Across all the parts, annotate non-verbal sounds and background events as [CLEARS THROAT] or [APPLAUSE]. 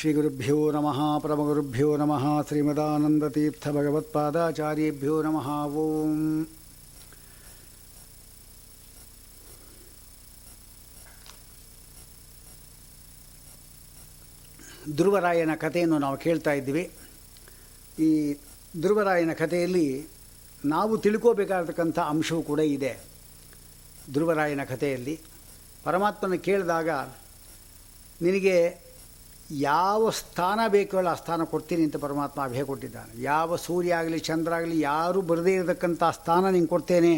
ಶ್ರೀಗುರುಭ್ಯೋ ನಮಃ ಪರಮಗುರುಭ್ಯೋ ನಮಃ ಶ್ರೀಮದಾನಂದತೀರ್ಥ ಭಗವತ್ಪಾದಾಚಾರ್ಯೇಭ್ಯೋ ನಮಃ ಓಂ ಧ್ರುವರಾಯನ ಕಥೆಯನ್ನು ನಾವು ಕೇಳ್ತಾ ಇದ್ದೀವಿ. ಈ ಧ್ರುವರಾಯನ ಕಥೆಯಲ್ಲಿ ನಾವು ತಿಳ್ಕೋಬೇಕಾಗತಕ್ಕಂಥ ಅಂಶವೂ ಕೂಡ ಇದೆ ಧ್ರುವರಾಯನ ಕಥೆಯಲ್ಲಿ. ಪರಮಾತ್ಮನ ಕೇಳಿದಾಗ ನಿನಗೆ ಯಾವ ಸ್ಥಾನ ಬೇಕೋ ಆ ಸ್ಥಾನ ಕೊಡ್ತೀನಿ ಅಂತ ಪರಮಾತ್ಮ ಅಭಯ ಕೊಟ್ಟಿದ್ದಾನೆ. ಯಾವ ಸೂರ್ಯ ಆಗಲಿ, ಚಂದ್ರ ಆಗಲಿ, ಯಾರೂ ಬರದೇ ಇರತಕ್ಕಂಥ ಸ್ಥಾನ ನಿಂಗೆ ಕೊಡ್ತೇನೆ.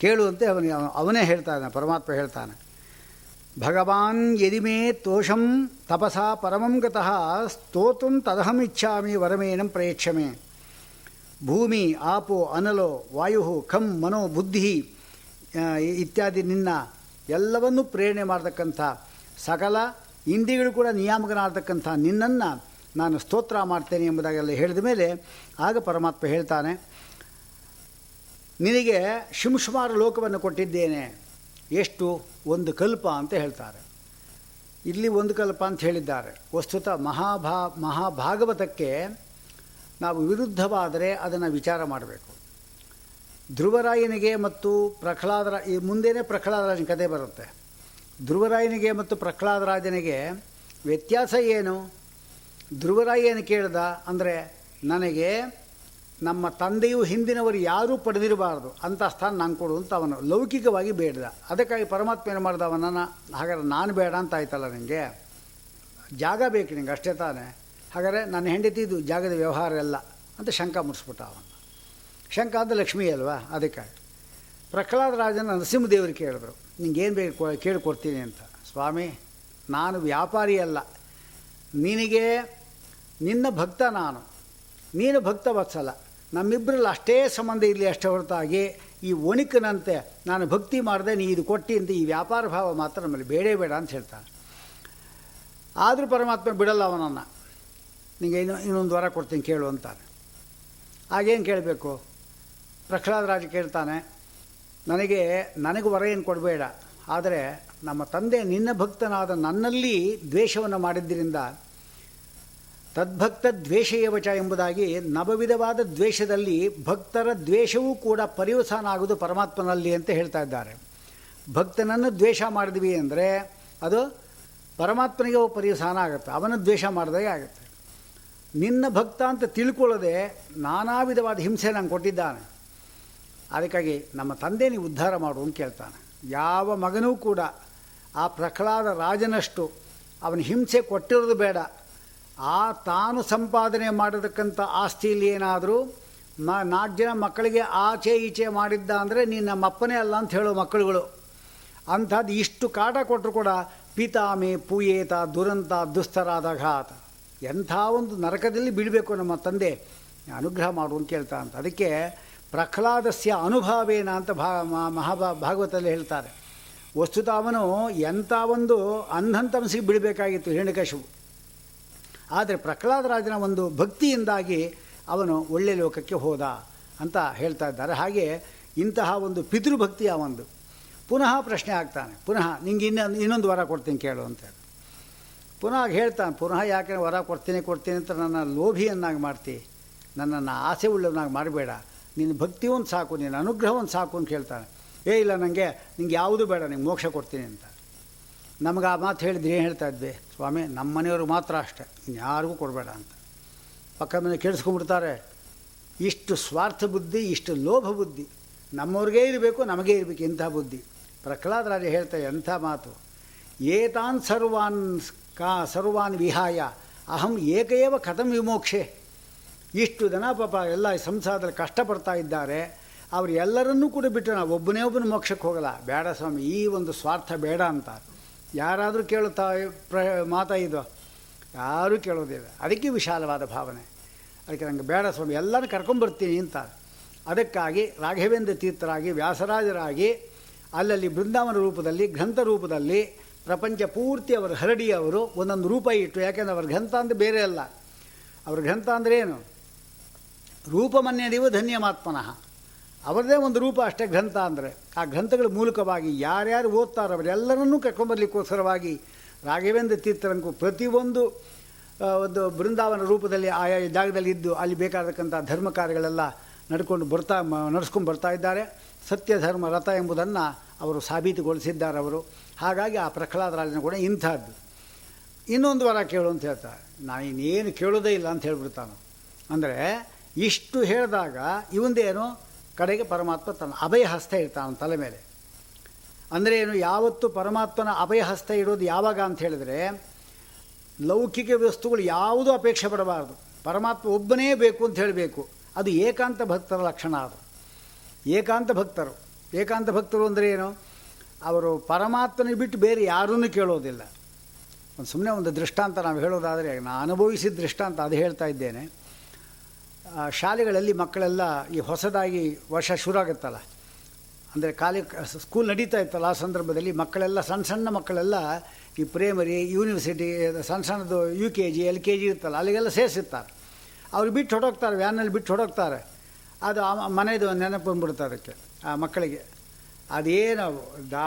ಕೇಳುವಂತೆ ಅವನಿಗೆ ಅವನೇ ಹೇಳ್ತಾನೆ ಪರಮಾತ್ಮ ಹೇಳ್ತಾನೆ. ಭಗವಾನ್ ಯದಿಮೇ ತೋಷಂ ತಪಸಾ ಪರಮಂ ಗತಃ ಸ್ತೋತುಂ ತದಹಂ ಇಚ್ಛಾಮಿ ವರಮೇನಂ ಪ್ರಯಚ್ಛಮೆ. ಭೂಮಿ, ಆಪೋ, ಅನಲೋ ವಾಯು ಖಂ ಮನೋ, ಬುದ್ಧಿ ಇತ್ಯಾದಿ ನಿನ್ನ ಎಲ್ಲವನ್ನೂ ಪ್ರೇರಣೆ ಮಾಡತಕ್ಕಂಥ ಸಕಲ ಇಂದ್ರಿಯಗಳು ಕೂಡ ನಿಯಾಮಕನಾಗತಕ್ಕಂಥ ನಿನ್ನನ್ನು ನಾನು ಸ್ತೋತ್ರ ಮಾಡ್ತೇನೆ ಎಂಬುದಾಗೆಲ್ಲ ಹೇಳಿದ ಮೇಲೆ ಆಗ ಪರಮಾತ್ಮ ಹೇಳ್ತಾನೆ, ನಿನಗೆ ಶಿಂಶುಮಾರು ಲೋಕವನ್ನು ಕೊಟ್ಟಿದ್ದೇನೆ, ಎಷ್ಟು? ಒಂದು ಕಲ್ಪ ಅಂತ ಹೇಳ್ತಾರೆ. ಇಲ್ಲಿ ಒಂದು ಕಲ್ಪ ಅಂತ ಹೇಳಿದ್ದಾರೆ. ವಸ್ತುತ ಮಹಾಭಾ, ಮಹಾಭಾಗವತಕ್ಕೆ ನಾವು ವಿರುದ್ಧವಾದರೆ ಅದನ್ನು ವಿಚಾರ ಮಾಡಬೇಕು. ಧ್ರುವರಾಯನಿಗೆ ಮತ್ತು ಪ್ರಹ್ಲಾದರ, ಈ ಮುಂದೆನೇ ಪ್ರಹ್ಲಾದರಾಜನ ಕತೆ ಬರುತ್ತೆ. ಧ್ರುವರಾಯನಿಗೆ ಮತ್ತು ಪ್ರಹ್ಲಾದರಾಜನಿಗೆ ವ್ಯತ್ಯಾಸ ಏನು? ಧ್ರುವರಾಯನ ಕೇಳ್ದ ಅಂದರೆ ನನಗೆ ನಮ್ಮ ತಂದೆಯು ಹಿಂದಿನವರು ಯಾರೂ ಪಡೆದಿರಬಾರ್ದು, ಅಂತ ಸ್ಥಾನ ನಾನು ಕೊಡು ಅಂತ ಅವನು ಲೌಕಿಕವಾಗಿ ಬೇಡ್ದ. ಅದಕ್ಕಾಗಿ ಪರಮಾತ್ಮ ಏನು ಮಾಡ್ದ ಅವನನ್ನು, ಹಾಗಾದ್ರೆ ನಾನು ಬೇಡ ಅಂತ ಆಯ್ತಲ್ಲ ನಿಮಗೆ ಜಾಗ ಬೇಕು ನಿಂಗೆ, ಅಷ್ಟೇ ತಾನೇ. ಹಾಗಾದರೆ ನನ್ನ ಹೆಂಡತಿದು ಜಾಗದ ವ್ಯವಹಾರ ಎಲ್ಲ ಅಂತ ಶಂಕ ಮುಡಿಸ್ಬಿಟ್ಟ ಅವನು. ಶಂಕ ಅಂತ ಲಕ್ಷ್ಮೀ ಅಲ್ವಾ? ಅದಕ್ಕಾಗಿ. ಪ್ರಹ್ಲಾದ ರಾಜನ ನರಸಿಂಹದೇವರು ಕೇಳಿದ್ರು. ನಿಂಗೇನು ಬೇಕು ಕೇಳಿಕೊಡ್ತೀನಿ ಅಂತ. ಸ್ವಾಮಿ, ನಾನು ವ್ಯಾಪಾರಿ ಅಲ್ಲ. ನಿನಗೆ ನಿನ್ನ ಭಕ್ತ ನಾನು. ನೀನು ಭಕ್ತ ವತ್ಸಲ. ನಮ್ಮಿಬ್ಬರಲ್ಲಿ ಅಷ್ಟೇ ಸಂಬಂಧ ಇರಲಿ ಅಷ್ಟೇ ಹೊರತಾಗಿ ಈ ಒಣಕನಂತೆ ನಾನು ಭಕ್ತಿ ಮಾಡಿದೆ, ನೀ ಇದು ಕೊಟ್ಟಿ ಅಂತ ಈ ವ್ಯಾಪಾರ ಭಾವ ಮಾತ್ರ ನಮ್ಮಲ್ಲಿ ಬೇಡೇ ಬೇಡ ಅಂತ ಹೇಳ್ತಾನೆ. ಆದರೂ ಪರಮಾತ್ಮ ಬಿಡಲ್ಲ ಅವನನ್ನು. ನಿಂಗೆ ಇನ್ನು ಇನ್ನೊಂದು ವರ ಕೊಡ್ತೀನಿ ಕೇಳು ಅಂತಾನೆ. ಆಗೇನು ಕೇಳಬೇಕು? ಪ್ರಹ್ಲಾದ ರಾಜ ಕೇಳ್ತಾನೆ ನನಗೆ ನನಗೆ ವರ ಏನು ಕೊಡಬೇಡ. ಆದರೆ ನಮ್ಮ ತಂದೆ ನಿನ್ನ ಭಕ್ತನಾದ ನನ್ನಲ್ಲಿ ದ್ವೇಷವನ್ನು ಮಾಡಿದ್ದರಿಂದ ತದ್ಭಕ್ತ ದ್ವೇಷಯವಚ ಎಂಬುದಾಗಿ ನವವಿಧವಾದ ದ್ವೇಷದಲ್ಲಿ ಭಕ್ತರ ದ್ವೇಷವೂ ಕೂಡ ಪರಿವಸಾನ ಆಗುವುದು ಪರಮಾತ್ಮನಲ್ಲಿ ಅಂತ ಹೇಳ್ತಾ ಇದ್ದಾರೆ. ಭಕ್ತನನ್ನು ದ್ವೇಷ ಮಾಡಿದ್ವಿ ಅಂದರೆ ಅದು ಪರಮಾತ್ಮನಿಗೆ ಪರಿವಸಾನ ಆಗುತ್ತೆ ಅವನ ದ್ವೇಷ ಮಾಡಿದಾಗೆ ಆಗುತ್ತೆ. ನಿನ್ನ ಭಕ್ತ ಅಂತ ತಿಳ್ಕೊಳ್ಳದೆ ನಾನಾ ವಿಧವಾದ ಹಿಂಸೆ ನಂಗೆ ಕೊಟ್ಟಿದ್ದಾನೆ. ಅದಕ್ಕಾಗಿ ನಮ್ಮ ತಂದೆ ನೀವು ಉದ್ಧಾರ ಮಾಡು ಅಂತ ಕೇಳ್ತಾನೆ. ಯಾವ ಮಗನೂ ಕೂಡ ಆ ಪ್ರಹ್ಲಾದ ರಾಜನಷ್ಟು ಅವನ ಹಿಂಸೆ ಕೊಟ್ಟಿರೋದು ಬೇಡ. ಆ ತಾನು ಸಂಪಾದನೆ ಮಾಡಿರ್ತಕ್ಕಂಥ ಆಸ್ತಿಯಲ್ಲಿ ಏನಾದರೂ ಮ, ನಾಲ್ಕು ಜನ ಮಕ್ಕಳಿಗೆ ಆಚೆ ಈಚೆ ಮಾಡಿದ್ದ ಅಂದರೆ ನೀನು ನಮ್ಮ ಅಪ್ಪನೇ ಅಲ್ಲ ಅಂತ ಹೇಳೋ ಮಕ್ಕಳುಗಳು. ಅಂಥದ್ದು ಇಷ್ಟು ಕಾಟ ಕೊಟ್ಟರು ಕೂಡ ಪಿತಾಮೆ, ಪೂಯೇತ, ದುರಂತ ದುಸ್ತರಾದಘಾತ ಎಂಥ ಒಂದು ನರಕದಲ್ಲಿ ಬೀಳಬೇಕು ನಮ್ಮ ತಂದೆ. ಅನುಗ್ರಹ ಮಾಡು ಅಂತ ಕೇಳ್ತಾ ಅದಕ್ಕೆ ಪ್ರಹ್ಲಾದಸ್ಯ ಅನುಭವೇನ ಅಂತ ಭಾ ಮಹಾಭಾ ಭಾಗವತಲ್ಲಿ ಹೇಳ್ತಾರೆ. ವಸ್ತುತ ಅವನು ಎಂಥ ಒಂದು ಅಂಧಂತಮಸಿಗೆ ಬಿಡಬೇಕಾಗಿತ್ತು ಹಿರಣ್ಯಕಶಿವು ಆದರೆ ಪ್ರಹ್ಲಾದರಾಜನ ಒಂದು ಭಕ್ತಿಯಿಂದಾಗಿ ಅವನು ಒಳ್ಳೆ ಲೋಕಕ್ಕೆ ಹೋದ ಅಂತ ಹೇಳ್ತಾ ಇದ್ದಾರೆ. ಹಾಗೆ ಇಂತಹ ಒಂದು ಪಿತೃಭಕ್ತಿ ಒಂದು ಪುನಃ ಪ್ರಶ್ನೆ ಆಗ್ತಾನೆ. ಪುನಃ ನಿಂಗೆ ಇನ್ನೊಂದು ಇನ್ನೊಂದು ವರ ಕೊಡ್ತೀನಿ ಕೇಳು ಅಂತೇಳಿ ಪುನಃ ಹೇಳ್ತಾನೆ, ಪುನಃ ಯಾಕೆ ವರ ಕೊಡ್ತೀನಿ ಕೊಡ್ತೀನಿ ಅಂತ ನನ್ನ ಲೋಭಿಯನ್ನಾಗಿ ಮಾಡ್ತಿ. ನನ್ನನ್ನು ಆಸೆ ಉಳ್ಳವನಾಗಿ ಮಾಡಬೇಡ. ನಿನ್ನ ಭಕ್ತಿ ಒಂದು ಸಾಕು, ನಿನ್ನ ಅನುಗ್ರಹ ಒಂದು ಸಾಕು ಅಂತ ಹೇಳ್ತಾನೆ. ಏ, ಇಲ್ಲ ನನಗೆ ನಿಂಗೆ ಯಾವುದು ಬೇಡ, ನಿಂಗೆ ಮೋಕ್ಷ ಕೊಡ್ತೀನಿ ಅಂತ. ನಮಗೆ ಆ ಮಾತು ಹೇಳಿದ್ರೆ ಏನು ಹೇಳ್ತಾ ಇದ್ವಿ? ಸ್ವಾಮಿ, ನಮ್ಮ ಮನೆಯವ್ರಿಗೆ ಮಾತ್ರ ಅಷ್ಟೇ ಯಾರಿಗೂ ಕೊಡಬೇಡ ಅಂತ. ಪಕ್ಕ ಮನೆ ಕೇಳಿಸ್ಕೊಂಡ್ಬಿಡ್ತಾರೆ ಇಷ್ಟು ಸ್ವಾರ್ಥ ಬುದ್ಧಿ, ಇಷ್ಟು ಲೋಭ ಬುದ್ಧಿ, ನಮ್ಮವ್ರಿಗೇ ಇರಬೇಕು, ನಮಗೇ ಇರಬೇಕು ಇಂಥ ಬುದ್ಧಿ. ಪ್ರಹ್ಲಾದರಾಜ ಹೇಳ್ತಾರೆ ಎಂಥ ಮಾತು? ಏತಾನ್ ಸರ್ವಾನ್ ಕಾ, ಸರ್ವಾನ್ ವಿಹಾಯ, ಅಹಂ ಏಕಏವ ಕಥಂ ವಿಮೋಕ್ಷೆ. ಇಷ್ಟು ಜನ ಪಾಪ ಎಲ್ಲ ಸಂಸಾರದಲ್ಲಿ ಕಷ್ಟಪಡ್ತಾ ಇದ್ದಾರೆ. ಅವರು ಎಲ್ಲರನ್ನೂ ಕೂಡ ಬಿಟ್ಟು ನಾವು ಒಬ್ಬನೇ ಒಬ್ಬನ ಮೋಕ್ಷಕ್ಕೆ ಹೋಗಲ್ಲ. ಬೇಡ ಸ್ವಾಮಿ, ಈ ಒಂದು ಸ್ವಾರ್ಥ ಬೇಡ ಅಂತ. ಯಾರಾದರೂ ಕೇಳುತ್ತಾ, ಪ್ರ, ಮಾತಾ ಇದು? ಯಾರೂ ಕೇಳೋದಿಲ್ಲ ಅದಕ್ಕೆ ವಿಶಾಲವಾದ ಭಾವನೆ. ಅದಕ್ಕೆ ನಂಗೆ ಬೇಡ ಸ್ವಾಮಿ ಎಲ್ಲರೂ ಕರ್ಕೊಂಬರ್ತೀನಿ ಅಂತ. ಅದಕ್ಕಾಗಿ ರಾಘವೇಂದ್ರ ತೀರ್ಥರಾಗಿ, ವ್ಯಾಸರಾಜರಾಗಿ, ಅಲ್ಲಲ್ಲಿ ಬೃಂದಾವನ ರೂಪದಲ್ಲಿ, ಗ್ರಂಥ ರೂಪದಲ್ಲಿ, ಪ್ರಪಂಚ ಪೂರ್ತಿ ಅವರು ಹರಡಿ ಅವರು ಒಂದೊಂದು ರೂಪ ಇಟ್ಟು. ಯಾಕೆಂದರೆ ಅವ್ರ ಗ್ರಂಥ ಅಂದರೆ ಬೇರೆ ಅಲ್ಲ. ಅವ್ರ ಗ್ರಂಥ ಅಂದರೆ ಏನು? ರೂಪಮನ್ಯದಿವು ಧನ್ಯಮಾತ್ಮನಃ. ಅವರದೇ ಒಂದು ರೂಪ ಅಷ್ಟೇ ಗ್ರಂಥ ಅಂದರೆ. ಆ ಗ್ರಂಥಗಳ ಮೂಲಕವಾಗಿ ಯಾರ್ಯಾರು ಓದ್ತಾರೋ ಅವರೆಲ್ಲರನ್ನೂ ಕರ್ಕೊಂಬರ್ಲಿಕ್ಕೋಸ್ಕರವಾಗಿ ರಾಘವೇಂದ್ರ ತೀರ್ಥರಂಕು ಪ್ರತಿಯೊಂದು ಒಂದು ಬೃಂದಾವನ ರೂಪದಲ್ಲಿ ಆಯಾ ಜಾಗದಲ್ಲಿ ಇದ್ದು ಅಲ್ಲಿ ಬೇಕಾದಕ್ಕಂಥ ಧರ್ಮ ಕಾರ್ಯಗಳೆಲ್ಲ ನಡ್ಕೊಂಡು ಬರ್ತಾ ನಡೆಸ್ಕೊಂಡು ಬರ್ತಾ ಇದ್ದಾರೆ. ಸತ್ಯ, ಧರ್ಮ, ರಥ ಎಂಬುದನ್ನು ಅವರು ಸಾಬೀತುಗೊಳಿಸಿದ್ದಾರೆ ಅವರು. ಹಾಗಾಗಿ ಆ ಪ್ರಹ್ಲಾದರಾಜನ ಕೂಡ ಇಂಥದ್ದು. ಇನ್ನೊಂದು ವರ ಕೇಳು ಅಂತ ಹೇಳ್ತಾರೆ ನಾನು ಇನ್ನೇನು ಕೇಳೋದೇ ಇಲ್ಲ ಅಂತ ಹೇಳ್ಬಿಡ್ತಾನು. ಅಂದರೆ ಇಷ್ಟು ಹೇಳಿದಾಗ ಇವಂದೇನು? ಕಡೆಗೆ ಪರಮಾತ್ಮ ತನ್ನ ಅಭಯ ಹಸ್ತ ಇರ್ತಾನೆ ತಲೆ ಮೇಲೆ. ಅಂದರೆ ಏನು? ಯಾವತ್ತು ಪರಮಾತ್ಮನ ಅಭಯ ಹಸ್ತ ಇಡೋದು ಯಾವಾಗ ಅಂತ ಹೇಳಿದ್ರೆ, ಲೌಕಿಕ ವಸ್ತುಗಳು ಯಾವುದೂ ಅಪೇಕ್ಷೆ ಪಡಬಾರ್ದು. ಪರಮಾತ್ಮ ಒಬ್ಬನೇ ಬೇಕು ಅಂತ ಹೇಳಬೇಕು. ಅದು ಏಕಾಂತ ಭಕ್ತರ ಲಕ್ಷಣ ಅದು. ಏಕಾಂತ ಭಕ್ತರು. ಏಕಾಂತ ಭಕ್ತರು ಅಂದರೆ ಏನು? ಅವರು ಪರಮಾತ್ಮನ ಬಿಟ್ಟು ಬೇರೆ ಯಾರನ್ನೂ ಕೇಳೋದಿಲ್ಲ. ಒಂದು ಸುಮ್ಮನೆ ಒಂದು ದೃಷ್ಟಾಂತ ನಾವು ಹೇಳೋದಾದರೆ, ನಾನು ಅನುಭವಿಸಿದ ದೃಷ್ಟಾಂತ ಅದು ಹೇಳ್ತಾ ಇದ್ದೇನೆ. ಶಾಲೆಗಳಲ್ಲಿ ಮಕ್ಕಳೆಲ್ಲ ಈ ಹೊಸದಾಗಿ ವರ್ಷ ಶುರು ಆಗುತ್ತಲ್ಲ ಅಂದರೆ ಕಾಲಿ ಸ್ಕೂಲ್ ನಡೀತಾ ಇತ್ತಲ್ಲ ಆ ಸಂದರ್ಭದಲ್ಲಿ ಮಕ್ಕಳೆಲ್ಲ ಸಣ್ಣ ಸಣ್ಣ ಮಕ್ಕಳೆಲ್ಲ ಈ ಪ್ರೈಮರಿ ಯೂನಿವರ್ಸಿಟಿ ಸಣ್ಣ ಸಣ್ಣದು U K G L K G ಇರ್ತಲ್ಲ ಅಲ್ಲಿಗೆಲ್ಲ ಸೇರಿಸಿರ್ತಾರೆ ಅವ್ರು ಬಿಟ್ಟು ಹೊಡೋಗ್ತಾರೆ ವ್ಯಾನಲ್ಲಿ ಬಿಟ್ಟು ಹೊಡೋಗ್ತಾರೆ ಅದು ಮನೆಯದು ನೆನಪು ಬಂದ್ಬಿಡುತ್ತೆ ಅದಕ್ಕೆ, ಆ ಮಕ್ಕಳಿಗೆ. ಅದೇನು ದಾ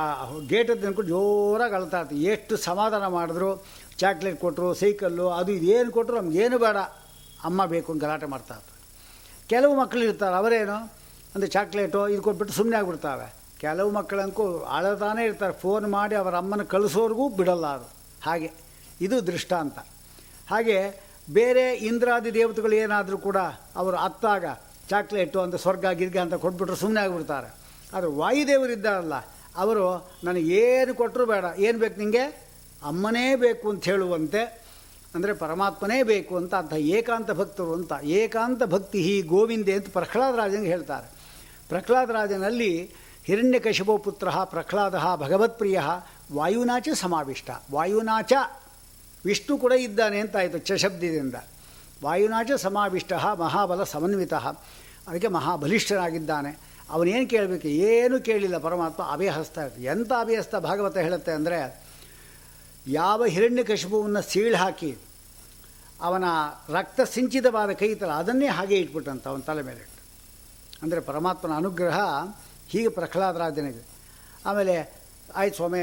ಗೇಟದ್ದು ಅನ್ಕೊಂಡು ಜೋರಾಗಿ ಅಳ್ತಾ ಇರ್ತೀವಿ ಎಷ್ಟು ಸಮಾಧಾನ ಮಾಡಿದ್ರು ಚಾಕ್ಲೇಟ್ ಕೊಟ್ಟರು ಸೈಕಲ್ಲು, ಅದು ಇದೇನು ಕೊಟ್ಟರು ನಮಗೇನು ಬೇಡ. ಅಮ್ಮ ಬೇಕು ಅಂತ ಗಲಾಟೆ ಮಾಡ್ತಾ ಇರ್ತಾರೆ ಕೆಲವು ಮಕ್ಕಳು ಇರ್ತಾರೆ, ಅವರೇನು? ಅಂದರೆ ಚಾಕ್ಲೇಟೋ, ಇದು ಕೊಟ್ಬಿಟ್ಟು ಸುಮ್ಮನೆ ಆಗಿಬಿಡ್ತಾವೆ. ಕೆಲವು ಮಕ್ಕಳಂಕೂ ಅಳತಾನೇ ಇರ್ತಾರೆ ಫೋನ್ ಮಾಡಿ ಅವರ ಅಮ್ಮನ ಕಳಿಸೋರ್ಗೂ ಬಿಡಲ್ಲ ಅದು. ಹಾಗೆ, ಇದು ದೃಷ್ಟಾಂತ. ಹಾಗೆ, ಬೇರೆ ಇಂದ್ರಾದಿ ದೇವತೆಗಳು ಏನಾದರೂ ಕೂಡ ಅವರು ಅತ್ತಾಗ ಚಾಕ್ಲೇಟು ಅಂತ ಸ್ವರ್ಗ, ಗಿರ್ಗ ಅಂತ ಕೊಟ್ಬಿಟ್ರೆ ಸುಮ್ಮನೆ ಆಗಿಬಿಡ್ತಾರೆ. ಆದರೆ ವಾಯುದೇವರು ಇದ್ದಾರಲ್ಲ, ಅವರು ನನಗೇನು ಕೊಟ್ಟರು ಬೇಡ. ಏನು ಬೇಕು ನಿಮಗೆ ಅಮ್ಮನೇ ಬೇಕು ಅಂತ ಹೇಳುವಂತೆ ಅಂದರೆ ಪರಮಾತ್ಮನೇ ಬೇಕು ಅಂತ ಅಂಥ ಏಕಾಂತ ಭಕ್ತರು ಅಂತ, ಏಕಾಂತ ಭಕ್ತಿ ಹಿ ಗೋವಿಂದೆ ಅಂತ ಪ್ರಹ್ಲಾದರಾಜನಿಗೆ ಹೇಳ್ತಾರೆ. ಪ್ರಹ್ಲಾದರಾಜನಲ್ಲಿ ಹಿರಣ್ಯಕಶಿಪೋ ಪುತ್ರ ಪ್ರಹ್ಲಾದ ಭಗವತ್ಪ್ರಿಯ ವಾಯುನಾಚ ಸಮಾವಿಷ್ಟ. ವಾಯುನಾಚ ವಿಷ್ಣು ಕೂಡ ಇದ್ದಾನೆ ಅಂತ ಆಯಿತು ವಾಯುನಾಚ ಸಮಾವಿಷ್ಟ ಮಹಾಬಲ ಸಮನ್ವಿತ. ಅದಕ್ಕೆ ಮಹಾಬಲಿಷ್ಠನಾಗಿದ್ದಾನೆ. ಅವನೇನು ಕೇಳಬೇಕು? ಏನು ಕೇಳಿಲ್ಲ ಪರಮಾತ್ಮ, ಅಭಯಹಸ್ತ. ಎಂಥ ಅಭಯಹಸ್ತ ಭಾಗವತ ಹೇಳುತ್ತೆ ಅಂದರೆ ಯಾವ ಹಿರಣ್ಯಕಶಿಪುವನ್ನು ಸೀಳು ಹಾಕಿ ಅವನ ರಕ್ತ ಸಿಂಚಿತವಾದ ಕೈ ತಲ ಅದನ್ನೇ ಹಾಗೆ ಇಟ್ಬಿಟ್ಟಂತ ಅವನ ತಲೆ ಮೇಲೆ ಇಟ್ಟು. ಅಂದರೆ ಪರಮಾತ್ಮನ ಅನುಗ್ರಹ ಹೀಗೆ ಪ್ರಹ್ಲಾದರಾಜನಿಗೆ. ಆಮೇಲೆ, ಆಯ್ತು ಸ್ವಾಮಿ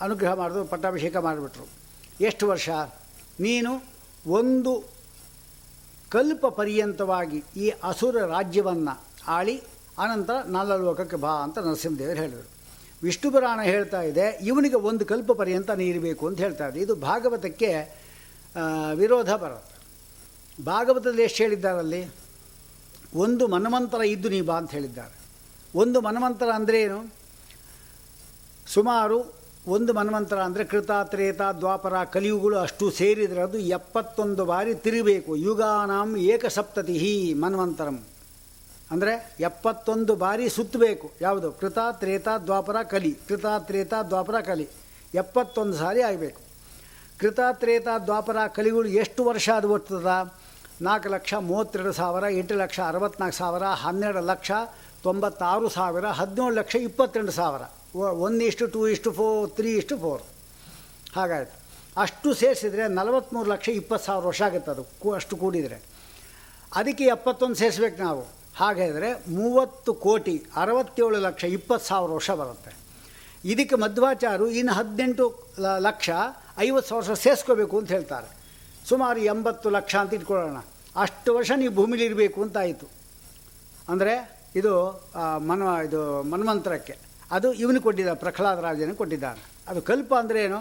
ಅನುಗ್ರಹ ಮಾಡಿದ್ರು ಪಟ್ಟಾಭಿಷೇಕ ಮಾಡಿಬಿಟ್ರು. ಎಷ್ಟು ವರ್ಷ? ನೀನು ಒಂದು ಕಲ್ಪ ಪರ್ಯಂತವಾಗಿ ಈ ಅಸುರ ರಾಜ್ಯವನ್ನು ಆಳಿ, ಆನಂತರ ಅನಂತರ ನಾಲ್ವಲೋಕಕ್ಕೆ ಬಾ ಅಂತ ನರಸಿಂಹದೇವರು ಹೇಳಿದರು. ವಿಷ್ಣು ಪುರಾಣ ಹೇಳ್ತಾ ಇದೆ, ಇವನಿಗೆ ಒಂದು ಕಲ್ಪ ಪರ್ಯಂತ ನೀರಬೇಕು ಅಂತ ಹೇಳ್ತಾ ಇದೆ. ಇದು ಭಾಗವತಕ್ಕೆ ವಿರೋಧ ಬರುತ್ತೆ. ಭಾಗವತದಲ್ಲಿ ಎಷ್ಟು ಹೇಳಿದ್ದಾರಲ್ಲಿ? ಒಂದು ಮನ್ವಂತರ ಇದ್ದು ನೀ ಬಾ ಅಂತ ಹೇಳಿದ್ದಾರೆ. ಒಂದು ಮನ್ವಂತರ ಅಂದರೆ ಏನು? ಸುಮಾರು ಒಂದು ಮನ್ವಂತರ ಅಂದರೆ ಕೃತ, ತ್ರೇತ, ದ್ವಾಪರ, ಕಲಿಯುಗಳು ಅಷ್ಟು ಸೇರಿದರೆ ಅದು ಎಪ್ಪತ್ತೊಂದು ಬಾರಿ ತಿರುಗಬೇಕು. ಯುಗಾನಾಂ ಏಕಸಪ್ತತಿ ಮನ್ವಂತರಂ ಅಂದರೆ ಎಪ್ಪತ್ತೊಂದು ಬಾರಿ ಸುತ್ತಬೇಕು. ಯಾವುದು? ಕೃತ, ತ್ರೇತ, ದ್ವಾಪರ, ಕಲಿ. ಕೃತ, ತ್ರೇತ, ದ್ವಾಪರ, ಕಲಿ. ಎಪ್ಪತ್ತೊಂದು ಸಾರಿ ಆಗಬೇಕು. ಕೃತ, ತ್ರೇತ, ದ್ವಾಪರ, ಕಲಿಗಳು ಎಷ್ಟು ವರ್ಷ ಅದು ಬರ್ತದ ನಾಲ್ಕು ಲಕ್ಷ ಮೂವತ್ತೆರಡು ಸಾವಿರ, ಎಂಟು ಲಕ್ಷ ಅರವತ್ನಾಲ್ಕು ಸಾವಿರ, ಹನ್ನೆರಡು ಲಕ್ಷ ತೊಂಬತ್ತಾರು ಸಾವಿರ, ಹದಿನೇಳು ಲಕ್ಷ ಇಪ್ಪತ್ತೆಂಟು ಸಾವಿರ. ಒನ್ ಇಷ್ಟು, ಟೂ ಇಷ್ಟು ಫೋರ್ ತ್ರೀ ಇಷ್ಟು, ಫೋರ್. ಹಾಗಾಯಿತು. ಅಷ್ಟು ಸೇರಿಸಿದರೆ ನಲವತ್ತ್ಮೂರು ಲಕ್ಷ ಇಪ್ಪತ್ತು ಸಾವಿರ ವರ್ಷ ಆಗುತ್ತೆ ಅದು ಅಷ್ಟು ಕೂಡಿದರೆ. ಅದಕ್ಕೆ ಎಪ್ಪತ್ತೊಂದು ಸೇರಿಸ್ಬೇಕು ನಾವು. ಹಾಗಾದರೆ ಮೂವತ್ತು ಕೋಟಿ, ಅರವತ್ತೇಳು ಲಕ್ಷ ಇಪ್ಪತ್ತು ಸಾವಿರ ವರ್ಷ ಬರುತ್ತೆ. ಇದಕ್ಕೆ ಮಧ್ವಾಚಾರು ಇನ್ನು ಹದಿನೆಂಟು ಲಕ್ಷ ಐವತ್ತು ಸಾವಿರ ವರ್ಷ ಸೇರಿಸ್ಕೋಬೇಕು ಅಂತ ಹೇಳ್ತಾರೆ. ಸುಮಾರು ಎಂಬತ್ತು ಲಕ್ಷ ಅಂತ ಇಟ್ಕೊಳ್ಳೋಣ. ಅಷ್ಟು ವರ್ಷ ನೀವು ಭೂಮಿಲಿ ಇರಬೇಕು ಅಂತ ಆಯಿತು. ಅಂದರೆ ಇದು ಮನ ಇದು ಮನ್ಮಂತ್ರಕ್ಕೆ. ಅದು ಇವನು ಕೊಟ್ಟಿದ್ದ ರಾಜನ ಕೊಟ್ಟಿದ್ದಾನೆ. ಅದು ಕಲ್ಪ ಅಂದರೆ ಏನು?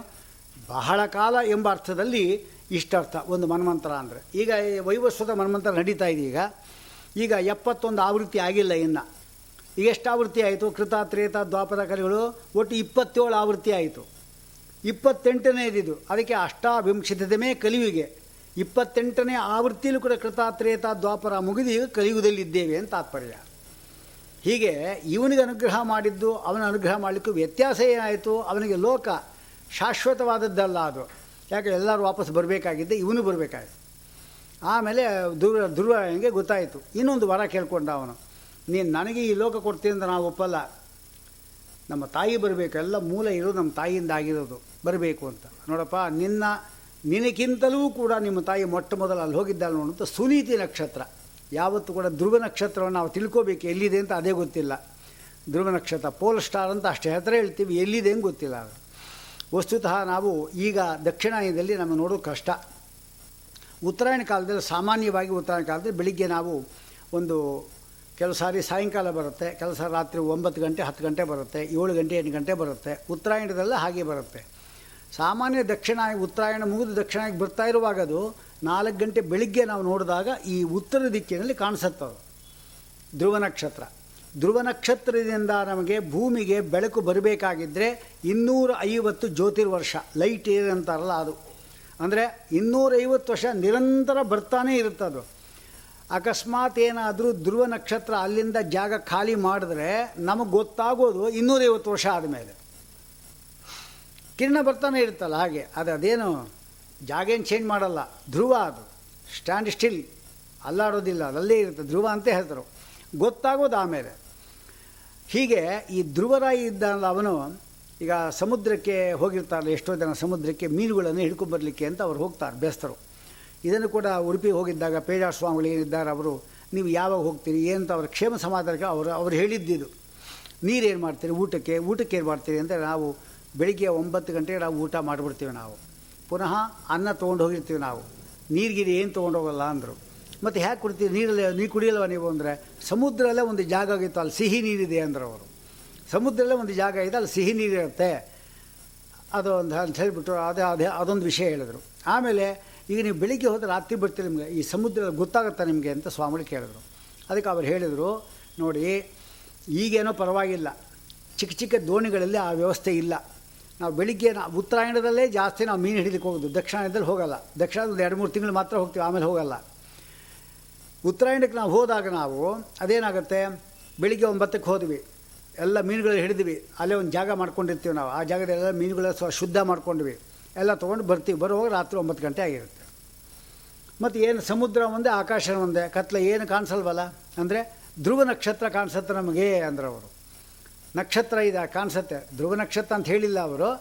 ಬಹಳ ಕಾಲ ಎಂಬ ಅರ್ಥದಲ್ಲಿ ಇಷ್ಟರ್ಥ, ಒಂದು ಮನ್ಮಂತ್ರ ಅಂದರೆ. ಈಗ ವೈವಸ್ವದ ಮನ್ವಂತರ ನಡೀತಾ ಇದೆ ಈಗ. ಈಗ ಎಪ್ಪತ್ತೊಂದು ಆವೃತ್ತಿ ಆಗಿಲ್ಲ ಇನ್ನು. ಈಗ ಎಷ್ಟು ಆವೃತ್ತಿ ಆಯಿತು? ಕೃತ ತ್ರೇತ ದ್ವಾಪರ ಕಲೆಗಳು ಒಟ್ಟು ಇಪ್ಪತ್ತೇಳು ಆವೃತ್ತಿ ಆಯಿತು. ಇಪ್ಪತ್ತೆಂಟನೇದಿದು ಅದಕ್ಕೆ ಅಷ್ಟಾವಿಂಶತಮೇ ಕಲಿಯುಗೆ. ಇಪ್ಪತ್ತೆಂಟನೇ ಆವೃತ್ತಿಯಲ್ಲೂ ಕೂಡ ಕೃತ ತ್ರೇತ ದ್ವಾಪರ ಮುಗಿದು ಈಗ ಕಲಿಯುಗದಲ್ಲಿದ್ದೇವೆ ಅಂತ ತಾತ್ಪರ್ಯ. ಹೀಗೆ ಇವನಿಗೆ ಅನುಗ್ರಹ ಮಾಡಿದ್ದು, ಅವನ ಅನುಗ್ರಹ ಮಾಡಲಿಕ್ಕೂ ವ್ಯತ್ಯಾಸ ಏನಾಯಿತು? ಅವನಿಗೆ ಲೋಕ ಶಾಶ್ವತವಾದದ್ದಲ್ಲ ಅದು. ಯಾಕೆ ಎಲ್ಲರೂ ವಾಪಸ್ ಬರಬೇಕಾಗಿದ್ದೆ, ಇವನು ಬರಬೇಕಾಯಿತು. ಆಮೇಲೆ ದುರ್ವ ದುರ್ವಂಗೆ ಗೊತ್ತಾಯಿತು. ಇನ್ನೊಂದು ವರ ಕೇಳ್ಕೊಂಡ ಅವನು. ನೀನು ನನಗೆ ಈ ಲೋಕ ಕೊಡ್ತೀನಿ ಅಂತ ನಾವು ಒಪ್ಪಲ್ಲ. ನಮ್ಮ ತಾಯಿ ಬರಬೇಕು, ಎಲ್ಲ ಮೂಲ ಇರೋದು ನಮ್ಮ ತಾಯಿಯಿಂದ ಆಗಿರೋದು. ಬರಬೇಕು ಅಂತ. ನೋಡಪ್ಪ, ನಿನ್ನ, ನಿನಗಿಂತಲೂ ಕೂಡ ನಿಮ್ಮ ತಾಯಿ ಮೊಟ್ಟ ಮೊದಲು ಅಲ್ಲಿ ಹೋಗಿದ್ದಾಳೆ ನೋಡುವಂಥ ಸುನೀತಿ ನಕ್ಷತ್ರ. ಯಾವತ್ತೂ ಕೂಡ ಧ್ರುವ ನಕ್ಷತ್ರವನ್ನು ನಾವು ತಿಳ್ಕೋಬೇಕು, ಎಲ್ಲಿದೆ ಅಂತ ಅದೇ ಗೊತ್ತಿಲ್ಲ. ಧ್ರುವ ನಕ್ಷತ್ರ, ಪೋಲ್ ಸ್ಟಾರ್ ಅಂತ ಅಷ್ಟೇ ಹತ್ರ ಹೇಳ್ತೀವಿ, ಎಲ್ಲಿದೆ ಅಂತ ಗೊತ್ತಿಲ್ಲ ಅದು. ವಸ್ತುತಃ ನಾವು ಈಗ ದಕ್ಷಿಣಾಯನದಲ್ಲಿ ನಮ್ಮ ನೋಡೋದು ಕಷ್ಟ. ಉತ್ತರಾಯಣ ಕಾಲದಲ್ಲಿ, ಸಾಮಾನ್ಯವಾಗಿ ಉತ್ತರಾಯಣ ಕಾಲದಲ್ಲಿ ಬೆಳಿಗ್ಗೆ ನಾವು ಒಂದು ಕೆಲವು ಸಾರಿ ಸಾಯಂಕಾಲ ಬರುತ್ತೆ, ಕೆಲವು ಸಾರಿ ರಾತ್ರಿ ಒಂಬತ್ತು ಗಂಟೆ, ಹತ್ತು ಗಂಟೆ ಬರುತ್ತೆ, ಏಳು ಗಂಟೆ, ಎಂಟು ಗಂಟೆ ಬರುತ್ತೆ. ಉತ್ತರಾಯಣದಲ್ಲ ಹಾಗೆ ಬರುತ್ತೆ. ಸಾಮಾನ್ಯ ದಕ್ಷಿಣ, ಉತ್ತರಾಯಣ ಮುಗಿದು ದಕ್ಷಿಣಕ್ಕೆ ಬರ್ತಾ ಇರುವಾಗ ಅದು ನಾಲ್ಕು ಗಂಟೆ ಬೆಳಿಗ್ಗೆ ನಾವು ನೋಡಿದಾಗ ಈ ಉತ್ತರ ದಿಕ್ಕಿನಲ್ಲಿ ಕಾಣಿಸುತ್ತದು. ಧ್ರುವ ನಕ್ಷತ್ರ. ಧ್ರುವ ನಕ್ಷತ್ರದಿಂದ ನಮಗೆ ಭೂಮಿಗೆ ಬೆಳಕು ಬರಬೇಕಾಗಿದ್ದರೆ ಇನ್ನೂರ ಐವತ್ತು ಜ್ಯೋತಿರ್ವರ್ಷ, ಲೈಟ್ ಏನಂತಾರಲ್ಲ ಅದು. ಅಂದರೆ ಇನ್ನೂರೈವತ್ತು ವರ್ಷ ನಿರಂತರ ಬರ್ತಾನೇ ಇರುತ್ತದು ಅಕಸ್ಮಾತ್ ಏನಾದರೂ ಧ್ರುವ ನಕ್ಷತ್ರ ಅಲ್ಲಿಂದ ಜಾಗ ಖಾಲಿ ಮಾಡಿದ್ರೆ ನಮಗೆ ಗೊತ್ತಾಗೋದು ಇನ್ನೂರೈವತ್ತು ವರ್ಷ ಆದಮೇಲೆ. ಕಿರಣ ಬರ್ತಾನೆ ಇರುತ್ತಲ್ಲ ಹಾಗೆ, ಅದು ಅದೇನು ಜಾಗ ಏನು ಚೇಂಜ್ ಮಾಡಲ್ಲ. ಧ್ರುವ ಅದು. ಸ್ಟ್ಯಾಂಡ್ ಸ್ಟಿಲ್ ಅಲ್ಲಾಡೋದಿಲ್ಲ ಅದಲ್ಲೇ ಇರುತ್ತೆ. ಧ್ರುವ ಅಂತ ಹೇಳ್ತಾರೆ. ಗೊತ್ತಾಗೋದು ಆಮೇಲೆ. ಹೀಗೆ ಈ ಧ್ರುವರಾಯಿ ಇದ್ದಲ್ಲ ಅವನು ಈಗ ಸಮುದ್ರಕ್ಕೆ ಹೋಗಿರ್ತಾರಲ್ಲ, ಎಷ್ಟೋ ಜನ ಸಮುದ್ರಕ್ಕೆ ಮೀನುಗಳನ್ನು ಹಿಡ್ಕೊಂಬರ್ಲಿಕ್ಕೆ ಅಂತ ಅವ್ರು ಹೋಗ್ತಾರೆ ಬೇಸ್ತರು. ಇದನ್ನು ಕೂಡ ಉಡುಪಿ ಹೋಗಿದ್ದಾಗ ಪೇಜಾ ಸ್ವಾಮಿಗಳು ಏನಿದ್ದಾರೆ, ಅವರು ನೀವು ಯಾವಾಗ ಹೋಗ್ತೀರಿ, ಏನಂತ ಅವ್ರ ಕ್ಷೇಮ ಸಮಾಧಾನಕ್ಕೆ ಅವರು, ಅವ್ರು ಹೇಳಿದ್ದಿದ್ದು ನೀರೇನು ಮಾಡ್ತೀರಿ, ಊಟಕ್ಕೆ ಊಟಕ್ಕೆ ಏನು ಮಾಡ್ತೀರಿ ಅಂದರೆ ನಾವು ಬೆಳಿಗ್ಗೆ ಒಂಬತ್ತು ಗಂಟೆಗೆ ನಾವು ಊಟ ಮಾಡಿಬಿಡ್ತೀವಿ ನಾವು. ಪುನಃ ಅನ್ನ ತೊಗೊಂಡು ಹೋಗಿರ್ತೀವಿ ನಾವು. ನೀರಿಗಿರಿ ಏನು ತೊಗೊಂಡು ಹೋಗಲ್ಲ ಅಂದರು. ಮತ್ತು ಹೇಗೆ ಕುಡ್ತೀವಿ ನೀರಲ್ಲಿ ನೀರು ಕುಡಿಯಲ್ವ ನೀವು ಅಂದರೆ ಸಮುದ್ರಲ್ಲೇ ಒಂದು ಜಾಗ ಆಗಿತ್ತು ಅಲ್ಲಿ ಸಿಹಿ ನೀರಿದೆ ಅಂದರು ಅವರು. ಸಮುದ್ರಲ್ಲೇ ಒಂದು ಜಾಗ ಇದೆ, ಅಲ್ಲಿ ಸಿಹಿ ನೀರಿರುತ್ತೆ ಅದು ಒಂದು ಅಂತ ಹೇಳಿಬಿಟ್ಟು ಅದೇ ಅದೇ ಅದೊಂದು ವಿಷಯ ಹೇಳಿದ್ರು. ಆಮೇಲೆ ಈಗ ನೀವು ಬೆಳಿಗ್ಗೆ ಹೋದರೆ ರಾತ್ರಿ ಬರ್ತೀರಿ ನಿಮಗೆ, ಈ ಸಮುದ್ರ ಗೊತ್ತಾಗುತ್ತಾ ನಿಮಗೆ ಅಂತ ಸ್ವಾಮಿಗಳು ಕೇಳಿದ್ರು. ಅದಕ್ಕೆ ಅವ್ರು ಹೇಳಿದರು, ನೋಡಿ, ಈಗೇನೋ ಪರವಾಗಿಲ್ಲ. ಚಿಕ್ಕ ಚಿಕ್ಕ ದೋಣಿಗಳಲ್ಲಿ ಆ ವ್ಯವಸ್ಥೆ ಇಲ್ಲ. ನಾವು ಬೆಳಿಗ್ಗೆ ನಾವು ಉತ್ತರಾಯಣದಲ್ಲೇ ಜಾಸ್ತಿ ನಾವು ಮೀನು ಹಿಡಿಲಿಕ್ಕೆ ಹೋಗೋದು, ದಕ್ಷಿಣಾಯಣದಲ್ಲಿ ಹೋಗಲ್ಲ. ದಕ್ಷಿಣದಲ್ಲಿ ಎರಡು ಮೂರು ತಿಂಗಳು ಮಾತ್ರ ಹೋಗ್ತೀವಿ, ಆಮೇಲೆ ಹೋಗಲ್ಲ. ಉತ್ತರಾಯಣಕ್ಕೆ ನಾವು ಹೋದಾಗ ನಾವು ಅದೇನಾಗುತ್ತೆ, ಬೆಳಿಗ್ಗೆ ಒಂಬತ್ತಕ್ಕೆ ಹೋದ್ವಿ. ಎಲ್ಲ ಮೀನುಗಳು ಹಿಡಿದ್ವಿ. ಅಲ್ಲೇ ಒಂದು ಜಾಗ ಮಾಡ್ಕೊಂಡಿರ್ತೀವಿ ನಾವು. ಆ ಜಾಗದಲ್ಲೆಲ್ಲ ಮೀನುಗಳ ಸ್ವ ಶುದ್ಧ ಮಾಡ್ಕೊಂಡ್ವಿ. ಎಲ್ಲ ತೊಗೊಂಡು ಬರ್ತೀವಿ. ಬರುವಾಗ ರಾತ್ರಿ ಒಂಬತ್ತು ಗಂಟೆ ಆಗಿರುತ್ತೆ. ಮತ್ತು ಏನು ಸಮುದ್ರ ಒಂದೇ ಆಕಾಶ ಒಂದೇ, ಕತ್ಲೆ ಏನು ಕಾಣಿಸಲ್ವಲ್ಲ? ಅಂದರೆ ಧ್ರುವ ನಕ್ಷತ್ರ ಕಾಣಿಸುತ್ತೆ ನಮಗೆ ಅಂದ್ರೆ ಅವರು. ನಕ್ಷತ್ರ ಇದೆ ಕಾಣಿಸುತ್ತೆ. ಧ್ರುವ ನಕ್ಷತ್ರ ಅಂತ ಹೇಳಿಲ್ಲ ಅವರು.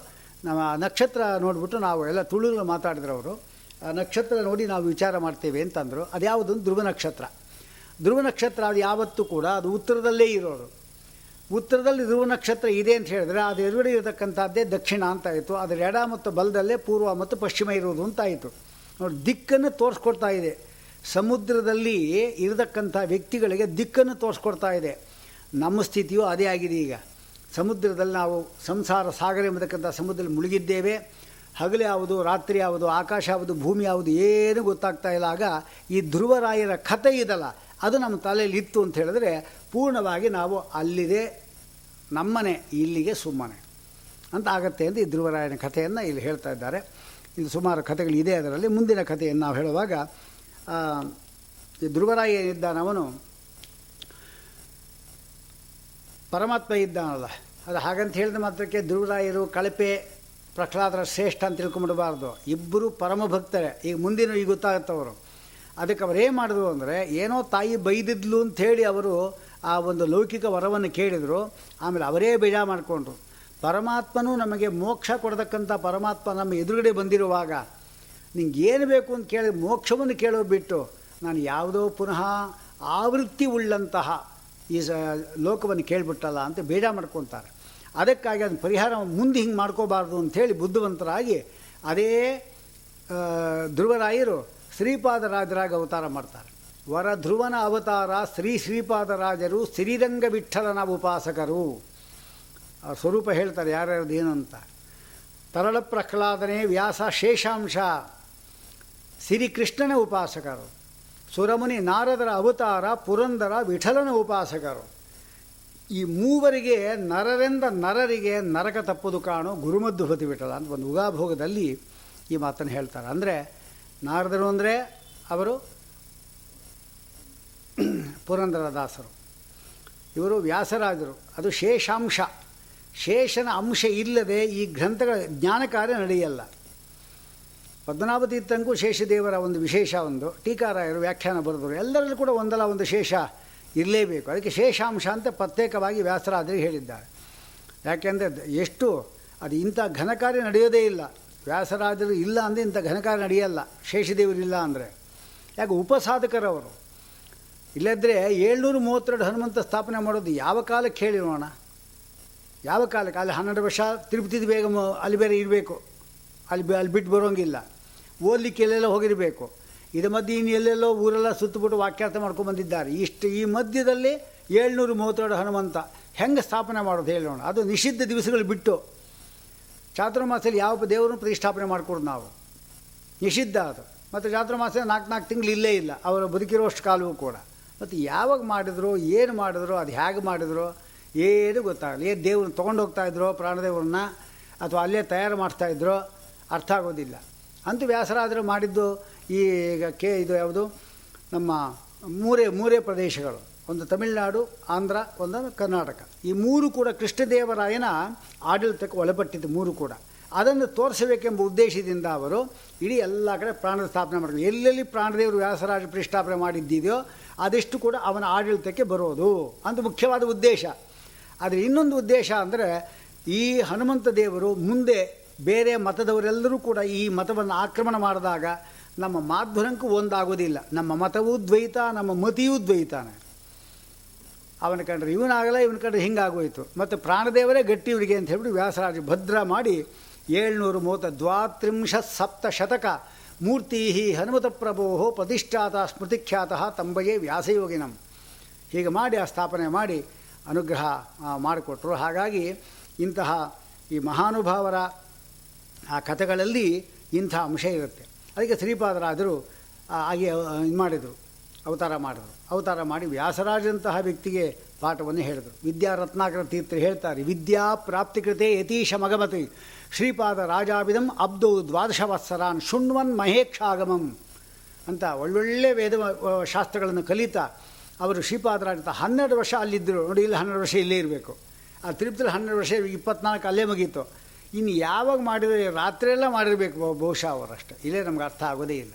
ಆ ನಕ್ಷತ್ರ ನೋಡಿಬಿಟ್ಟು ನಾವು ಎಲ್ಲ ತುಳುಗಳು ಮಾತಾಡಿದ್ರು ಅವರು. ಆ ನಕ್ಷತ್ರ ನೋಡಿ ನಾವು ವಿಚಾರ ಮಾಡ್ತೇವೆ ಅಂತಂದರು. ಅದ್ಯಾವುದು? ಧ್ರುವ ನಕ್ಷತ್ರ. ಧ್ರುವ ನಕ್ಷತ್ರ ಅದು ಯಾವತ್ತೂ ಕೂಡ ಅದು ಉತ್ತರದಲ್ಲೇ ಇರೋರು. ಉತ್ತರದಲ್ಲಿ ಧ್ರುವ ನಕ್ಷತ್ರ ಇದೆ ಅಂತ ಹೇಳಿದ್ರೆ ಅದು ಎದುರುಗಡೆ ಇರತಕ್ಕಂಥದ್ದೇ ದಕ್ಷಿಣ ಅಂತ ಆಯಿತು. ಅದರ ಎಡ ಮತ್ತು ಬಲದಲ್ಲೇ ಪೂರ್ವ ಮತ್ತು ಪಶ್ಚಿಮ ಇರುವುದು ಅಂತ ಆಯಿತು. ನೋಡಿ, ದಿಕ್ಕನ್ನು ತೋರಿಸ್ಕೊಡ್ತಾ ಇದೆ. ಸಮುದ್ರದಲ್ಲಿ ಇರತಕ್ಕಂಥ ವ್ಯಕ್ತಿಗಳಿಗೆ ದಿಕ್ಕನ್ನು ತೋರಿಸ್ಕೊಡ್ತಾ ಇದೆ. ನಮ್ಮ ಸ್ಥಿತಿಯು ಅದೇ ಆಗಿದೆ ಈಗ. ಸಮುದ್ರದಲ್ಲಿ ನಾವು ಸಂಸಾರ ಸಾಗರ ಎಂಬತಕ್ಕಂಥ ಸಮುದ್ರದಲ್ಲಿ ಮುಳುಗಿದ್ದೇವೆ. ಹಗಲು ಯಾವುದು, ರಾತ್ರಿ ಯಾವುದು, ಆಕಾಶ ಯಾವುದು, ಭೂಮಿ ಯಾವುದು ಏನು ಗೊತ್ತಾಗ್ತಾ ಇಲ್ಲ. ಆಗ ಈ ಧ್ರುವರಾಯರ ಕಥೆ ಇದಲ್ಲ. ಅದು ನಮ್ಮ ತಲೆಯಲ್ಲಿ ಇತ್ತು ಅಂತ ಹೇಳಿದ್ರೆ ಪೂರ್ಣವಾಗಿ ನಾವು ಅಲ್ಲಿದೆ ನಮ್ಮನೆ, ಇಲ್ಲಿಗೆ ಸುಮ್ಮನೆ. ಅಂತ ಆಗತ್ತೆ ಅಂತ ಈ ಧ್ರುವರಾಯನ ಕಥೆಯನ್ನು ಇಲ್ಲಿ ಹೇಳ್ತಾ ಇದ್ದಾರೆ. ಇಲ್ಲಿ ಸುಮಾರು ಕಥೆಗಳು ಇದೆ ಅದರಲ್ಲಿ. ಮುಂದಿನ ಕಥೆಯನ್ನು ನಾವು ಹೇಳುವಾಗ ಧ್ರುವರಾಯ ಏನಿದ್ದಾನವನು ಪರಮಾತ್ಮ ಇದ್ದಾನಲ್ಲ. ಅದು ಹಾಗಂತ ಹೇಳಿದ ಮಾತ್ರಕ್ಕೆ ಧ್ರುವರಾಯರು ಕಳಪೆ, ಪ್ರಹ್ಲಾದರ ಶ್ರೇಷ್ಠ ಅಂತ ತಿಳ್ಕೊಂಬಿಡಬಾರ್ದು. ಇಬ್ಬರು ಪರಮ ಭಕ್ತರೇ ಈಗ ಮುಂದಿನ ಈಗ ಗೊತ್ತಾಗತ್ತವರು. ಅದಕ್ಕೆ ಅವರೇನು ಮಾಡಿದ್ರು ಅಂದರೆ, ಏನೋ ತಾಯಿ ಬೈದಿದ್ಲು ಅಂಥೇಳಿ ಅವರು ಆ ಒಂದು ಲೌಕಿಕ ವರವನ್ನು ಕೇಳಿದರು, ಆಮೇಲೆ ಅವರೇ ಬೇಜ ಮಾಡಿಕೊಂಡ್ರು. ಪರಮಾತ್ಮನೂ ನಮಗೆ ಮೋಕ್ಷ ಕೊಡತಕ್ಕಂಥ ಪರಮಾತ್ಮ ನಮ್ಮ ಎದುರುಗಡೆ ಬಂದಿರುವಾಗ, ನಿಂಗೆ ಏನು ಬೇಕು ಅಂತ ಕೇಳಿ ಮೋಕ್ಷವನ್ನು ಕೇಳೋ ಬಿಟ್ಟು, ನಾನು ಯಾವುದೋ ಪುನಃ ಆವೃತ್ತಿ ಉಳ್ಳಂತಹ ಈ ಸ ಲೋಕವನ್ನು ಕೇಳಿಬಿಟ್ಟಲ್ಲ ಅಂತ ಬೇಡ ಮಾಡ್ಕೊತಾರೆ. ಅದಕ್ಕಾಗಿ ಅದನ್ನು ಪರಿಹಾರ ಮುಂದೆ ಹಿಂಗೆ ಮಾಡ್ಕೋಬಾರ್ದು ಅಂಥೇಳಿ ಬುದ್ಧಿವಂತರಾಗಿ ಅದೇ ಧ್ರುವರಾಯರು ಶ್ರೀಪಾದರಾಜರಾಗಿ ಅವತಾರ ಮಾಡ್ತಾರೆ. ವರ ಧ್ರುವನ ಅವತಾರ ಶ್ರೀ ಶ್ರೀಪಾದರಾಜರು ಶ್ರೀರಂಗ ವಿಠಲನ ಉಪಾಸಕರು. ಅವ್ರ ಸ್ವರೂಪ ಹೇಳ್ತಾರೆ ಯಾರ್ಯಾರು ಅಂತ. ತರಳ ಪ್ರಹ್ಲಾದನೆ ವ್ಯಾಸ ಶೇಷಾಂಶ. ಶ್ರೀಕೃಷ್ಣನ ಉಪಾಸಕರು. ಸುರಮುನಿ ನಾರದರ ಅವತಾರ ಪುರಂದರ ವಿಠಲನ ಉಪಾಸಕರು. ಈ ಮೂವರಿಗೆ ನರರೆಂದ ನರರಿಗೆ ನರಕ ತಪ್ಪುದು ಕಾಣು ಗುರುಮದ್ದು ಹೊತಿ ವಿಠಲ ಅಂತ ಒಂದು ಉಗಾಭೋಗದಲ್ಲಿ ಈ ಮಾತನ್ನು ಹೇಳ್ತಾರೆ. ಅಂದರೆ ನಾರದರು ಅಂದರೆ ಅವರು [COUGHS] ಪುರಂದರದಾಸರು ಇವರು ವ್ಯಾಸರಾಜರು ಅದು ಶೇಷಾಂಶ. ಶೇಷನ ಅಂಶ ಇಲ್ಲದೆ ಈ ಗ್ರಂಥಗಳ ಜ್ಞಾನ ಕಾರ್ಯ ನಡೆಯಲ್ಲ. ಪದ್ಮನಾಭ ತೀರ್ಥಂಗೂ ಶೇಷದೇವರ ಒಂದು ವಿಶೇಷ ಒಂದು. ಟೀಕಾರಾಯರು ವ್ಯಾಖ್ಯಾನ ಬರೆದರು ಎಲ್ಲರಲ್ಲೂ ಕೂಡ ಒಂದಲ್ಲ ಒಂದು ಶೇಷ ಇರಲೇಬೇಕು. ಅದಕ್ಕೆ ಶೇಷಾಂಶ ಅಂತ ಪ್ರತ್ಯೇಕವಾಗಿ ವ್ಯಾಸರಾದರೆ ಹೇಳಿದ್ದಾರೆ. ಯಾಕೆಂದರೆ ಎಷ್ಟು, ಅದು ಇಂಥ ಘನಕಾರ್ಯ ನಡೆಯೋದೇ ಇಲ್ಲ. ವ್ಯಾಸರಾಜರು ಇಲ್ಲ ಅಂದರೆ ಇಂಥ ಘನಕಾರ್ಯ ನಡೆಯಲ್ಲ. ಶೇಷದೇವರು ಇಲ್ಲ ಅಂದರೆ. ಯಾಕೆ ಉಪಸಾಧಕರವರು? ಇಲ್ಲದ್ರೆ ಏಳ್ನೂರ ಮೂವತ್ತೆರಡು ಹನುಮಂತ ಸ್ಥಾಪನೆ ಮಾಡೋದು ಯಾವ ಕಾಲಕ್ಕೆ ಹೇಳಿರೋಣ ಯಾವ ಕಾಲಕ್ಕೆ? ಅಲ್ಲಿ ಹನ್ನೆರಡು ವರ್ಷ ತಿರುಪತಿದು ಬೇಗ ಅಲ್ಲಿ ಬೇರೆ ಇರಬೇಕು. ಅಲ್ಲಿ ಅಲ್ಲಿ ಬಿಟ್ಟು ಬರೋಂಗಿಲ್ಲ. ಓದಲಿಕ್ಕೆ ಎಲ್ಲೆಲ್ಲ ಹೋಗಿರಬೇಕು. ಇದ ಮಧ್ಯೆ ಇನ್ನು ಎಲ್ಲೆಲ್ಲೋ ಊರೆಲ್ಲ ಸುತ್ತಬಿಟ್ಟು ವಾಕ್ಯಾರ್ಥ ಮಾಡ್ಕೊಂಡು ಬಂದಿದ್ದಾರೆ. ಇಷ್ಟು ಈ ಮಧ್ಯದಲ್ಲಿ ಏಳ್ನೂರು ಮೂವತ್ತೆರಡು ಹನುಮಂತ ಹೆಂಗೆ ಸ್ಥಾಪನೆ ಮಾಡೋದು ಹೇಳೋಣ ಅದು ನಿಷಿದ್ಧ ದಿವಸಗಳು ಬಿಟ್ಟು. ಚಾತುರ್ಮಾಸದಲ್ಲಿ ಯಾವ ದೇವರನ್ನು ಪ್ರತಿಷ್ಠಾಪನೆ ಮಾಡಿಕೊಡೋದು ನಾವು? ನಿಷಿದ್ಧ ಅದು. ಮತ್ತು ಚಾತುರ್ಮಾಸ ನಾಲ್ಕು ನಾಲ್ಕು ತಿಂಗಳು ಇಲ್ಲೇ ಇಲ್ಲ. ಅವರು ಬದುಕಿರೋಷ್ಟು ಕಾಲವೂ ಕೂಡ. ಮತ್ತು ಯಾವಾಗ ಮಾಡಿದ್ರು, ಏನು ಮಾಡಿದ್ರು, ಅದು ಹೇಗೆ ಮಾಡಿದ್ರು, ಏನು ಗೊತ್ತಾಗಲ್ಲ. ಏನು ದೇವ್ರನ್ನ ತೊಗೊಂಡು ಹೋಗ್ತಾಯಿದ್ರು ಪ್ರಾಣದೇವ್ರನ್ನ, ಅಥವಾ ಅಲ್ಲೇ ತಯಾರು ಮಾಡ್ತಾ ಇದ್ರೋ, ಅರ್ಥ ಆಗೋದಿಲ್ಲ. ಅಂತೂ ವ್ಯಾಸರಾದರು ಮಾಡಿದ್ದು ಈಗ ಕೆ, ಇದು ಯಾವುದು? ನಮ್ಮ ಮೂರೇ ಮೂರೇ ಪ್ರದೇಶಗಳು. ಒಂದು ತಮಿಳುನಾಡು, ಆಂಧ್ರ, ಒಂದು ಕರ್ನಾಟಕ. ಈ ಮೂರು ಕೂಡ ಕೃಷ್ಣದೇವರಾಯನ ಆಡಳಿತಕ್ಕೆ ಒಳಪಟ್ಟಿದ್ದು ಮೂರು ಕೂಡ. ಅದನ್ನು ತೋರಿಸಬೇಕೆಂಬ ಉದ್ದೇಶದಿಂದ ಅವರು ಇಡೀ ಎಲ್ಲ ಕಡೆ ಪ್ರಾಣದ ಸ್ಥಾಪನೆ ಮಾಡಿದ್ರು. ಎಲ್ಲೆಲ್ಲಿ ಪ್ರಾಣದೇವರು ವ್ಯಾಸರಾಜ ಪ್ರತಿಷ್ಠಾಪನೆ ಮಾಡಿದ್ದಿದೆಯೋ ಅದೆಷ್ಟು ಕೂಡ ಅವನ ಆಡಳಿತಕ್ಕೆ ಬರೋದು ಅಂತ ಮುಖ್ಯವಾದ ಉದ್ದೇಶ. ಆದರೆ ಇನ್ನೊಂದು ಉದ್ದೇಶ ಅಂದರೆ ಈ ಹನುಮಂತ ದೇವರು ಮುಂದೆ ಬೇರೆ ಮತದವರೆಲ್ಲರೂ ಕೂಡ ಈ ಮತವನ್ನು ಆಕ್ರಮಣ ಮಾಡಿದಾಗ ನಮ್ಮ ಮಾಧ್ವರಂಕು ಒಂದಾಗೋದಿಲ್ಲ. ನಮ್ಮ ಮತವೂ ದ್ವೈತ, ನಮ್ಮ ಮತಿಯೂ ದ್ವೈತಾನೆ. ಅವನ ಕಂಡ್ರೆ ಇವನಾಗಲ್ಲ, ಇವನ ಕಂಡ್ರೆ ಹಿಂಗಾಗೋಯಿತು. ಮತ್ತು ಪ್ರಾಣದೇವರೇ ಗಟ್ಟಿ ಇವರಿಗೆ ಅಂತ ಹೇಳ್ಬಿಟ್ಟು ವ್ಯಾಸರಾಜ ಭದ್ರ ಮಾಡಿ ಏಳ್ನೂರು ಮೂವತ್ತ ದ್ವಾತ್ರಿಂಶ ಸಪ್ತ ಶತಕ ಮೂರ್ತಿ ಹನುಮತ ಪ್ರಭೋ ಪ್ರತಿಷ್ಠಾತ ಸ್ಮೃತಿಖ್ಯಾತ ತಂಬಯೇ ವ್ಯಾಸಯೋಗಿನಂ. ಹೀಗೆ ಮಾಡಿ, ಆ ಸ್ಥಾಪನೆ ಮಾಡಿ ಅನುಗ್ರಹ ಮಾಡಿಕೊಟ್ರು. ಹಾಗಾಗಿ ಇಂತಹ ಈ ಮಹಾನುಭಾವರ, ಆ, ಕಥೆಗಳಲ್ಲಿ ಇಂಥ ಅಂಶ ಇರುತ್ತೆ. ಅದಕ್ಕೆ ಶ್ರೀಪಾದರಾದರೂ ಹಾಗೆ ಇದು ಮಾಡಿದರು, ಅವತಾರ ಮಾಡಿದರು. ಅವತಾರ ಮಾಡಿ ವ್ಯಾಸರಾಜಂತಹ ವ್ಯಕ್ತಿಗೆ ಪಾಠವನ್ನು ಹೇಳಿದರು. ವಿದ್ಯಾ ರತ್ನಾಕರ ಹೇಳ್ತಾರೆ, ವಿದ್ಯಾ ಪ್ರಾಪ್ತಿಕೃತೆ ಯತೀಶ ಮಗಮತಿ. ಶ್ರೀಪಾದ ರಾಜಾವಿದಂ ಅಬ್ದು ದ್ವಾದಶ ವತ್ಸರಾನ್ ಶುಣ್ವನ್ ಮಹೇಕ್ಷಾಗಮಂ ಅಂತ ಒಳ್ಳೊಳ್ಳೆ ವೇದ ಶಾಸ್ತ್ರಗಳನ್ನು ಕಲಿತಾ ಅವರು ಶ್ರೀಪಾದರಾಜ ಹನ್ನೆರಡು ವರ್ಷ ಅಲ್ಲಿದ್ದರು. ನೋಡಿ, ಇಲ್ಲಿ ಹನ್ನೆರಡು ವರ್ಷ ಇಲ್ಲೇ ಇರಬೇಕು. ಆ ತಿರುಪತಿಲಿ ಹನ್ನೆರಡು ವರ್ಷ ಇಪ್ಪತ್ನಾಲ್ಕು ಅಲ್ಲೇ ಮುಗೀತು. ಇನ್ನು ಯಾವಾಗ ಮಾಡಿದರೆ ರಾತ್ರಿಯೆಲ್ಲ ಮಾಡಿರಬೇಕು ಬಹುಶಃ ಅವರಷ್ಟೇ. ಇಲ್ಲೇ ನಮ್ಗೆ ಅರ್ಥ ಆಗೋದೇ ಇಲ್ಲ.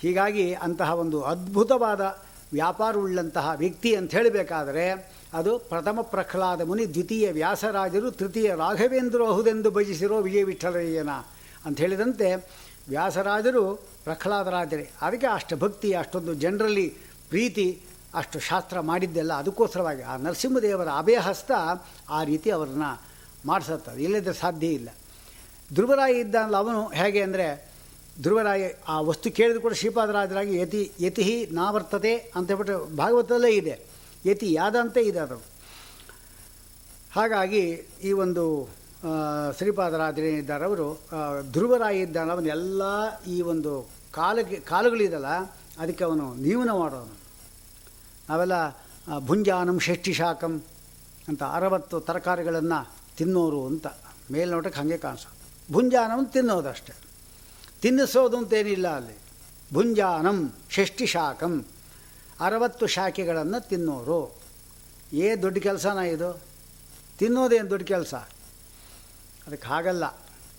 ಹೀಗಾಗಿ ಅಂತಹ ಒಂದು ಅದ್ಭುತವಾದ ವ್ಯಾಪಾರವುಳ್ಳಂತಹ ವ್ಯಕ್ತಿ ಅಂತ ಹೇಳಬೇಕಾದರೆ ಅದು ಪ್ರಥಮ ಪ್ರಹ್ಲಾದ ಮುನಿ, ದ್ವಿತೀಯ ವ್ಯಾಸರಾಜರು, ತೃತೀಯ ರಾಘವೇಂದ್ರ ಅಹುದೆಂದು ಭಜಿಸಿರೋ ವಿಜಯ ವಿಠಲಯ್ಯನ ಅಂತ ಹೇಳಿದಂತೆ ವ್ಯಾಸರಾಜರು ಪ್ರಹ್ಲಾದರಾಜರೇ ಅದಕ್ಕೆ ಅಷ್ಟು ಭಕ್ತಿ, ಅಷ್ಟೊಂದು ಜನರಲ್ಲಿ ಪ್ರೀತಿ, ಅಷ್ಟು ಶಾಸ್ತ್ರ ಮಾಡಿದ್ದೆಲ್ಲ ಅದಕ್ಕೋಸ್ಕರವಾಗಿ ಆ ನರಸಿಂಹದೇವರ ಅಭಯಹಸ್ತ ಆ ರೀತಿ ಅವ್ರನ್ನ ಮಾಡಿಸುತ್ತದೆ ಇಲ್ಲದ್ರೆ ಸಾಧ್ಯ ಇಲ್ಲ. ಧ್ರುವರಾಯ ಇದ್ದಾನಲ್ಲ, ಅವನು ಹೇಗೆ ಅಂದರೆ, ಧ್ರುವರಾಯ ಆ ವಸ್ತು ಕೇಳಿದ ಕೂಡ ಶ್ರೀಪಾದರಾಜರಾಗಿ ಯತಿ, ಯತಿಹಿ ನಾವರ್ತತೆ ಅಂತ ಹೇಳ್ಬಿಟ್ಟು ಭಾಗವತದಲ್ಲೇ ಇದೆ. ಯತಿ ಯಾದಂತೆ ಇದೆ ಅದು. ಹಾಗಾಗಿ ಈ ಒಂದು ಶ್ರೀಪಾದರಾಜರೇನಿದ್ದಾರೆ ಅವರು ಧ್ರುವರಾಯ ಇದ್ದಾನೆ ಅವನು ಎಲ್ಲ ಈ ಒಂದು ಕಾಲಕ್ಕೆ, ಕಾಲುಗಳಿದಲ್ಲ, ಅದಕ್ಕೆ ಅವನು ನೀವನ ಮಾಡೋನು. ನಾವೆಲ್ಲ ಭುಂಜಾನಂ ಷಷ್ಠಿ ಶಾಖಂ ಅಂತ ಅರವತ್ತು ತರಕಾರಿಗಳನ್ನು ತಿನ್ನೋರು ಅಂತ, ಮೇಲ್ನೋಟಕ್ಕೆ ಹಾಗೆ ಕಾಣಿಸೋದು. ಭುಂಜಾನಂ ತಿನ್ನೋದಷ್ಟೆ. ತಿನ್ನಿಸೋದು ಅಂತೇನಿಲ್ಲ ಅಲ್ಲಿ. ಭುಂಜಾನಂ ಷಷ್ಠಿ ಶಾಕಂ ಅರವತ್ತು ಶಾಖೆಗಳನ್ನು ತಿನ್ನೋರು. ಏ ದೊಡ್ಡ ಕೆಲಸನ ಇದು? ತಿನ್ನೋದೇನು ದೊಡ್ಡ ಕೆಲಸ? ಅದಕ್ಕೆ ಹಾಗಲ್ಲ.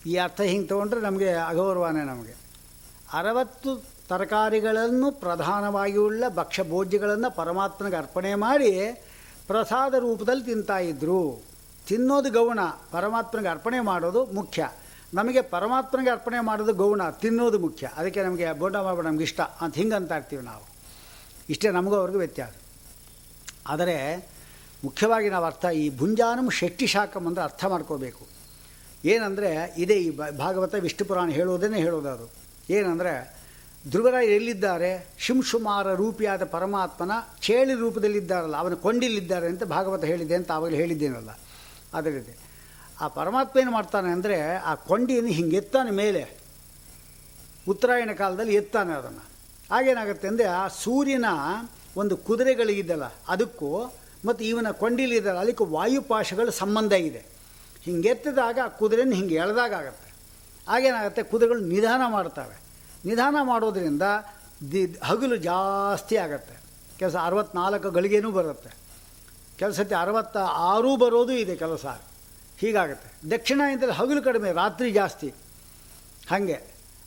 ಈ ಅರ್ಥ ಹಿಂಗೆ ತೊಗೊಂಡ್ರೆ ನಮಗೆ ಅಗೌರವನೇ ನಮಗೆ. ಅರವತ್ತು ತರಕಾರಿಗಳನ್ನು ಪ್ರಧಾನವಾಗಿ ಉಳ್ಳ ಭಕ್ಷ್ಯ ಭೋಜ್ಯಗಳನ್ನು ಪರಮಾತ್ಮನಿಗೆ ಅರ್ಪಣೆ ಮಾಡಿ ಪ್ರಸಾದ ರೂಪದಲ್ಲಿ ತಿಂತಾಯಿದ್ರು ತಿನ್ನೋದು ಗೌಣ, ಪರಮಾತ್ಮನಿಗೆ ಅರ್ಪಣೆ ಮಾಡೋದು ಮುಖ್ಯ. ನಮಗೆ ಪರಮಾತ್ಮನಿಗೆ ಅರ್ಪಣೆ ಮಾಡೋದು ಗೌಣ, ತಿನ್ನೋದು ಮುಖ್ಯ. ಅದಕ್ಕೆ ನಮಗೆ ಬೋಂಡ ಮಾಡಬೇಡ ನಮ್ಗೆ ಇಷ್ಟ. ಅಂತ ಹಿಂಗೆ ಅಂತ ಇರ್ತೀವಿ ನಾವು. ಇಷ್ಟೇ ನಮಗೂ ಅವ್ರಿಗೂ ವ್ಯತ್ಯಾಸ. ಆದರೆ ಮುಖ್ಯವಾಗಿ ನಾವು ಅರ್ಥ ಈ ಭುಂಜಾನಂ ಷಷ್ಟಿ ಶಾಖಂ ಅಂದರೆ ಅರ್ಥ ಮಾಡ್ಕೋಬೇಕು. ಏನಂದರೆ ಇದೇ ಈ ಭಾಗವತ ವಿಷ್ಣು ಪುರಾಣ ಹೇಳೋದನ್ನೇ ಹೇಳೋದು ಅದು ಏನಂದರೆ ಧ್ರುವರಾಯ ಎಲ್ಲಿದ್ದಾರೆ? ಶಿಂಶುಮಾರ ರೂಪಿಯಾದ ಪರಮಾತ್ಮನ ಚೇಳಿ ರೂಪದಲ್ಲಿದ್ದಾರಲ್ಲ, ಅವನ ಕೊಂಡಿಲ್ಲಿದ್ದಾರೆ ಅಂತ ಭಾಗವತ ಹೇಳಿದೆ ಅಂತ ಆವಾಗಲೇ ಹೇಳಿದ್ದೇನಲ್ಲ. ಅದರಿದೆ ಆ ಪರಮಾತ್ಮ ಏನು ಮಾಡ್ತಾನೆ ಅಂದರೆ ಆ ಕೊಂಡಿಯನ್ನು ಹಿಂಗೆ ಎತ್ತಾನೆ ಮೇಲೆ. ಉತ್ತರಾಯಣ ಕಾಲದಲ್ಲಿ ಎತ್ತಾನೆ ಅದನ್ನು. ಆಗೇನಾಗುತ್ತೆ ಅಂದರೆ ಆ ಸೂರ್ಯನ ಒಂದು ಕುದುರೆಗಳಿಗಿದ್ದಲ್ಲ ಅದಕ್ಕೂ ಮತ್ತು ಇವನ ಕೊಂಡಿಲಿದ್ದಲ್ಲ ಅದಕ್ಕೆ ವಾಯುಪಾಶಗಳ ಸಂಬಂಧ ಇದೆ. ಹಿಂಗೆ ಎತ್ತಿದಾಗ ಆ ಕುದುರೆನ ಹಿಂಗೆ ಎಳೆದಾಗ ಆಗುತ್ತೆ. ಆಗೇನಾಗುತ್ತೆ ಕುದುರೆಗಳು ನಿಧಾನ ಮಾಡ್ತವೆ. ನಿಧಾನ ಮಾಡೋದ್ರಿಂದ ದಿ ಹಗಲು ಜಾಸ್ತಿ ಆಗುತ್ತೆ. ಕೆಲಸ ಅರವತ್ನಾಲ್ಕು ಗಳಿಗೆನೂ ಬರುತ್ತೆ. ಕೆಲಸಕ್ಕೆ ಅರವತ್ತ ಆರೂ ಬರೋದು ಇದೆ ಕೆಲಸ. ಹೀಗಾಗುತ್ತೆ. ದಕ್ಷಿಣ ಇದ್ದರೆ ಹಗಲು ಕಡಿಮೆ, ರಾತ್ರಿ ಜಾಸ್ತಿ. ಹಾಗೆ.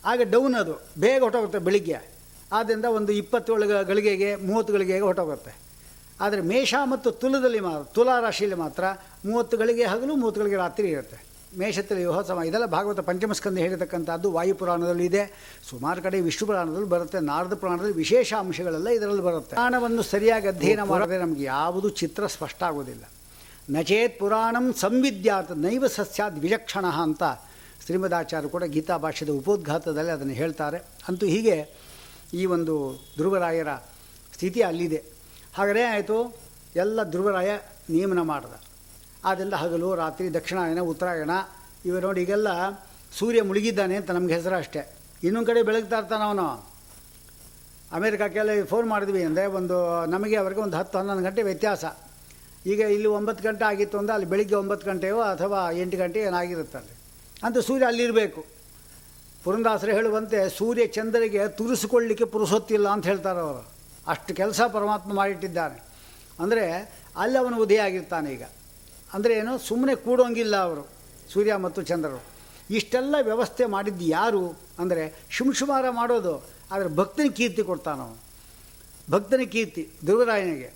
ಆಗ ಡೌನ್ ಅದು. ಬೇಗ ಹೊಟ್ಟೋಗುತ್ತೆ ಬೆಳಿಗ್ಗೆ. ಆದ್ದರಿಂದ ಒಂದು ಇಪ್ಪತ್ತೇಳು ಗಳಿಗೆಗೆ ಮೂವತ್ತು ಗಳಿಗೆಗೆ ಹೊಟ್ಟೋಗುತ್ತೆ ಆದರೆ ಮೇಷ ಮತ್ತು ತುಲದಲ್ಲಿ ಮಾ ತುಲಾ ರಾಶಿಯಲ್ಲಿ ಮಾತ್ರ ಮೂವತ್ತು ಗಳಿಗೆ ಹಗಲು ಮೂವತ್ತು ಗಳಿಗೆ ರಾತ್ರಿ ಇರುತ್ತೆ. ಮೇಷದಲ್ಲಿ ಯೋಹಸಮ ಇದೆಲ್ಲ ಭಾಗವತ ಪಂಚಮಸ್ಕಂದ ಹೇಳಿರ್ತಕ್ಕಂಥದ್ದು ವಾಯುಪುರಾಣದಲ್ಲಿ ಇದೆ. ಸುಮಾರು ಕಡೆ ವಿಷ್ಣು ಪುರಾಣದಲ್ಲಿ ಬರುತ್ತೆ ನಾರದ ಪುರಾಣದಲ್ಲಿ ವಿಶೇಷ ಅಂಶಗಳೆಲ್ಲ ಇದರಲ್ಲಿ ಬರುತ್ತೆ. ಪುರಾಣವನ್ನು ಸರಿಯಾಗಿ ಅಧ್ಯಯನ ಮಾಡಿದ್ರೆ ನಮಗೆ ಯಾವುದು ಚಿತ್ರ ಸ್ಪಷ್ಟ ಆಗೋದಿಲ್ಲ. ನಚೇತ್ ಪುರಾಣಂ ಸಂವಿದ್ಯಾತ್ ನೈವ ಸಸ್ಯಾದ್ ವಿಲಕ್ಷಣ ಅಂತ ಶ್ರೀಮದಾಚಾರ್ಯ ಕೂಡ ಗೀತಾ ಭಾಷ್ಯದ ಉಪೋದ್ಘಾತದಲ್ಲಿ ಅದನ್ನು ಹೇಳ್ತಾರೆ. ಅಂತೂ ಹೀಗೆ ಈ ಒಂದು ಧ್ರುವರಾಯರ ಸ್ಥಿತಿ ಅಲ್ಲಿದೆ. ಹಾಗಾದರೆ ಆಯಿತು ಎಲ್ಲ ಧ್ರುವರಾಯ ನಿಯಮನ ಮಾಡಿದ. ಆದ್ದರಿಂದ ಹಗಲು, ರಾತ್ರಿ, ದಕ್ಷಿಣಾಯನ, ಉತ್ತರಾಯಣ ಇವ ನೋಡಿ ಈಗೆಲ್ಲ ಸೂರ್ಯ ಮುಳುಗಿದ್ದಾನೆ ಅಂತ ನಮ್ಗೆ ಹೆಸರು ಅಷ್ಟೇ. ಇನ್ನೊಂದು ಕಡೆ ಬೆಳಗ್ತಾ ಇರ್ತಾನೆ ಅವನು. ಅಮೇರಿಕಾಕ್ಕೆಲ್ಲ ಫೋನ್ ಮಾಡಿದ್ವಿ ಅಂದರೆ ಒಂದು, ನಮಗೆ ಅವರಿಗೆ ಒಂದು ಹತ್ತು ಹನ್ನೊಂದು ಗಂಟೆ ವ್ಯತ್ಯಾಸ. ಈಗ ಇಲ್ಲಿ ಒಂಬತ್ತು ಗಂಟೆ ಆಗಿತ್ತು ಅಂದರೆ ಅಲ್ಲಿ ಬೆಳಿಗ್ಗೆ ಒಂಬತ್ತು ಗಂಟೆಯೋ ಅಥವಾ ಎಂಟು ಗಂಟೆ ಏನಾಗಿರುತ್ತೆ ಅಲ್ಲಿ. ಅಂತ ಸೂರ್ಯ ಅಲ್ಲಿರಬೇಕು. ಪುರಂದಾಸರು ಹೇಳುವಂತೆ ಸೂರ್ಯ ಚಂದ್ರಿಗೆ ತುರಿಸಿಕೊಳ್ಳಿಕ್ಕೆ ಪುರುಸೊತ್ತಿಲ್ಲ ಅಂತ ಹೇಳ್ತಾರೆ ಅವರು. ಅಷ್ಟು ಕೆಲಸ ಪರಮಾತ್ಮ ಮಾಡಿಟ್ಟಿದ್ದಾನೆ. ಅಂದರೆ ಅಲ್ಲಿ ಅವನು ಉದಯ ಆಗಿರ್ತಾನೆ ಈಗ. ಅಂದರೆ ಏನು ಸುಮ್ಮನೆ ಕೂಡೋಂಗಿಲ್ಲ ಅವರು, ಸೂರ್ಯ ಮತ್ತು ಚಂದ್ರರು. ಇಷ್ಟೆಲ್ಲ ವ್ಯವಸ್ಥೆ ಮಾಡಿದ್ದು ಯಾರು? ಅಂದರೆ ಶುಂಶುಮಾರ ಮಾಡೋದು, ಆದರೆ ಭಕ್ತನ ಕೀರ್ತಿ ಕೊಡ್ತಾನವನು ಭಕ್ತನ ಕೀರ್ತಿ ಧ್ರುವರಾಯನಿಗೆ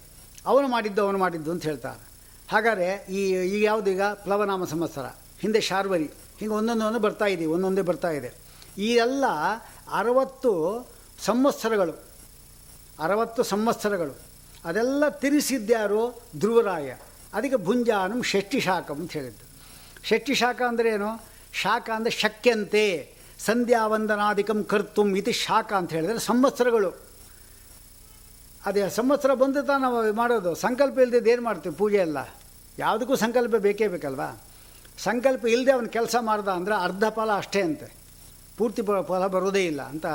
ಅವನು ಮಾಡಿದ್ದು ಅವನು ಮಾಡಿದ್ದು ಅಂತ ಹೇಳ್ತಾರೆ. ಹಾಗಾದರೆ ಈ, ಈಗ ಯಾವುದೀಗ ಪ್ಲವನಾಮ ಸಂವತ್ಸರ. ಹಿಂದೆ ಶಾರ್ವರಿ. ಹಿಂಗೆ ಒಂದೊಂದೊಂದು ಬರ್ತಾ ಇದೆ, ಒಂದೊಂದೇ ಬರ್ತಾ ಇದೆ. ಈ ಎಲ್ಲ ಅರವತ್ತು ಸಂವತ್ಸರಗಳು ಅರವತ್ತು ಸಂವತ್ಸರಗಳು. ಅದೆಲ್ಲ ತಿರಿಸಿದ್ಯಾರು ಧ್ರುವರಾಯ. ಅದಕ್ಕೆ ಭುಂಜಾನಂ ಷಷ್ಠಿ ಶಾಖ ಅಂತ ಹೇಳಿದ್ದು. ಷಷ್ಠಿ ಶಾಖ ಅಂದರೆ ಏನು? ಶಾಖ ಅಂದರೆ ಶಕ್ಯಂತೆ. ಸಂಧ್ಯಾವಂದನಾದಿಕಂ ಕರ್ತುಂ ಇದು ಶಾಖ ಅಂತ ಹೇಳಿದರೆ ಸಂವತ್ಸರಗಳು. ಅದೇ ಸಂವತ್ಸರ ಬಂದು ತಾನು ನಾವು ಮಾಡೋದು. ಸಂಕಲ್ಪ ಇಲ್ಲದೆ ಏನು ಮಾಡ್ತೀವಿ? ಪೂಜೆ ಎಲ್ಲ. ಯಾವುದಕ್ಕೂ ಸಂಕಲ್ಪ ಬೇಕೇ ಬೇಕಲ್ವಾ? ಸಂಕಲ್ಪ ಇಲ್ಲದೆ ಅವನು ಕೆಲಸ ಮಾಡ್ದ ಅಂದರೆ ಅರ್ಧ ಫಲ ಅಷ್ಟೇ ಅಂತೆ. ಪೂರ್ತಿ ಫಲ ಬರೋದೇ ಇಲ್ಲ ಅಂತ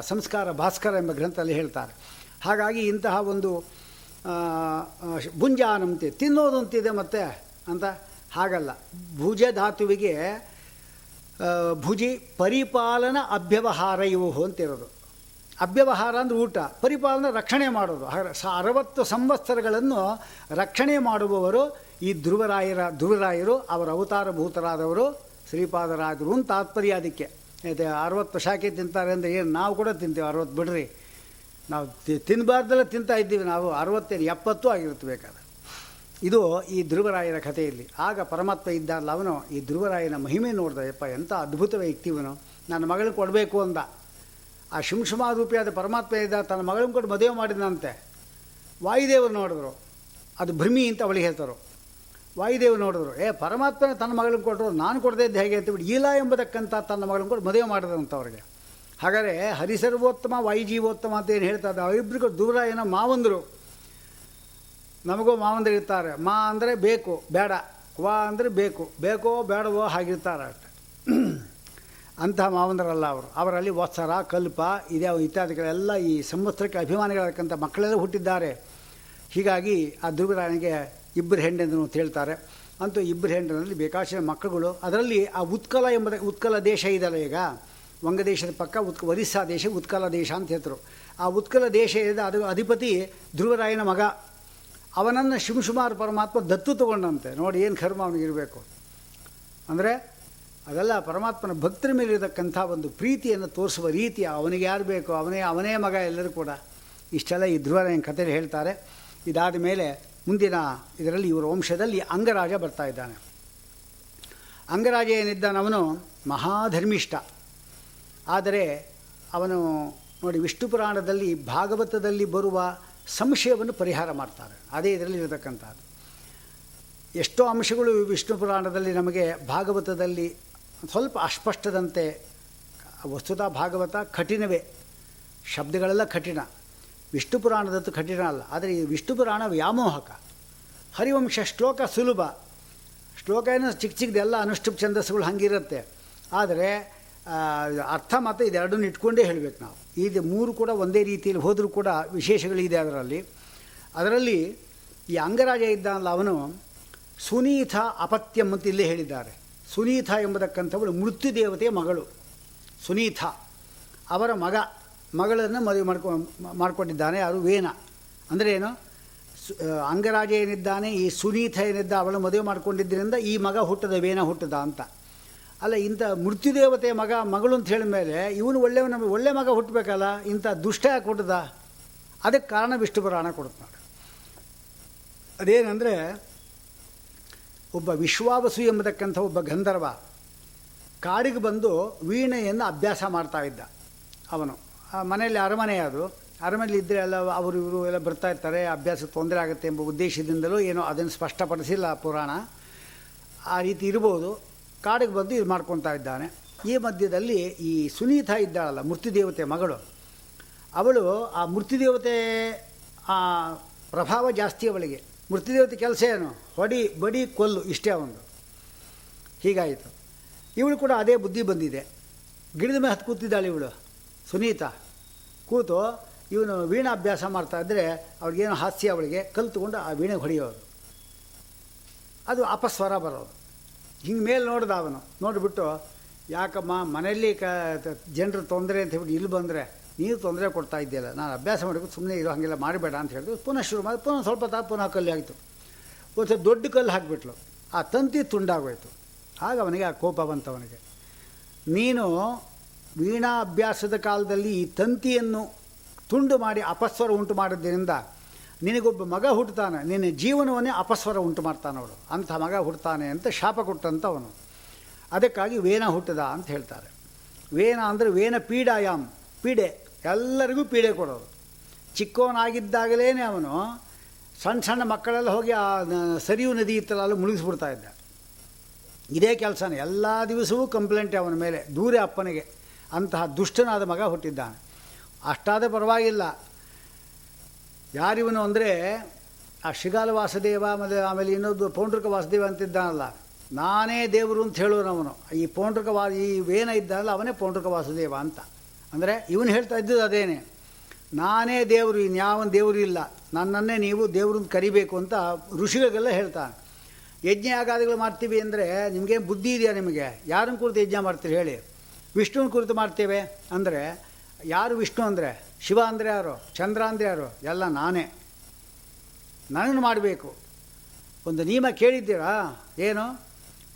ಸಂಸ್ಕಾರ ಭಾಸ್ಕರ ಎಂಬ ಗ್ರಂಥದಲ್ಲಿ ಹೇಳ್ತಾರೆ. ಹಾಗಾಗಿ ಇಂತಹ ಒಂದು ಭುಂಜಾನಂತೆ ತಿನ್ನೋದು ಅಂತಿದೆ ಮತ್ತೆ ಅಂತ ಹಾಗಲ್ಲ. ಭುಜ ಧಾತುವಿಗೆ ಭುಜಿ ಪರಿಪಾಲನ ಅಭ್ಯವಹಾರ ಇವು ಅಂತಿರೋದು. ಅಭ್ಯವಹಾರ ಅಂದರೆ ಊಟ. ಪರಿಪಾಲನೆ ರಕ್ಷಣೆ ಮಾಡೋದು. ಅರವತ್ತು ಸಂವತ್ಸರಗಳನ್ನು ರಕ್ಷಣೆ ಮಾಡುವವರು ಈ ಧ್ರುವರಾಯರ, ಧ್ರುವರಾಯರು, ಅವರ ಅವತಾರ ಭೂತರಾದವರು ಶ್ರೀಪಾದರಾಜರು ಅಂತ ತಾತ್ಪರ್ಯ ಅದಕ್ಕೆ. ಇದು ಅರವತ್ತು ಶಾಖೆ ತಿಂತಾರೆ ಅಂದರೆ ಏನು? ನಾವು ಕೂಡ ತಿಂತೀವಿ, ಅರವತ್ತು ಬಿಡ್ರಿ. ನಾವು ತಿನ್ನಬಾರ್ದೆಲ್ಲ ತಿಂತಾ ಇದ್ದೀವಿ ನಾವು, ಅರವತ್ತೇನು ಎಪ್ಪತ್ತು ಆಗಿರುತ್ತೆ ಬೇಕಾದ್ರೆ. ಇದು ಈ ಧ್ರುವರಾಯರ ಕಥೆಯಲ್ಲಿ. ಆಗ ಪರಮಾತ್ಮ ಇದ್ದಾರಲ್ಲ ಅವನು, ಈ ಧ್ರುವರಾಯನ ಮಹಿಮೆ ನೋಡಿದ, ಯಪ್ಪ, ಎಂಥ ಅದ್ಭುತ ವ್ಯಕ್ತಿ ಇವನು. ನನ್ನ ಮಗಳಿಗೆ ಕೊಡಬೇಕು ಅಂದ. ಆ ಶುಂಶುಮಾರೂಪಿಯಾದ ಪರಮಾತ್ಮ ಇದ್ದ ತನ್ನ ಮಗಳನ್ನ ಕೊಟ್ಟು ಮದುವೆ ಮಾಡಿದಂತೆ ವಾಯುದೇವರು ನೋಡಿದ್ರು. ಅದು ಭ್ರಮಿ ಅಂತ ಅವಳಿಗೆ ಹೇಳ್ತಾರೆ. ವಾಯುದೇವರು ನೋಡಿದ್ರು, ಏ, ಪರಮಾತ್ಮನ ತನ್ನ ಮಗಳನ್ನ ಕೊಟ್ಟರು ನಾನು ಕೊಡದೇ ಹೇಗೆ ಹೇಗೆ ಬಿಟ್ಟು ಇಲ್ಲ ಎಂಬತಕ್ಕಂಥ ತನ್ನ ಮಗಳನ್ನ ಕೊಟ್ಟು ಮದುವೆ ಮಾಡಿದಂಥ ಅವ್ರಿಗೆ ಹಾಗಾದರೆ ಹರಿಸರ್ವೋತ್ತಮ, ವಾಯುಜೀವೋತ್ತಮ ಅಂತ ಏನು ಹೇಳ್ತಾ ಇದ್ದ ಅವರಿಬ್ಬರಿಗೂ ದೂರ ಏನೋ ಮಾವಂದರು. ನಮಗೂ ಮಾವಂದರು ಇರ್ತಾರೆ. ಮಾ ಅಂದರೆ ಬೇಕು, ಬೇಡ. ವಾ ಅಂದರೆ ಬೇಕು. ಬೇಕೋ, ಬೇಡವೋ ಹಾಗಿರ್ತಾರೆ ಅಷ್ಟೆ. ಅಂತಹ ಮಾವಂದರಲ್ಲ ಅವರು. ಅವರಲ್ಲಿ ವತ್ಸರ, ಕಲ್ಪ, ಇದೇ, ಇತ್ಯಾದಿಗಳೆಲ್ಲ ಈ ಸಂವತ್ಸರಕ್ಕೆ ಅಭಿಮಾನಿಗಳಕ್ಕಂಥ ಮಕ್ಕಳೆಲ್ಲ ಹುಟ್ಟಿದ್ದಾರೆ. ಹೀಗಾಗಿ ಆ ಧ್ರುವರಾಯನಿಗೆ ಇಬ್ಬರು ಹೆಂಡೆಂದು ಅಂತ ಹೇಳ್ತಾರೆ ಅಂತೂ ಇಬ್ಬರು ಹೆಂಡನಲ್ಲಿ ಬೇಕಾಶಿನ ಮಕ್ಕಳುಗಳು, ಅದರಲ್ಲಿ ಆ ಉತ್ಕಲ ಎಂಬ ಉತ್ಕಲ ದೇಶ ಇದಲ್ಲ ಈಗ? ವಂಗದೇಶದ ಪಕ್ಕ ಉತ್ಕ ಒರಿಸ್ಸಾ ದೇಶ, ಉತ್ಕಲ ದೇಶ ಅಂತ ಹೇಳ್ತರು. ಆ ಉತ್ಕಲ ದೇಶ ಇದೆ ಅದು ಅಧಿಪತಿ ಧ್ರುವರಾಯನ ಮಗ. ಅವನನ್ನು ಶಿವಶುಮಾರ್ ಪರಮಾತ್ಮ ದತ್ತು ತಗೊಂಡಂತೆ. ನೋಡಿ ಏನು ಕರ್ಮ ಅವನಿಗಿರಬೇಕು ಅಂದರೆ ಅದೆಲ್ಲ ಪರಮಾತ್ಮನ ಭಕ್ತರ ಮೇಲಿರತಕ್ಕಂಥ ಒಂದು ಪ್ರೀತಿಯನ್ನು ತೋರಿಸುವ ರೀತಿ ಅವನಿಗೆ ಯಾರು ಬೇಕು? ಅವನೇ ಅವನೇ ಮಗ ಎಲ್ಲರೂ ಕೂಡ. ಇಷ್ಟೆಲ್ಲ ಈ ಧ್ರುವರಾಯನ ಕಥೆಯಲ್ಲಿ ಹೇಳ್ತಾರೆ. ಇದಾದ ಮೇಲೆ ಮುಂದಿನ ಇದರಲ್ಲಿ ಇವರ ವಂಶದಲ್ಲಿ ಅಂಗರಾಜ ಬರ್ತಾ ಇದ್ದಾನೆ. ಅಂಗರಾಜ ಏನಿದ್ದಾನವನು ಮಹಾಧರ್ಮಿಷ್ಠ. ಆದರೆ ಅವನು ನೋಡಿ ವಿಷ್ಣು ಪುರಾಣದಲ್ಲಿ ಭಾಗವತದಲ್ಲಿ ಬರುವ ಸಂಶಯವನ್ನು ಪರಿಹಾರ ಮಾಡ್ತಾರೆ. ಅದೇ ಇದರಲ್ಲಿ ಇರತಕ್ಕಂಥದ್ದು. ಎಷ್ಟೋ ಅಂಶಗಳು ವಿಷ್ಣು ಪುರಾಣದಲ್ಲಿ ನಮಗೆ ಭಾಗವತದಲ್ಲಿ ಸ್ವಲ್ಪ ಅಸ್ಪಷ್ಟದಂತೆ, ವಸ್ತುತ ಭಾಗವತ ಕಠಿಣವೇ. ಶಬ್ದಗಳೆಲ್ಲ ಕಠಿಣ. ವಿಷ್ಣು ಪುರಾಣದಂತೂ ಕಠಿಣ ಅಲ್ಲ. ಆದರೆ ಈ ವಿಷ್ಣು ಪುರಾಣ ವ್ಯಾಮೋಹಕ. ಹರಿವಂಶ ಶ್ಲೋಕ ಸುಲಭ. ಶ್ಲೋಕ ಏನು? ಚಿಕ್ಕ ಚಿಕ್ಕದೆಲ್ಲ ಅನುಷ್ಠುಪ್ ಛಂದಸ್ಸುಗಳು ಹಂಗಿರುತ್ತೆ. ಆದರೆ ಅರ್ಥ ಮತ್ತು ಇದೆರಡನ್ನು ಇಟ್ಕೊಂಡೇ ಹೇಳಬೇಕು ನಾವು. ಇದು ಮೂರು ಕೂಡ ಒಂದೇ ರೀತಿಯಲ್ಲಿ ಹೋದರೂ ಕೂಡ ವಿಶೇಷಗಳಿದೆ ಅದರಲ್ಲಿ. ಅದರಲ್ಲಿ ಈ ಅಂಗರಾಜ ಇದ್ದಾನಲ್ಲ ಅವನು ಸುನೀತ ಅಪತ್ಯಂ ಅಂತ ಇಲ್ಲೇ ಹೇಳಿದ್ದಾರೆ. ಸುನೀತ ಎಂಬತಕ್ಕಂಥವಳು ಮೃತ್ಯು ದೇವತೆಯ ಮಗಳು. ಸುನೀತ ಅವರ ಮಗ. ಮಗಳನ್ನು ಮದುವೆ ಮಾಡ್ಕೊ ಮಾಡಿಕೊಂಡಿದ್ದಾನೆ ಯಾರು ವೇನ ಅಂದರೆ ಏನು? ಅಂಗರಾಜ ಏನಿದ್ದಾನೆ, ಈ ಸುನೀತ ಏನಿದ್ದ ಅವಳು ಮದುವೆ ಮಾಡ್ಕೊಂಡಿದ್ದರಿಂದ ಈ ಮಗ ಹುಟ್ಟದ ವೇನ ಹುಟ್ಟದ ಅಂತ. ಅಲ್ಲ, ಇಂಥ ಮೃತ್ಯುದೇವತೆಯ ಮಗ, ಮಗಳು ಅಂತ ಹೇಳಿದ ಮೇಲೆ ಇವನು ಒಳ್ಳೆಯ ನಮಗೆ ಒಳ್ಳೆ ಮಗ ಹುಟ್ಟಬೇಕಲ್ಲ ಇಂಥ ದುಷ್ಟ ಯಾಕೆ ಹುಟ್ಟದ? ಅದಕ್ಕೆ ಕಾರಣ ವಿಷ್ಣು ಪುರಾಣ ಕೊಡುತ್ತೆ ನೋಡಿ. ಅದೇನೆಂದರೆ, ಒಬ್ಬ ವಿಶ್ವಾವಸು ಎಂಬತಕ್ಕಂಥ ಒಬ್ಬ ಗಂಧರ್ವ ಕಾಡಿಗೆ ಬಂದು ವೀಣೆಯನ್ನು ಅಭ್ಯಾಸ ಮಾಡ್ತಾ ಇದ್ದ ಅವನು. ಮನೆಯಲ್ಲಿ ಅರಮನೆ ಅದು. ಅರಮನೆಯಲ್ಲಿ ಇದ್ದರೆ ಎಲ್ಲ ಅವರು ಇವರು ಎಲ್ಲ ಬರ್ತಾ ಇರ್ತಾರೆ, ಅಭ್ಯಾಸಕ್ಕೆ ತೊಂದರೆ ಆಗುತ್ತೆ ಎಂಬ ಉದ್ದೇಶದಿಂದಲೂ ಏನೋ ಅದನ್ನು ಸ್ಪಷ್ಟಪಡಿಸಿಲ್ಲ ಪುರಾಣ. ಆ ರೀತಿ ಇರ್ಬೋದು. ಕಾಡಿಗೆ ಬಂದು ಇದು ಮಾಡ್ಕೊತಾ ಇದ್ದಾನೆ. ಈ ಮಧ್ಯದಲ್ಲಿ ಈ ಸುನೀತ ಇದ್ದಾಳಲ್ಲ ಮೃತ್ಯುದೇವತೆ ಮಗಳು. ಅವಳು ಆ ಮೃತ್ಯುದೇವತೆ ಆ ಪ್ರಭಾವ ಜಾಸ್ತಿ ಅವಳಿಗೆ. ಮೃತ್ಯುದೇವತೆ ಕೆಲಸ ಏನು? ಹೊಡಿ, ಬಡಿ, ಕೊಲ್ಲು, ಇಷ್ಟೇ ಒಂದು ಹೀಗಾಯಿತು. ಇವಳು ಕೂಡ ಅದೇ ಬುದ್ಧಿ ಬಂದಿದೆ. ಗಿಡದ ಮೇಲೆ ಹತ್ತು ಕೂತಿದ್ದಾಳೆ ಇವಳು. ಸುನೀತಾ ಕೂತು ಇವನು ವೀಣಾ ಅಭ್ಯಾಸ ಮಾಡ್ತಾ ಇದ್ದರೆ ಅವ್ಳಿಗೇನೋ ಹಾಸ್ಯ ಅವಳಿಗೆ ಕಲ್ತ್ಕೊಂಡು ಆ ವೀಣೆ ಹೊಡೆಯೋದು. ಅದು ಅಪಸ್ವರ ಬರೋದು. ಹಿಂಗೆ ಮೇಲೆ ನೋಡ್ದ ಅವನು. ನೋಡಿಬಿಟ್ಟು, ಯಾಕಮ್ಮ, ಮನೆಯಲ್ಲಿ ಕ ಜನರು ತೊಂದರೆ ಅಂತ ಹೇಳ್ಬಿಟ್ಟು ಇಲ್ಲಿ ಬಂದರೆ ನೀವು ತೊಂದರೆ ಕೊಡ್ತಾ ಇದ್ದೀಯಲ್ಲ, ನಾನು ಅಭ್ಯಾಸ ಮಾಡಬೇಕು ಸುಮ್ಮನೆ ಇರೋ ಹಾಗೆಲ್ಲ ಮಾಡಬೇಡ ಅಂತ ಹೇಳಿದ್ರು. ಪುನಃ ಶುರು ಮಾಡಿ, ಪುನಃ ಸ್ವಲ್ಪ ತಾ ಪುನಃ ಕಲ್ಲು ಆಯಿತು. ಒಂದು ದೊಡ್ಡ ಕಲ್ಲು ಹಾಕಿಬಿಟ್ಲು. ಆ ತಂತಿ ತುಂಡಾಗೋಯ್ತು. ಆಗ ಅವನಿಗೆ ಆ ಕೋಪ ಬಂತು ಅವನಿಗೆ. ನೀನು ವೀಣಾ ಅಭ್ಯಾಸದ ಕಾಲದಲ್ಲಿ ಈ ತಂತಿಯನ್ನು ತುಂಡು ಮಾಡಿ ಅಪಸ್ವರ ಉಂಟು ಮಾಡಿದ್ದರಿಂದ ನಿನಗೊಬ್ಬ ಮಗ ಹುಟ್ಟುತ್ತಾನೆ, ನಿನ್ನ ಜೀವನವನ್ನೇ ಅಪಸ್ವರ ಉಂಟು ಮಾಡ್ತಾನೆ ಅವಳು. ಅಂಥ ಮಗ ಹುಟ್ಟುತ್ತಾನೆ ಅಂತ ಶಾಪ ಕೊಟ್ಟಂಥವನು ಅದಕ್ಕಾಗಿ ವೇನ ಹುಟ್ಟದ ಅಂತ ಹೇಳ್ತಾರೆ. ವೇನ ಅಂದರೆ ವೇನ ಪೀಡಾಯಾಮ್, ಪೀಡೆ. ಎಲ್ಲರಿಗೂ ಪೀಡೆ ಕೊಡೋರು ಚಿಕ್ಕವನಾಗಿದ್ದಾಗಲೇ ಅವನು ಸಣ್ಣ ಸಣ್ಣ ಮಕ್ಕಳೆಲ್ಲ ಹೋಗಿ ಆ ಸರಿಯು ನದಿ ಇತ್ತಲ್ಲ ಮುಳುಗಿಸ್ಬಿಡ್ತಾ ಇದ್ದ. ಇದೇ ಕೆಲಸನೇ. ಎಲ್ಲ ದಿವಸವೂ ಕಂಪ್ಲೇಂಟೇ ಅವನ ಮೇಲೆ, ದೂರ ಅಪ್ಪನಿಗೆ. ಅಂತಹ ದುಷ್ಟನಾದ ಮಗ ಹುಟ್ಟಿದ್ದಾನೆ. ಅಷ್ಟಾದ ಪರವಾಗಿಲ್ಲ. ಯಾರಿವನು ಅಂದರೆ, ಆ ಶಿಗಾಲ ವಾಸುದೇವ ಮತ್ತು ಆಮೇಲೆ ಇನ್ನೊಂದು ಪೌಂಡ್ರಿಕ ವಾಸುದೇವ ಅಂತಿದ್ದಾನಲ್ಲ, ನಾನೇ ದೇವರು ಅಂತ ಹೇಳೋನವನು. ಈ ಪೌಂಡ್ರಿಕ ವಾ, ಈ ವೇನ ಇದ್ದಾನಲ್ಲ, ಅವನೇ ಪೌಂಡ್ರಿಕ ವಾಸುದೇವ ಅಂತ. ಅಂದರೆ ಇವನು ಹೇಳ್ತಾ ಇದ್ದದ್ದು ಅದೇನೆ, ನಾನೇ ದೇವರು ಇನ್ಯಾವನ ದೇವರು ಇಲ್ಲ. ನನ್ನನ್ನೇ ನೀವು ದೇವರು ಕರಿಬೇಕು ಅಂತ ಋಷಿಗಳಿಗೆಲ್ಲ ಹೇಳ್ತಾನೆ. ಯಜ್ಞ ಯಾಗಾದಿಗಳು ಮಾಡ್ತೀವಿ ಅಂದರೆ ನಿಮಗೆ ಬುದ್ಧಿ ಇದೆಯಾ ನಿಮಗೆ? ಯಾರನ್ನು ಕುರಿತು ಯಜ್ಞ ಮಾಡ್ತೀರಿ ಹೇಳಿ? ವಿಷ್ಣುವಿನ ಕುರಿತು ಮಾಡ್ತೇವೆ ಅಂದರೆ, ಯಾರು ವಿಷ್ಣು ಅಂದರೆ? ಶಿವ ಅಂದರೆ ಯಾರು? ಚಂದ್ರ ಅಂದರೆ ಯಾರು? ಎಲ್ಲ ನಾನೇ. ನನ್ನನ್ನು ಮಾಡಬೇಕು. ಒಂದು ನಿಯಮ ಕೇಳಿದ್ದೀರಾ? ಏನು?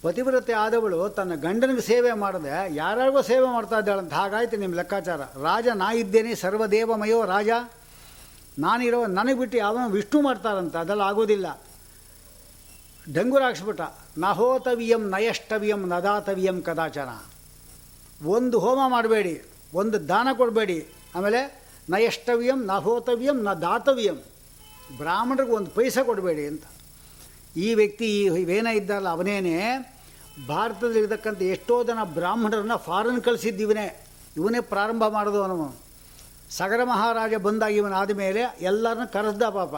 ಪತಿವ್ರತೆ ಆದವಳು ತನ್ನ ಗಂಡನಿಗೆ ಸೇವೆ ಮಾಡದೆ ಯಾರ್ಯಾರಿಗೋ ಸೇವೆ ಮಾಡ್ತಾ ಅಂತ ಹಾಗಾಯ್ತು ನಿಮ್ಮ ಲೆಕ್ಕಾಚಾರ. ರಾಜ, ನಾ ಇದ್ದೇನೆ, ಸರ್ವದೇವಮಯೋ ರಾಜ. ನಾನಿರೋ ನನಗೆ ಬಿಟ್ಟು ಯಾವ ವಿಷ್ಣು ಮಾಡ್ತಾರಂತ, ಅದೆಲ್ಲ ಆಗೋದಿಲ್ಲ. ಡಂಗುರ ಹಾಕ್ಸ್ಬಿಟ್ಟ ನಹೋತವಿಯಂ ನಯಷ್ಟವಿಯಂ ನದಾತವಿಯಂ ಕದಾಚನ. ಒಂದು ಹೋಮ ಮಾಡಬೇಡಿ, ಒಂದು ದಾನ ಕೊಡಬೇಡಿ. ಆಮೇಲೆ ನ ಎಷ್ಟವ್ಯಂ ನ ಹೋತವ್ಯಂ ನ ದಾತವ್ಯಂ. ಬ್ರಾಹ್ಮಣರಿಗೆ ಒಂದು ಪೈಸೆ ಕೊಡಬೇಡಿ ಅಂತ. ಈ ವ್ಯಕ್ತಿ ಇದ್ದಾರಲ್ಲ ಇದ್ದಲ್ಲ ಅವನೇನೆ ಭಾರತದಲ್ಲಿರ್ತಕ್ಕಂಥ ಎಷ್ಟೋ ಜನ ಬ್ರಾಹ್ಮಣರನ್ನ ಫಾರಿನ್ ಕಳಿಸಿದ್ದಿವನೇ. ಇವನೇ ಇವನೇ ಪ್ರಾರಂಭ ಮಾಡೋದು ಅವನು. ಸಗರ ಮಹಾರಾಜ ಬಂದಾಗ ಇವನಾದ ಆದಮೇಲೆ ಎಲ್ಲರನ್ನ ಕರೆಸ್ದ ಪಾಪ.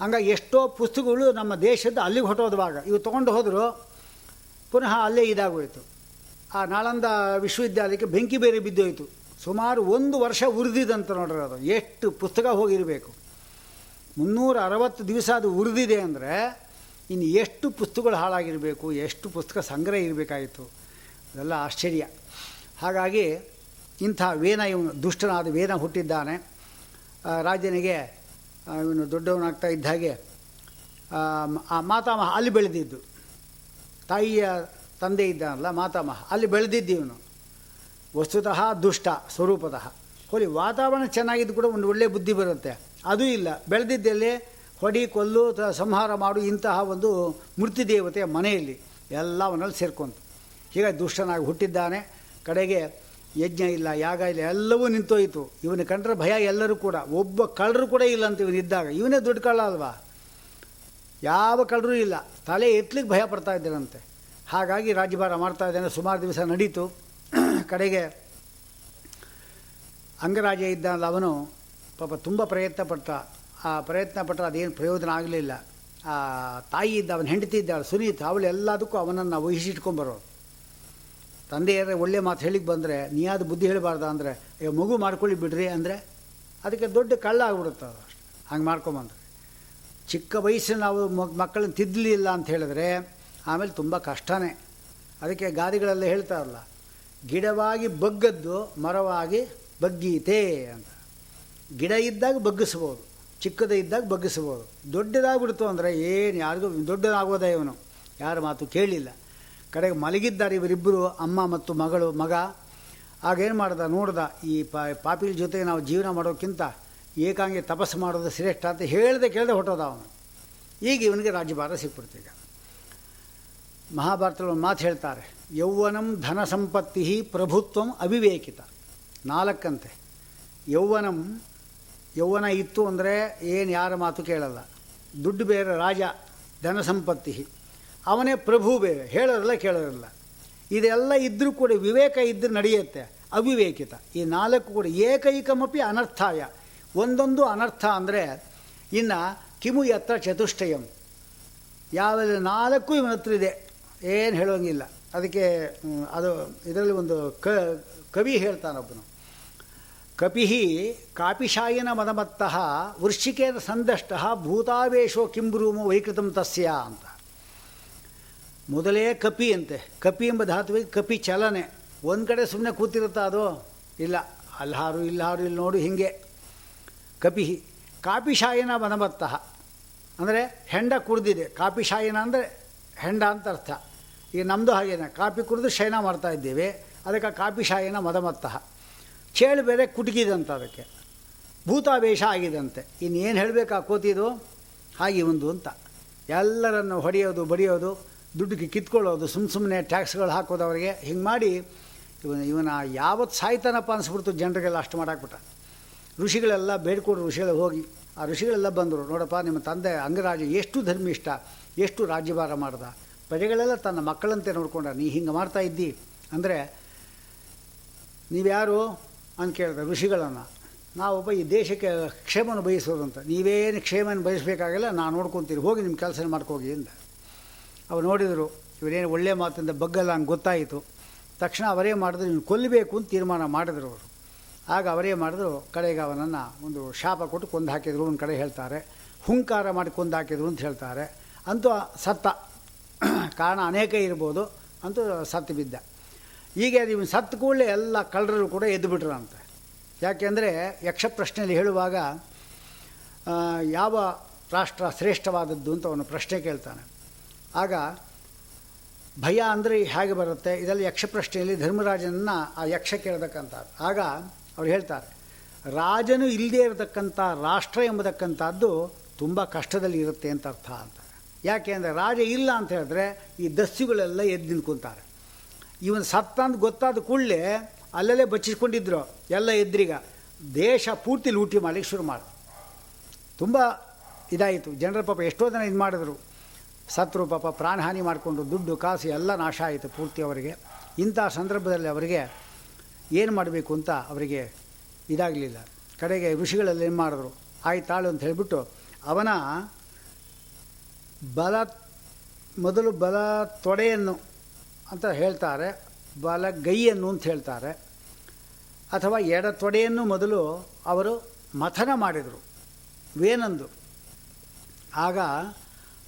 ಹಂಗಾಗಿ ಎಷ್ಟೋ ಪುಸ್ತಕಗಳು ನಮ್ಮ ದೇಶದ ಅಲ್ಲಿಗೆ ಹೊಟ್ಟೋದವಾಗ ಇವು ತೊಗೊಂಡು ಹೋದರು, ಪುನಃ ಅಲ್ಲೇ ಇದಾಗೋಯಿತು. ಆ ನಾಳಂದ ವಿಶ್ವವಿದ್ಯಾಲಯಕ್ಕೆ ಬೆಂಕಿ ಬೇರೆ ಬಿದ್ದೋಯಿತು. ಸುಮಾರು ಒಂದು ವರ್ಷ ಉರಿದಿದಂತ ನೋಡ್ರಿ ಅದು. ಎಷ್ಟು ಪುಸ್ತಕ ಹೋಗಿರಬೇಕು. ಮುನ್ನೂರ ಅರವತ್ತು ದಿವಸ ಅದು ಉರಿದಿದೆ ಅಂದರೆ ಇನ್ನು ಎಷ್ಟು ಪುಸ್ತಕಗಳು ಹಾಳಾಗಿರಬೇಕು, ಎಷ್ಟು ಪುಸ್ತಕ ಸಂಗ್ರಹ ಇರಬೇಕಾಯಿತು ಅದೆಲ್ಲ ಆಶ್ಚರ್ಯ. ಹಾಗಾಗಿ ಇಂಥ ವೇನ ಇವನು ದುಷ್ಟನಾದ ವೇನ ಹುಟ್ಟಿದ್ದಾನೆ. ರಾಜನಿಗೆ ಇವನು ದೊಡ್ಡವನಾಗ್ತಾ ಇದ್ದ ಹಾಗೆ, ಆ ಮಾತಾಮಹ ಅಲ್ಲಿ ಬೆಳೆದಿದ್ದು. ತಾಯಿಯ ತಂದೆ ಇದ್ದಾನಲ್ಲ ಮಾತಾಮಹ ಅಲ್ಲಿ ಬೆಳೆದಿದ್ದೀವನು. ವಸ್ತುತಃ ದುಷ್ಟ ಸ್ವರೂಪತಃ. ಹೋಲಿ, ವಾತಾವರಣ ಚೆನ್ನಾಗಿದ್ದು ಕೂಡ ಒಂದು ಒಳ್ಳೆಯ ಬುದ್ಧಿ ಬರುತ್ತೆ. ಅದು ಇಲ್ಲ. ಬೆಳೆದಿದ್ದಲ್ಲಿ ಹೊಡಿ, ಕೊಲ್ಲು ಸಂಹಾರ ಮಾಡು, ಇಂತಹ ಒಂದು ಮೃತ್ಯು ದೇವತೆ ಮನೆಯಲ್ಲಿ, ಎಲ್ಲವನ್ನಲ್ಲಿ ಸೇರ್ಕೊಂತು. ಹೀಗಾಗಿ ದುಷ್ಟನಾಗಿ ಹುಟ್ಟಿದ್ದಾನೆ. ಕಡೆಗೆ ಯಜ್ಞ ಇಲ್ಲ, ಯಾಗ ಇಲ್ಲ, ಎಲ್ಲವೂ ನಿಂತೋಯಿತು. ಇವನ ಕಂಡ್ರೆ ಭಯ ಎಲ್ಲರೂ ಕೂಡ. ಒಬ್ಬ ಕಳ್ಳರು ಕೂಡ ಇಲ್ಲ ಅಂತ ಇವನಿದ್ದಾಗ ಇವನೇ ದುಡ್ಡು ಕಳ್ಳ ಅಲ್ವಾ? ಯಾವ ಕಳ್ಳರೂ ಇಲ್ಲ. ತಲೆ ಎತ್ಲಿಕ್ಕೆ ಭಯ ಪಡ್ತಾ ಇದ್ದಾರಂತೆ ಹಾಗಾಗಿ ರಾಜ್ಯಭಾರ ಮಾಡ್ತಾ ಇದ್ದಾನೆ. ಸುಮಾರು ದಿವಸ ನಡೀತು. [CLEARS THROAT] ಕಡೆಗೆ ಅಂಗರಾಜ ಇದ್ದ ಅವನು ಪಾಪ ತುಂಬ ಪ್ರಯತ್ನ ಪಟ್ಟ ಆ ಪ್ರಯತ್ನ ಪಟ್ಟರೆ ಅದೇನು ಪ್ರಯೋಜನ ಆಗಲಿಲ್ಲ. ಆ ತಾಯಿ ಇದ್ದ, ಅವನ ಹೆಂಡತಿ ಇದ್ದಾಳೆ ಸುನೀತ್, ಅವಳು ಎಲ್ಲದಕ್ಕೂ ಅವನನ್ನು ವಹಿಸಿಟ್ಕೊಂಬರೋರು ತಂದೆಯರೇ ಒಳ್ಳೆ ಮಾತು ಹೇಳಿಕ್ಕೆ ಬಂದರೆ ನೀಯಾದ ಬುದ್ಧಿ ಹೇಳಬಾರ್ದ ಅಂದರೆ ಮಗು ಮಾಡ್ಕೊಳ್ಳಿ ಬಿಡ್ರಿ ಅಂದರೆ, ಅದಕ್ಕೆ ದೊಡ್ಡ ಕಳ್ಳ ಆಗ್ಬಿಡುತ್ತೆ ಅದು ಅಷ್ಟೆ. ಹಂಗೆ ಮಾಡ್ಕೊಂಬಂದ್ರೆ ಚಿಕ್ಕ ವಯಸ್ಸಿನ ನಾವು ಮಕ್- ಮಕ್ಕಳನ್ನ ತಿದ್ದಲಿಲ್ಲ ಅಂತ ಹೇಳಿದ್ರೆ ಆಮೇಲೆ ತುಂಬ ಕಷ್ಟನೇ. ಅದಕ್ಕೆ ಗಾದಿಗಳಲ್ಲಿ ಹೇಳ್ತಾರಲ್ಲ, ಗಿಡವಾಗಿ ಬಗ್ಗದ್ದು ಮರವಾಗಿ ಬಗ್ಗೀತೆ ಅಂತ. ಗಿಡ ಇದ್ದಾಗ ಬಗ್ಗಿಸ್ಬೋದು, ಚಿಕ್ಕದ ಇದ್ದಾಗ ಬಗ್ಗಿಸ್ಬೋದು. ದೊಡ್ಡದಾಗ್ಬಿಡ್ತು ಅಂದರೆ ಏನು ಯಾರಿಗೂ, ದೊಡ್ಡದಾಗೋದೇ ಇವನು. ಯಾರ ಮಾತು ಕೇಳಿಲ್ಲ. ಕಡೆಗೆ ಮಲಗಿದ್ದಾರೆ ಇವರಿಬ್ಬರು, ಅಮ್ಮ ಮತ್ತು ಮಗಳು, ಮಗ. ಆಗೇನು ಮಾಡ್ದ, ನೋಡ್ದ, ಈ ಪಾಪಿಲ್ ಜೊತೆಗೆ ನಾವು ಜೀವನ ಮಾಡೋಕ್ಕಿಂತ ಏಕಾಂಗಿ ತಪಸ್ಸು ಮಾಡೋದು ಶ್ರೇಷ್ಠ ಅಂತ ಹೇಳ್ದೆ ಕೇಳದೆ ಹೊಟ್ಟೋದ ಅವನು. ಈಗ ಇವನಿಗೆ ರಾಜ್ಯಭಾರ ಸಿಕ್ಬಿಡ್ತೀಗ ಮಹಾಭಾರತದಲ್ಲಿ ಒಂದು ಮಾತು ಹೇಳ್ತಾರೆ, ಯೌವನಂ ಧನ ಸಂಪತ್ತಿ ಪ್ರಭುತ್ವಂ ಅವಿವೇಕಿತ. ನಾಲ್ಕಂತೆ, ಯೌವನಂ, ಯೌವನ ಇತ್ತು ಅಂದರೆ ಏನು ಯಾರ ಮಾತು ಕೇಳಲ್ಲ. ದುಡ್ಡು ಬೇರೆ, ರಾಜ, ಧನ ಸಂಪತ್ತಿ ಅವನೇ ಪ್ರಭು ಬೇರೆ ಹೇಳೋದಿಲ್ಲ ಕೇಳೋದಿಲ್ಲ ಇದೆಲ್ಲ ಇದ್ದರೂ ಕೂಡ ವಿವೇಕ ಇದ್ದರೆ ನಡೆಯುತ್ತೆ, ಅವಿವೇಕಿತ. ಈ ನಾಲ್ಕು ಕೂಡ ಏಕೈಕಮಪಿ ಅನರ್ಥಾಯ. ಒಂದೊಂದು ಅನರ್ಥ ಅಂದರೆ, ಇನ್ನು ಕಿಮು ಎತ್ತ ಚತುಷ್ಟಯಂ. ಯಾವ ನಾಲ್ಕು ಇವನತ್ರ ಇದೆ. ಏನು ಹೇಳೋಂಗಿಲ್ಲ. ಅದಕ್ಕೆ ಅದು ಇದರಲ್ಲಿ ಒಂದು ಕ, ಕವಿ ಹೇಳ್ತಾನೊಬ್ಬನು ಕಪಿಹಿ ಕಾಪಿಶಾಯಿನ ಮದಮತ್ತಃ ವೃಶ್ಚಿಕೇನ ಸಂದಷ್ಟ ಭೂತಾವೇಶೋ ಕಿಂಬ್ರೂಮು ವೈಕೃತಂ ತಸ್ಯ ಅಂತ. ಮೊದಲೇ ಕಪಿ ಅಂತೆ. ಕಪಿ ಎಂಬ ಧಾತುವಿಗೆ ಕಪಿ ಚಲನೆ. ಒಂದು ಕಡೆ ಸುಮ್ಮನೆ ಕೂತಿರುತ್ತಾ ಅದು? ಇಲ್ಲ. ಅಲ್ಹಾರು ಇಲ್ಲಾರು ಇಲ್ಲಿ ನೋಡು ಹೀಗೆ. ಕಪಿಹಿ ಕಾಪಿಶಾಯಿನ ಮದಮತ್ತಃ. ಅಂದರೆ ಹೆಂಡ ಕುಡ್ದಿದೆ. ಕಾಪಿಶಾಯಿನ ಅಂದರೆ ಹೆಂಡ ಅಂತ ಅರ್ಥ. ಈಗ ನಮ್ಮದು ಹಾಗೇನೆ, ಕಾಪಿ ಕುಡಿದು ಶಯನ ಮಾಡ್ತಾ ಇದ್ದೇವೆ, ಅದಕ್ಕೆ ಕಾಪಿಶಾಯನ ಮದಮತ್ತಃ. ಚೇಳು ಬೇರೆ ಕುಟುಕಿದಂತ ಅದಕ್ಕೆ. ಭೂತಾವೇಶ ಆಗಿದಂತೆ. ಇನ್ನೇನು ಹೇಳಬೇಕು ಕೋತಿದು ಹಾಗೆ ಒಂದು ಅಂತ. ಎಲ್ಲರನ್ನು ಹೊಡೆಯೋದು, ಬಡಿಯೋದು, ದುಡ್ಡಿಗೆ ಕಿತ್ಕೊಳ್ಳೋದು ಸುಮ್ಮ ಸುಮ್ಮನೆ ಟ್ಯಾಕ್ಸ್ಗಳು ಹಾಕೋದು ಅವರಿಗೆ. ಹಿಂಗೆ ಮಾಡಿ ಇವನ ಇವನ ಯಾವತ್ತು ಸಾಯ್ತಾನಪ್ಪ ಅನಿಸ್ಬಿಡ್ತು ಜನರಿಗೆಲ್ಲ ಅಷ್ಟು ಮಾಡಾಕ್ಬಿಟ್ಟ. ಋಷಿಗಳೆಲ್ಲ ಬೇಡ್ಕೊಡ್ರು ಋಷಿಗಳು ಹೋಗಿ. ಆ ಋಷಿಗಳೆಲ್ಲ ಬಂದರು, ನೋಡಪ್ಪ ನಿಮ್ಮ ತಂದೆ ಅಂಗರಾಜ ಎಷ್ಟು ಧರ್ಮಿಷ್ಠ, ಎಷ್ಟು ರಾಜ್ಯಭಾರ ಮಾಡ್ದ. ಪ್ರಜೆಗಳೆಲ್ಲ ತನ್ನ ಮಕ್ಕಳಂತೆ ನೋಡ್ಕೊಂಡ, ನೀ ಹಿಂಗೆ ಮಾಡ್ತಾ ಇದ್ದಿ. ಅಂದರೆ, ನೀವ್ಯಾರು? ಅಂತ ಕೇಳಿದ ಋಷಿಗಳನ್ನು, ನಾವೊಬ್ಬ ಈ ದೇಶಕ್ಕೆ ಕ್ಷೇಮನ ಬಯಸೋದು ಅಂತ. ನೀವೇನು ಕ್ಷೇಮನ ಬಯಸಬೇಕಾಗಿಲ್ಲ, ನಾನು ನೋಡ್ಕೊತೀರಿ ಹೋಗಿ ನಿಮ್ಮ ಕೆಲಸ ಮಾಡ್ಕೋಗಿ ಅಂದ. ಅವ್ರು ನೋಡಿದರು, ಇವರೇನು ಒಳ್ಳೆ ಮಾತಿಂದ ಬಗ್ಗಲ್ಲ ಹಂಗೆ ಗೊತ್ತಾಯಿತು. ತಕ್ಷಣ ಅವರೇ ಮಾಡಿದ್ರು ಇವ್ನು ಕೊಲ್ಲಬೇಕು ಅಂತ ತೀರ್ಮಾನ ಮಾಡಿದ್ರು ಅವರು. ಆಗ ಅವರೇ ಮಾಡಿದ್ರು, ಕಡೆಗೆ ಅವನನ್ನು ಒಂದು ಶಾಪ ಕೊಟ್ಟು ಕೊಂದು ಹಾಕಿದ್ರು, ಒಂದು ಕಡೆ ಹೇಳ್ತಾರೆ. ಹುಂಕಾರ ಮಾಡಿ ಕೊಂದು ಹಾಕಿದ್ರು ಅಂತ ಹೇಳ್ತಾರೆ. ಅಂತೂ ಸತ್ತ. ಕಾರಣ ಅನೇಕ ಇರ್ಬೋದು ಅಂತೂ ಸತ್ತು ಬಿದ್ದ. ಹೀಗೆ ಅದು ಇವನು ಸತ್ತು ಕೂಡಲೇ ಎಲ್ಲ ಕಳ್ಳರು ಕೂಡ ಎದ್ದು ಬಿಟ್ರಂತೆ. ಯಾಕೆಂದರೆ ಯಕ್ಷ ಪ್ರಶ್ನೆಯಲ್ಲಿ ಹೇಳುವಾಗ ಯಾವ ರಾಷ್ಟ್ರ ಶ್ರೇಷ್ಠವಾದದ್ದು ಅಂತ ಅವನು ಪ್ರಶ್ನೆ ಕೇಳ್ತಾನೆ. ಆಗ ಭಯ ಅಂದರೆ ಹೇಗೆ ಬರುತ್ತೆ? ಇದರಲ್ಲಿ ಯಕ್ಷ ಪ್ರಶ್ನೆಯಲ್ಲಿ ಧರ್ಮರಾಜನನ್ನು ಆ ಯಕ್ಷ ಕೇಳತಕ್ಕಂಥ ಆಗ ಅವ್ರು ಹೇಳ್ತಾರೆ, ರಾಜನು ಇಲ್ಲದೇ ಇರತಕ್ಕಂಥ ರಾಷ್ಟ್ರ ಎಂಬತಕ್ಕಂಥದ್ದು ತುಂಬ ಕಷ್ಟದಲ್ಲಿ ಇರುತ್ತೆ ಅಂತ ಅರ್ಥ ಅಂತ. ಯಾಕೆ ಅಂದರೆ ರಾಜ ಇಲ್ಲ ಅಂತ ಹೇಳಿದ್ರೆ ಈ ದಸ್ಯುಗಳೆಲ್ಲ ಎದ್ದು ನಿಂತ್ಕೊಂತಾರೆ. ಇವನು ಸತ್ತ ಅಂತ ಗೊತ್ತಾದ ಕೂಡಲೇ ಅಲ್ಲಲ್ಲೇ ಬಚ್ಚಿಸ್ಕೊಂಡಿದ್ರು ಎಲ್ಲ ಎದ್ರಿಗ. ದೇಶ ಪೂರ್ತಿ ಲೂಟಿ ಮಾಡಲಿಕ್ಕೆ ಶುರು ಮಾಡಿ. ತುಂಬ ಇದಾಯಿತು. ಜನರ ಪಾಪ ಎಷ್ಟೋ ಜನ ಇದು ಮಾಡಿದ್ರು. ಸತ್ರು ಪಾಪ ಪ್ರಾಣಹಾನಿ ಮಾಡಿಕೊಂಡು ದುಡ್ಡು, ಕಾಸು ಎಲ್ಲ ನಾಶ ಆಯಿತು ಪೂರ್ತಿ ಅವರಿಗೆ. ಇಂಥ ಸಂದರ್ಭದಲ್ಲಿ ಅವರಿಗೆ ಏನು ಮಾಡಬೇಕು ಅಂತ ಅವರಿಗೆ ಇದಾಗಲಿಲ್ಲ. ಕಡೆಗೆ ಋಷಿಗಳೆಲ್ಲ ಏನು ಮಾಡಿದ್ರು? ಆಯ್ತಾಳು ಅಂತ ಹೇಳಿಬಿಟ್ಟು ಅವನ ಬಲ, ಮೊದಲು ಬಲ ತೊಡೆಯನ್ನು ಅಂತ ಹೇಳ್ತಾರೆ, ಬಲ ಗೈಯನ್ನು ಅಂತ ಹೇಳ್ತಾರೆ. ಅಥವಾ ಎಡ ತೊಡೆಯನ್ನು ಮೊದಲು ಅವರು ಮಥನ ಮಾಡಿದರು, ವೇನಂದು. ಆಗ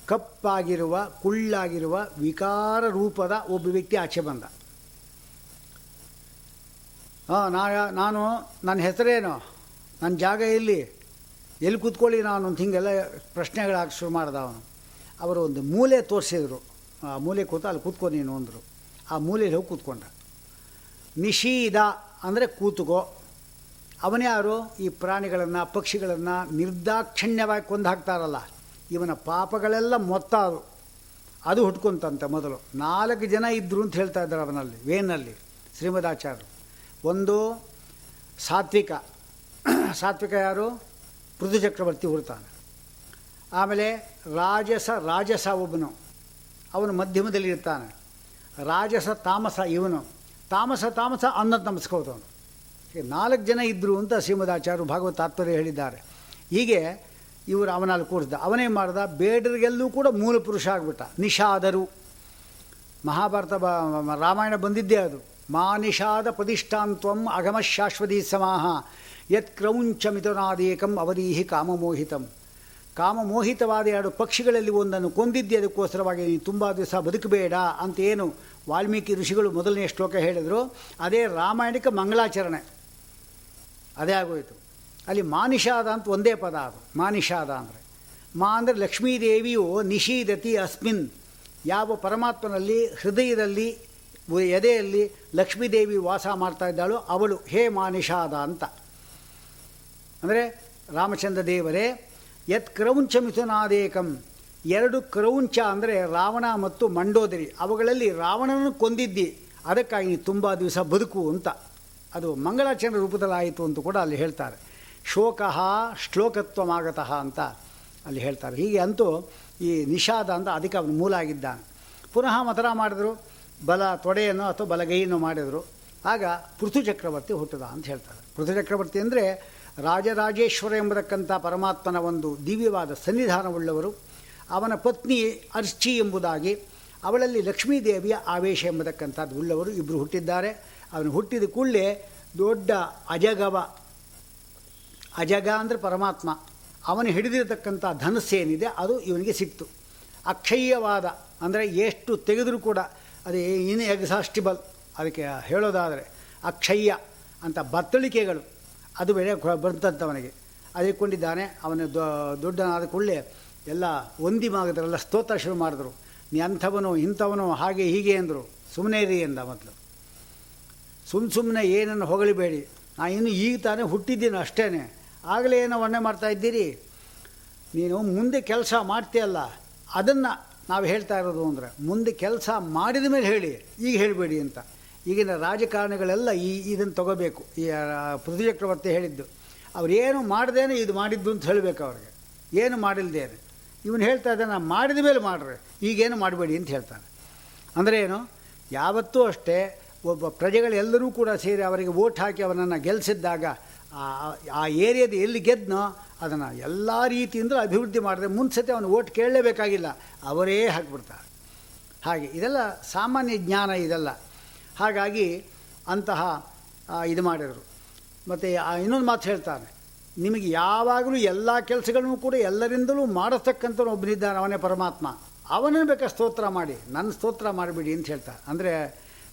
ಕಪ್ಪಾಗಿರುವ, ಕುಳ್ಳಾಗಿರುವ, ವಿಕಾರ ರೂಪದ ಒಬ್ಬ ವ್ಯಕ್ತಿ ಆಚೆ ಬಂದ. ನಾನು, ನನ್ನ ಹೆಸರೇನು? ನನ್ನ ಜಾಗ ಎಲ್ಲಿ? ಎಲ್ಲಿ ಕೂತ್ಕೊಳ್ಳಿ ನಾನು ಅಂತ ಹಿಂಗೆಲ್ಲ ಪ್ರಶ್ನೆಗಳಾಗಿ ಶುರು ಮಾಡ್ದ ಅವರು ಒಂದು ಮೂಲೆ ತೋರಿಸಿದ್ರು. ಆ ಮೂಲೆ ಕೂತ ಅಲ್ಲಿ ಕೂತ್ಕೊ ನೀನು ಅಂದರು. ಆ ಮೂಲೆಯಲ್ಲಿ ಹೋಗಿ ಕೂತ್ಕೊಂಡ. ನಿಷೀದ ಅಂದರೆ ಕೂತುಕೋ. ಅವನ್ಯಾರು ಈ ಪ್ರಾಣಿಗಳನ್ನು, ಪಕ್ಷಿಗಳನ್ನು ನಿರ್ದಾಕ್ಷಿಣ್ಯವಾಗಿ ಕೊಂದು ಹಾಕ್ತಾರಲ್ಲ, ಇವನ ಪಾಪಗಳೆಲ್ಲ ಮೊತ್ತ ಅದು. ಅದು ಹುಟ್ಕೊಂತಂತೆ ಮೊದಲು. ನಾಲ್ಕು ಜನ ಇದ್ದರು ಅಂತ ಹೇಳ್ತಾ ಇದ್ದಾರೆ ಅವನಲ್ಲಿ, ವೇನಲ್ಲಿ, ಶ್ರೀಮದಾಚಾರ್ಯರು. ಒಂದು ಸಾತ್ವಿಕ. ಸಾತ್ವಿಕ ಯಾರು? ಪೃಥು ಚಕ್ರವರ್ತಿ ಹುಡ್ತಾನೆ. ಆಮೇಲೆ ರಾಜಸ ರಾಜಸ ಒಬ್ಬನು. ಅವನು ಮಧ್ಯಮದಲ್ಲಿ ಇರ್ತಾನೆ. ರಾಜಸ, ತಾಮಸ ಇವನು. ತಾಮಸ ತಾಮಸ ಅನ್ನ ನಮಸ್ಕೋತವನು ನಾಲ್ಕು ಜನ ಇದ್ದರು ಅಂತ ಶ್ರೀಮದಾಚಾರ್ಯರು ಭಾಗವತ ತಾತ್ಪರ್ಯ ಹೇಳಿದ್ದಾರೆ. ಹೀಗೆ ಇವರು ಅವನಲ್ಲಿ ಕೂರಿಸ್ದ. ಅವನೇ ಮಾಡ್ದ? ಬೇಡರಿಗೆಲ್ಲೂ ಕೂಡ ಮೂಲ ಪುರುಷ ಆಗ್ಬಿಟ್ಟ. ನಿಷಾದರು. ಮಹಾಭಾರತ ರಾಮಾಯಣ ಬಂದಿದ್ದೇ ಅದು. ಮಾ ನಿಷಾದ ಪ್ರತಿಷ್ಠಾಂತ್ವಂ ಅಗಮ ಶಾಶ್ವತೀ ಸಮಾಹ. ಯತ್ ಕ್ರೌಂಚ ಮಿಥುನಾದೇಕಂ ಅವಧೀಹಿ ಕಾಮಮೋಹಿತಂ ಕಾಮಮೋಹಿತವಾದ ಎರಡು ಪಕ್ಷಿಗಳಲ್ಲಿ ಒಂದನ್ನು ಕೊಂದಿದ್ದೆ, ಅದಕ್ಕೋಸ್ಕರವಾಗಿ ನೀನು ತುಂಬ ದಿವಸ ಬದುಕಬೇಡ ಅಂತ ಏನು ವಾಲ್ಮೀಕಿ ಋಷಿಗಳು ಮೊದಲನೇ ಶ್ಲೋಕ ಹೇಳಿದರು. ಅದೇ ರಾಮಾಯಣಿಕ ಮಂಗಳಾಚರಣೆ. ಅದೇ ಆಗೋಯಿತು. ಅಲ್ಲಿ ಮಾನಿಷಾದ ಅಂತ ಒಂದೇ ಪದ ಅದು. ಮಾನಿಷಾದ ಅಂದರೆ. ಮಾ ಅಂದರೆ ಲಕ್ಷ್ಮೀದೇವಿಯು ನಿಷೀದತಿ ಅಸ್ಮಿನ್. ಯಾವ ಪರಮಾತ್ಮನಲ್ಲಿ, ಹೃದಯದಲ್ಲಿ, ಎದೆಯಲ್ಲಿ ಲಕ್ಷ್ಮೀದೇವಿ ವಾಸ ಮಾಡ್ತಾ ಇದ್ದಾಳೋ ಅವಳು ಹೇ ಮಾನಿಷಾದ ಅಂತ. ಅಂದರೆ ರಾಮಚಂದ್ರ ದೇವರೇ ಯತ್ ಕ್ರೌಂಚ ಮಿಥುನಾದೇಕಂ ಎರಡು ಕ್ರೌಂಚ ಅಂದರೆ ರಾವಣ ಮತ್ತು ಮಂಡೋದರಿ. ಅವುಗಳಲ್ಲಿ ರಾವಣನನ್ನು ಕೊಂದಿದ್ದಿ. ಅದಕ್ಕಾಗಿ ತುಂಬ ದಿವಸ ಬದುಕು ಅಂತ. ಅದು ಮಂಗಳಾಚರಣೆ ರೂಪದಲ್ಲಾಯಿತು ಅಂತ ಕೂಡ ಅಲ್ಲಿ ಹೇಳ್ತಾರೆ. ಶೋಕಃ ಶ್ಲೋಕತ್ವಮಾಗತಃ ಅಂತ ಅಲ್ಲಿ ಹೇಳ್ತಾರೆ. ಹೀಗೆ ಅಂತೂ ಈ ನಿಷಾದ ಅಂತ ಅದಕ್ಕೆ ಮೂಲ ಆಗಿದ್ದಾನೆ ಪುನಃ ಮಥರ ಮಾಡಿದ್ರು. ಬಲ ತೊಡೆಯನ್ನು ಅಥವಾ ಬಲಗೈಯನ್ನು ಮಾಡಿದರು. ಆಗ ಪೃಥು ಚಕ್ರವರ್ತಿ ಹುಟ್ಟದ ಅಂತ ಹೇಳ್ತಾರೆ. ಪೃಥು ಚಕ್ರವರ್ತಿ ಅಂದರೆ ರಾಜರಾಜೇಶ್ವರ ಎಂಬತಕ್ಕಂಥ ಪರಮಾತ್ಮನ ಒಂದು ದಿವ್ಯವಾದ ಸನ್ನಿಧಾನವುಳ್ಳವರು. ಅವನ ಪತ್ನಿ ಅರ್ಚಿ ಎಂಬುದಾಗಿ ಅವಳಲ್ಲಿ ಲಕ್ಷ್ಮೀದೇವಿಯ ಆವೇಶ ಎಂಬತಕ್ಕಂಥದ್ದು ಉಳ್ಳವರು ಇಬ್ಬರು ಹುಟ್ಟಿದ್ದಾರೆ. ಅವನು ಹುಟ್ಟಿದ ಕೂಡಲೇ ದೊಡ್ಡ ಅಜಗವ, ಅಜಗ ಅಂದರೆ ಪರಮಾತ್ಮ. ಅವನು ಹಿಡಿದಿರತಕ್ಕಂಥ ಧನಸ್ಸೇನಿದೆ ಅದು ಇವನಿಗೆ ಸಿಕ್ತು. ಅಕ್ಷಯ್ಯವಾದ ಅಂದರೆ ಎಷ್ಟು ತೆಗೆದರೂ ಕೂಡ ಅದು ಇನ್ ಎಕ್ಸಾಸ್ಟಿಬಲ್. ಅದಕ್ಕೆ ಹೇಳೋದಾದರೆ ಅಕ್ಷಯ್ಯ ಅಂತ ಬತ್ತಳಿಕೆಗಳು. ಅದು ಬೇರೆ ಬಂತಂತವನಿಗೆ. ಅದು ಕೊಂಡಿದ್ದಾನೆ ಅವನ ದೊಡ್ಡನಾದ ಕೂಡಲೇ ಎಲ್ಲ ಒಂದಿ ಮಾಗದ್ರೆಲ್ಲ ಸ್ತೋತ್ರ ಶುರು ಮಾಡಿದ್ರು. ನೀ ಅಂಥವನು, ಇಂಥವನು, ಹಾಗೆ ಹೀಗೆ ಅಂದರು. ಸುಮ್ಮನೆ ಇರಿ ಎಂದ ಮೊದಲು. ಸುಮ್ಮ ಸುಮ್ಮನೆ ಏನನ್ನು ಹೊಗಳಿಬೇಡಿ. ನಾ ಇನ್ನು ಈಗ ತಾನೇ ಹುಟ್ಟಿದ್ದೀನಿ ಅಷ್ಟೇ ಆಗಲೇ ಏನೋ ವರ್ಣೆ ಮಾಡ್ತಾ ಇದ್ದೀರಿ. ನೀನು ಮುಂದೆ ಕೆಲಸ ಮಾಡ್ತೀಯಲ್ಲ ಅದನ್ನು ನಾವು ಹೇಳ್ತಾ ಇರೋದು ಅಂದರೆ, ಮುಂದೆ ಕೆಲಸ ಮಾಡಿದ ಮೇಲೆ ಹೇಳಿ. ಈಗ ಹೇಳಬೇಡಿ ಅಂತ. ಈಗಿನ ರಾಜಕಾರಣಿಗಳೆಲ್ಲ ಈ ಇದನ್ನು ತಗೋಬೇಕು. ಈ ಪೃಥ್ವಿ ಚಕ್ರವರ್ತಿ ಹೇಳಿದ್ದು. ಅವ್ರೇನು ಮಾಡ್ದೇನೆ ಇದು ಮಾಡಿದ್ದು ಅಂತ ಹೇಳಬೇಕು ಅವ್ರಿಗೆ. ಏನು ಮಾಡಿಲ್ದೇನೆ. ಇವನು ಹೇಳ್ತಾ ಇದ್ದಾನೆ ಮಾಡಿದ ಮೇಲೆ ಮಾಡ್ರೆ. ಈಗೇನು ಮಾಡಬೇಡಿ ಅಂತ ಹೇಳ್ತಾನೆ. ಅಂದರೆ ಏನು? ಯಾವತ್ತೂ ಅಷ್ಟೇ ಒಬ್ಬ ಪ್ರಜೆಗಳೆಲ್ಲರೂ ಕೂಡ ಸೇರಿ ಅವರಿಗೆ ಓಟ್ ಹಾಕಿ ಅವನನ್ನು ಗೆಲ್ಲಿಸಿದ್ದಾಗ ಆ ಏರಿಯಾದ ಎಲ್ಲಿ ಗೆದ್ದನೋ ಅದನ್ನು ಎಲ್ಲ ರೀತಿಯಿಂದ ಅಭಿವೃದ್ಧಿ ಮಾಡಿದ್ರೆ ಮುಂದ್ಸತಿ ಅವನು ಓಟ್ ಕೇಳಲೇಬೇಕಾಗಿಲ್ಲ. ಅವರೇ ಹಾಕ್ಬಿಡ್ತಾರೆ. ಹಾಗೆ ಇದೆಲ್ಲ ಸಾಮಾನ್ಯ ಜ್ಞಾನ ಇದೆಲ್ಲ. ಹಾಗಾಗಿ ಅಂತಹ ಇದು ಮಾಡಿದರು. ಮತ್ತು ಇನ್ನೊಂದು ಮಾತು ಹೇಳ್ತಾನೆ. ನಿಮಗೆ ಯಾವಾಗಲೂ ಎಲ್ಲ ಕೆಲಸಗಳನ್ನು ಕೂಡ ಎಲ್ಲರಿಂದಲೂ ಮಾಡತಕ್ಕಂಥ ಒಬ್ಬನಿದ್ದಾನೆ, ಅವನೇ ಪರಮಾತ್ಮ. ಅವನನ್ನು ಬೇಕಾ ಸ್ತೋತ್ರ ಮಾಡಿ, ನನ್ನ ಸ್ತೋತ್ರ ಮಾಡಿಬಿಡಿ ಅಂತ ಹೇಳ್ತಾರೆ ಅಂದರೆ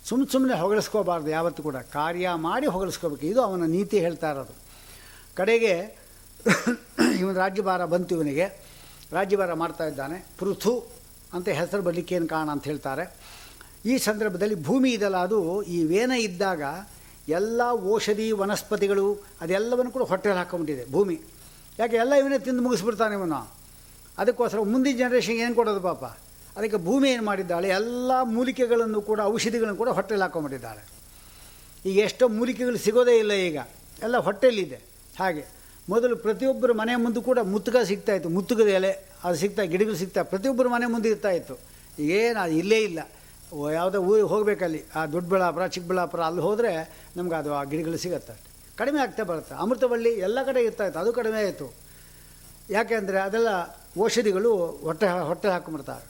ಸುಮ್ಮ ಸುಮ್ಮನೆ ಹೊಗಳಿಸ್ಕೋಬಾರ್ದು ಯಾವತ್ತೂ ಕೂಡ. ಕಾರ್ಯ ಮಾಡಿ ಹೊಗಳಿಸ್ಕೋಬೇಕು. ಇದು ಅವನ ನೀತಿ ಹೇಳ್ತಾ ಇರೋದು. ಕಡೆಗೆ [COUGHS] ಇವನು ರಾಜ್ಯಭಾರ ಬಂತು ಇವನಿಗೆ. ರಾಜ್ಯಭಾರ ಮಾಡ್ತಾ ಇದ್ದಾನೆ. ಪೃಥು ಅಂತ ಹೆಸರು ಬರಲಿಕ್ಕೆ ಏನು ಕಾರಣ ಅಂತ ಹೇಳ್ತಾರೆ. ಈ ಸಂದರ್ಭದಲ್ಲಿ ಭೂಮಿ ಇದಲ್ಲ, ಅದು ಈ ವೇನ ಇದ್ದಾಗ ಎಲ್ಲ ಔಷಧಿ, ವನಸ್ಪತಿಗಳು ಅದೆಲ್ಲವನ್ನು ಕೂಡ ಹೊಟ್ಟೆಯಲ್ಲಿ ಹಾಕೊಂಡಿದೆ ಭೂಮಿ. ಯಾಕೆ ಎಲ್ಲ ಇವನೇ ತಿಂದು ಮುಗಿಸ್ಬಿಡ್ತಾನೆ ಇವನು. ಅದಕ್ಕೋಸ್ಕರ ಮುಂದಿನ ಜನ್ರೇಷನ್ಗೆ ಏನು ಕೊಡೋದು ಪಾಪ? ಅದಕ್ಕೆ ಭೂಮಿ ಏನು ಮಾಡಿದ್ದಾಳೆ? ಎಲ್ಲ ಮೂಲಿಕೆಗಳನ್ನು ಕೂಡ, ಔಷಧಿಗಳನ್ನು ಕೂಡ ಹೊಟ್ಟೆಯಲ್ಲಿ ಹಾಕೊಂಡಿದ್ದಾಳೆ ಈಗ ಎಷ್ಟೋ ಮೂಲಿಕೆಗಳು ಸಿಗೋದೇ ಇಲ್ಲ ಈಗ. ಎಲ್ಲ ಹೊಟ್ಟೆಯಲ್ಲಿದೆ. ಹಾಗೆ ಮೊದಲು ಪ್ರತಿಯೊಬ್ಬರ ಮನೆ ಮುಂದೆ ಕೂಡ ಮುತ್ತುಗ ಸಿಗ್ತಾಯಿತ್ತು ಮುತ್ತುಗದ ಎಲೆ, ಅದು ಸಿಗ್ತಾ, ಗಿಡಗಳು ಸಿಗ್ತಾ, ಪ್ರತಿಯೊಬ್ಬರ ಮನೆ ಮುಂದೆ ಇರ್ತಾಯಿತ್ತು ಏನು ಅದು ಇಲ್ಲೇ ಇಲ್ಲ. ಯಾವುದೋ ಊರಿಗೆ ಹೋಗಬೇಕಲ್ಲಿ. ಆ ದೊಡ್ಡಬಳ್ಳಾಪುರ, ಚಿಕ್ಕಬಳ್ಳಾಪುರ ಅಲ್ಲಿ ಹೋದರೆ ನಮ್ಗೆ ಅದು ಆ ಗಿಡಗಳು ಸಿಗತ್ತೆ ಕಡಿಮೆ ಆಗ್ತಾ ಬರುತ್ತೆ. ಅಮೃತಬಳ್ಳಿ ಎಲ್ಲ ಕಡೆ ಇರ್ತಾ ಇತ್ತು. ಅದು ಕಡಿಮೆ ಆಯಿತು. ಯಾಕೆಂದರೆ ಅದೆಲ್ಲ ಔಷಧಿಗಳು ಹೊಟ್ಟೆ ಹೊಟ್ಟೆ ಹಾಕೊಂಡ್ಬಿಡ್ತಾರೆ.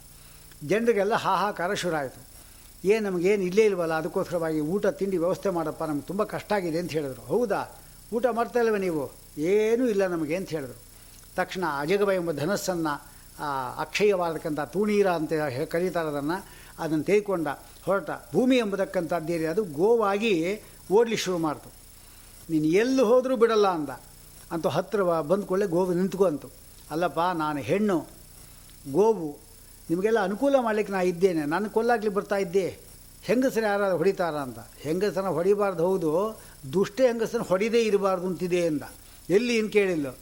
ಜನರಿಗೆಲ್ಲ ಹಾಹಾಕಾರ ಶುರು ಆಯಿತು ಏನು ನಮಗೇನು ಇಲ್ಲೇ ಇಲ್ವಲ್ಲ, ಅದಕ್ಕೋಸ್ಕರವಾಗಿ ಊಟ, ತಿಂಡಿ ವ್ಯವಸ್ಥೆ ಮಾಡಪ್ಪ, ನಮ್ಗೆ ತುಂಬ ಕಷ್ಟ ಆಗಿದೆ ಅಂತ ಹೇಳಿದ್ರು. ಹೌದಾ? ಊಟ ಮಾಡ್ತಾ ಇಲ್ವ ನೀವು? ಏನೂ ಇಲ್ಲ ನಮಗೆ ಅಂತ ಹೇಳಿದ್ರು. ತಕ್ಷಣ ಅಜಗಬ ಎಂಬ ಧನಸ್ಸನ್ನು ಅಕ್ಷಯವಾದಕ್ಕಂಥ ತೂಣೀರ ಅಂತ ಕರೀತಾರೆ ಅದನ್ನು ಅದನ್ನು ತೆಗೆದುಕೊಂಡ ಹೊರಟ ಭೂಮಿ ಎಂಬತಕ್ಕಂಥದ್ದೇರಿ ಅದು ಗೋವಾಗಿ ಓಡಲಿ ಶುರು ಮಾಡ್ತು. ನೀನು ಎಲ್ಲಿ ಹೋದರೂ ಬಿಡಲ್ಲ ಅಂದ. ಅಂತೂ ಹತ್ತಿರ ಬಂದ್ಕೊಳ್ಳೆ ಗೋವು ನಿಂತ್ಕೊ ಅಂತು. ಅಲ್ಲಪ್ಪ, ನಾನು ಹೆಣ್ಣು. ಗೋವು, ನಿಮಗೆಲ್ಲ ಅನುಕೂಲ ಮಾಡಲಿಕ್ಕೆ ನಾನು ಇದ್ದೇನೆ. ನಾನು ಕೊಲ್ಲಾಗ್ಲಿ ಬರ್ತಾ ಇದ್ದೆ. ಹೆಂಗಸರು ಯಾರಾದ್ರು ಹೊಡಿತಾರ ಅಂತ. ಹೆಂಗಸನ ಹೊಡಿಬಾರ್ದು, ಹೌದು. ದುಷ್ಟ ಹೆಂಗಸನ ಹೊಡಿದೇ ಇರಬಾರ್ದು ಅಂತಿದೆ ಅಂದ ಎಲ್ಲಿ ಏನು ಕೇಳಿಲ್ಲ